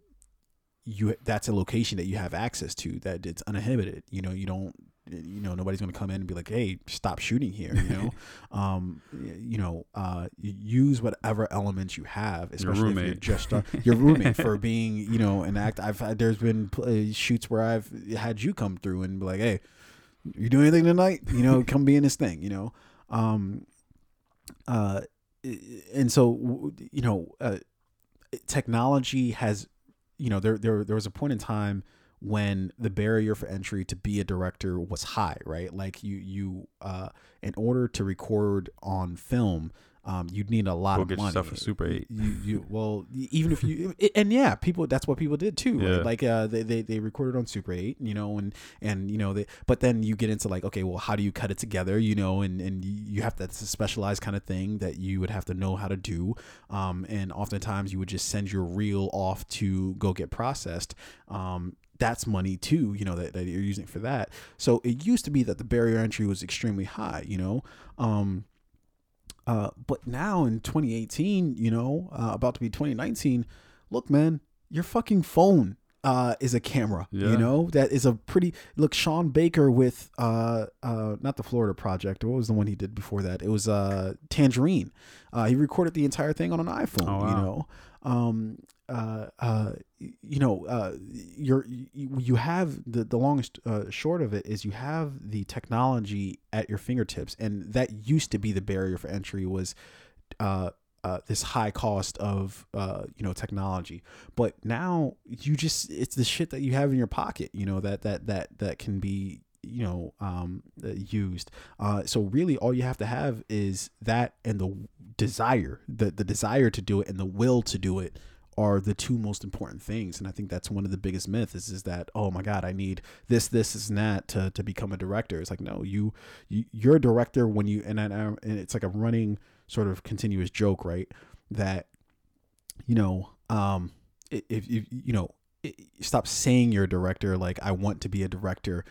you that's a location that you have access to that it's uninhibited. You know, you don't. You know, nobody's going to come in and be like, "Hey, stop shooting here." You know, [LAUGHS] um, you know, uh, use whatever elements you have, especially if you're just start, your roommate for [LAUGHS] being, you know, an act. I've had, there's been pl- uh, shoots where I've had you come through and be like, "Hey, you doing anything tonight? You know, come be in this thing." You know, um, uh, and so you know, uh, technology has, you know, there there there was a point in time when the barrier for entry to be a director was high, right? Like you you uh in order to record on film, um, you'd need a lot Go of get money. yourself a Super 8. You, you well, even if you [LAUGHS] and yeah, people that's what people did too. Yeah. Right? Like uh, they, they they recorded on Super Eight, you know, and and you know they. But then you get into like, okay, well, how do you cut it together, you know, and and you have that's a specialized kind of thing that you would have to know how to do. Um, and oftentimes you would just send your reel off to go get processed. Um, that's money too, you know, that, that you're using for that. So it used to be that the barrier entry was extremely high, you know. Um, uh, but now in 2018, you know, uh, about to be 2019, look, man, your fucking phone uh, is a camera. Yeah. You know, that is a pretty look. Sean Baker with uh, uh, not the Florida Project. What was the one he did before that? It was uh, Tangerine. Uh, he recorded the entire thing on an iPhone. Oh, You know, um, uh, uh, you know, uh, you're you, you have the the longest uh, short of it is you have the technology at your fingertips, and that used to be the barrier for entry was. Uh, uh, this high cost of uh, you know technology, but now you just it's the shit that you have in your pocket, you know that that that that can be you know um, uh, used. Uh, so really, all you have to have is that and the desire, the the desire to do it and the will to do it are the two most important things and i think that's one of the biggest myths is, is that oh my god i need this this this and that to, to become a director. It's like no you, you you're a director when you and, I, and it's like a running sort of continuous joke right? That you know um if, if you know stop saying you're a director like i want to be a director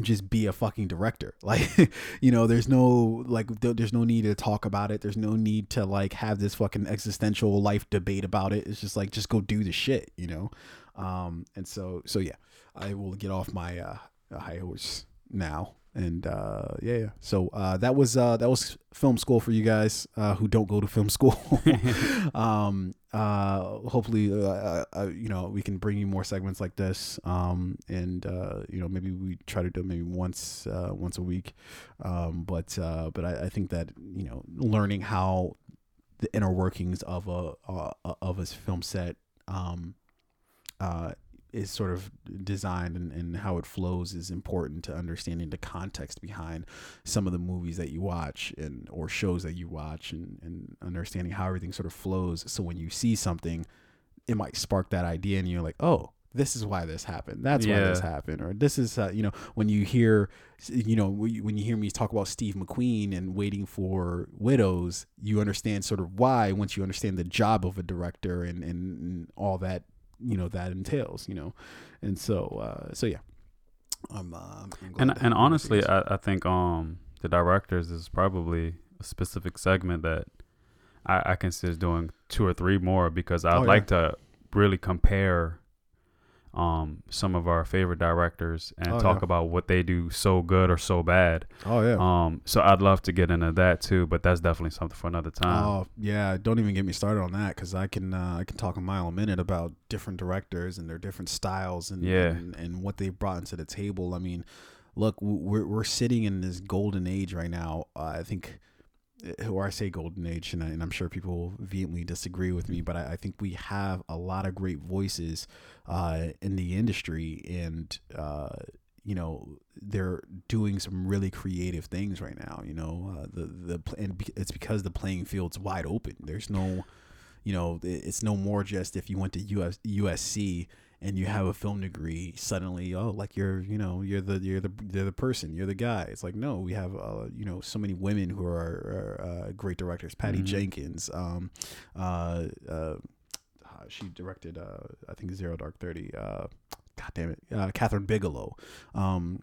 just be a fucking director. [LAUGHS] Like you know there's no like there's no need to talk about it. There's no need to like have this fucking existential life debate about it. It's just like just go do the shit you know? Um and so so yeah i will get off my uh high horse now and uh yeah, yeah. so uh that was uh that was film school for you guys uh who don't go to film school [LAUGHS] [LAUGHS] um uh hopefully uh, you know we can bring you more segments like this um and uh you know maybe we try to do it maybe once uh once a week um but uh but i, I think that you know learning how the inner workings of a uh, of a film set um uh is sort of designed and, and how it flows is important to understanding the context behind some of the movies that you watch and or shows that you watch and, and understanding how everything sort of flows. So when you see something it might spark that idea and you're like oh this is why this happened. That's why this happened. Or this is uh, you know when you hear you know when you when you hear me talk about steve mcqueen and waiting for widows you understand sort of why once you understand the job of a director and and, and all that you know that entails you know and so uh so yeah i'm uh, I'm and and honestly. I, I think um the directors is probably a specific segment that I, I consider doing two or three more because I'd Oh, yeah. like to really compare um some of our favorite directors and Oh, talk yeah. about what they do so good or so bad. oh yeah Um so I'd love to get into that too, but that's definitely something for another time. Oh yeah, don't even get me started on that because I can uh, I can talk a mile a minute about different directors and their different styles and Yeah. and, and what they brought into the table. I mean, look, we're we're sitting in this golden age right now. Uh, I think, or I say golden age, and, I, I'm sure people will vehemently disagree with me, but I, I think we have a lot of great voices uh, in the industry, and uh, you know they're doing some really creative things right now. You know, uh, the the and it's because the playing field's wide open. There's no, you know, it's no more just if you went to US, USC and you have a film degree, suddenly oh like you're you know you're the you're the you're the person you're the guy. It's like no, we have uh, you know so many women who are, are uh, great directors. Patty Mhm. Jenkins, um, uh, uh, uh, she directed uh, I think Zero Dark Thirty. Uh, God damn it, uh, Kathryn Bigelow. Um,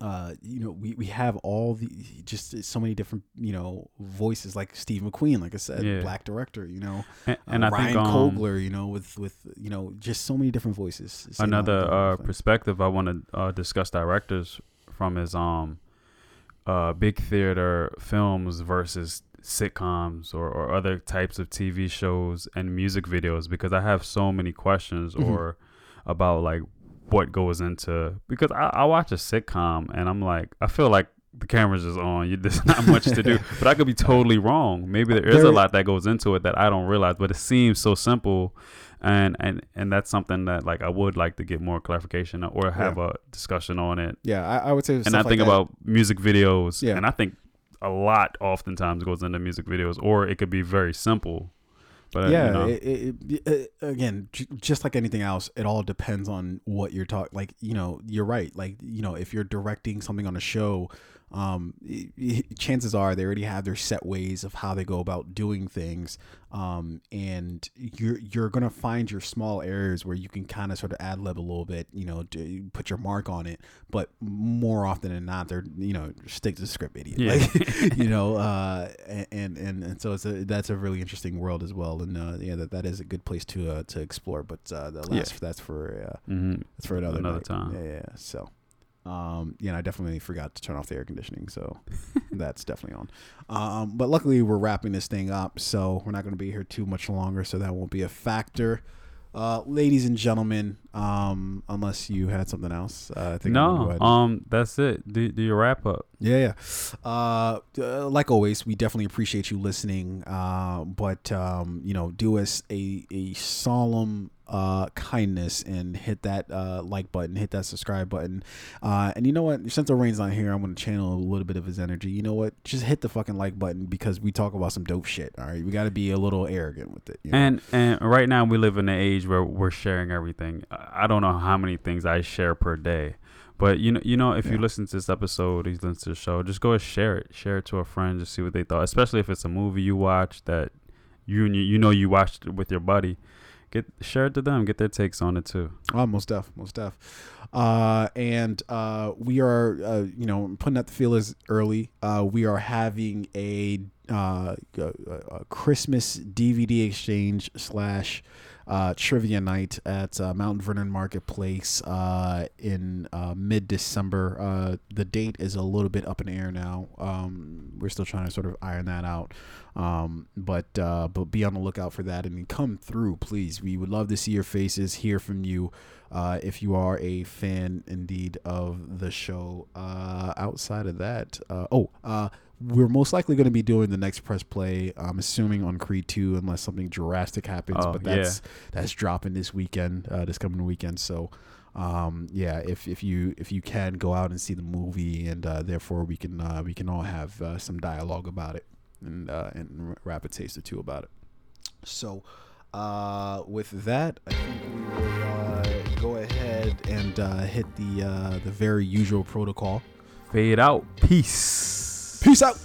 uh, you know, we, we have all the just so many different you know voices like Steve McQueen, like I said, Yeah. black director. You know, and, uh, I Ryan think um, Coogler. You know, with with you know just so many different voices. another uh, perspective I want to uh, discuss directors from is um uh big theater films versus sitcoms or, or other types of TV shows and music videos because I have so many questions Mhm. or about like what goes into because I, I watch a sitcom and I'm like I feel like the camera's just on you [LAUGHS] there's not much to do [LAUGHS] but I could be totally wrong maybe there is There- a lot that goes into it that I don't realize but it seems so simple and and and that's something that like I would like to get more clarification or have a discussion on it. yeah, I, I would say, And I like think that. about music videos, Yeah. and I think a lot oftentimes goes into music videos, or it could be very simple. But yeah, you know, it, it, it, uh, again, j- just like anything else, it all depends on what you're talking. Like, you know, you're right. Like, you know, if you're directing something on a show, um, chances are they already have their set ways of how they go about doing things. Um, and you're you're gonna find your small areas where you can kind of sort of ad lib a little bit, you know, put your mark on it. But more often than not, they're you know stick to the script, idiot. Yeah. Like, [LAUGHS] [LAUGHS] you know, uh, and and and so it's a that's a really interesting world as well, and uh, yeah, that, that is a good place to uh, to explore. But uh, the Yeah. that's for uh, mhm. that's for another Another night. time. Yeah, yeah. So, um, yeah, I definitely forgot to turn off the air conditioning, so [LAUGHS] that's definitely on. Um, but luckily we're wrapping this thing up, so we're not going to be here too much longer, so that won't be a factor. Uh, ladies and gentlemen, um, unless you had something else, uh, I think I'm gonna go no, um, that's it. Do, do your wrap up. Yeah, yeah. Uh, uh, like always, we definitely appreciate you listening. Uh, but um, you know, do us a a solemn uh kindness and hit that uh like button, hit that subscribe button. Uh, and you know what? Since the Rain's not here, I'm gonna channel a little bit of his energy. You know what? Just hit the fucking like button because we talk about some dope shit. All right, we got to be a little arrogant with it. you know? And and right now we live in an age where we're sharing everything. I don't know how many things I share per day, but you know, you know, if you listen to this episode, you listen to the show, just go and share it. Share it to a friend, just see what they thought. Especially if it's a movie you watch that you, you know you watched with your buddy. Get share it to them. Get their takes on it too. Oh, most def, most def. Uh, and uh, we are, uh, you know, putting out the feelers early. Uh, we are having a, uh, a, a Christmas DVD exchange slash uh, trivia night at uh, Mount Vernon Marketplace uh, in uh, mid December. Uh, the date is a little bit up in the air now. Um, we're still trying to sort of iron that out. Um, but uh, but be on the lookout for that and come through, please. We would love to see your faces, hear from you. Uh, if you are a fan indeed of the show, uh, outside of that, uh, oh, uh, we're most likely going to be doing the next press play. I'm assuming on Creed 2, unless something drastic happens. Oh, but that's that's dropping this weekend, uh, this coming weekend. So, um, yeah, if, if you if you can go out and see the movie, and uh, therefore we can uh, we can all have uh, some dialogue about it and uh, and rapid taste or two about it. So, uh, with that, I think we will uh, go ahead and uh, hit the uh, the very usual protocol. Fade out. Peace. Peace out.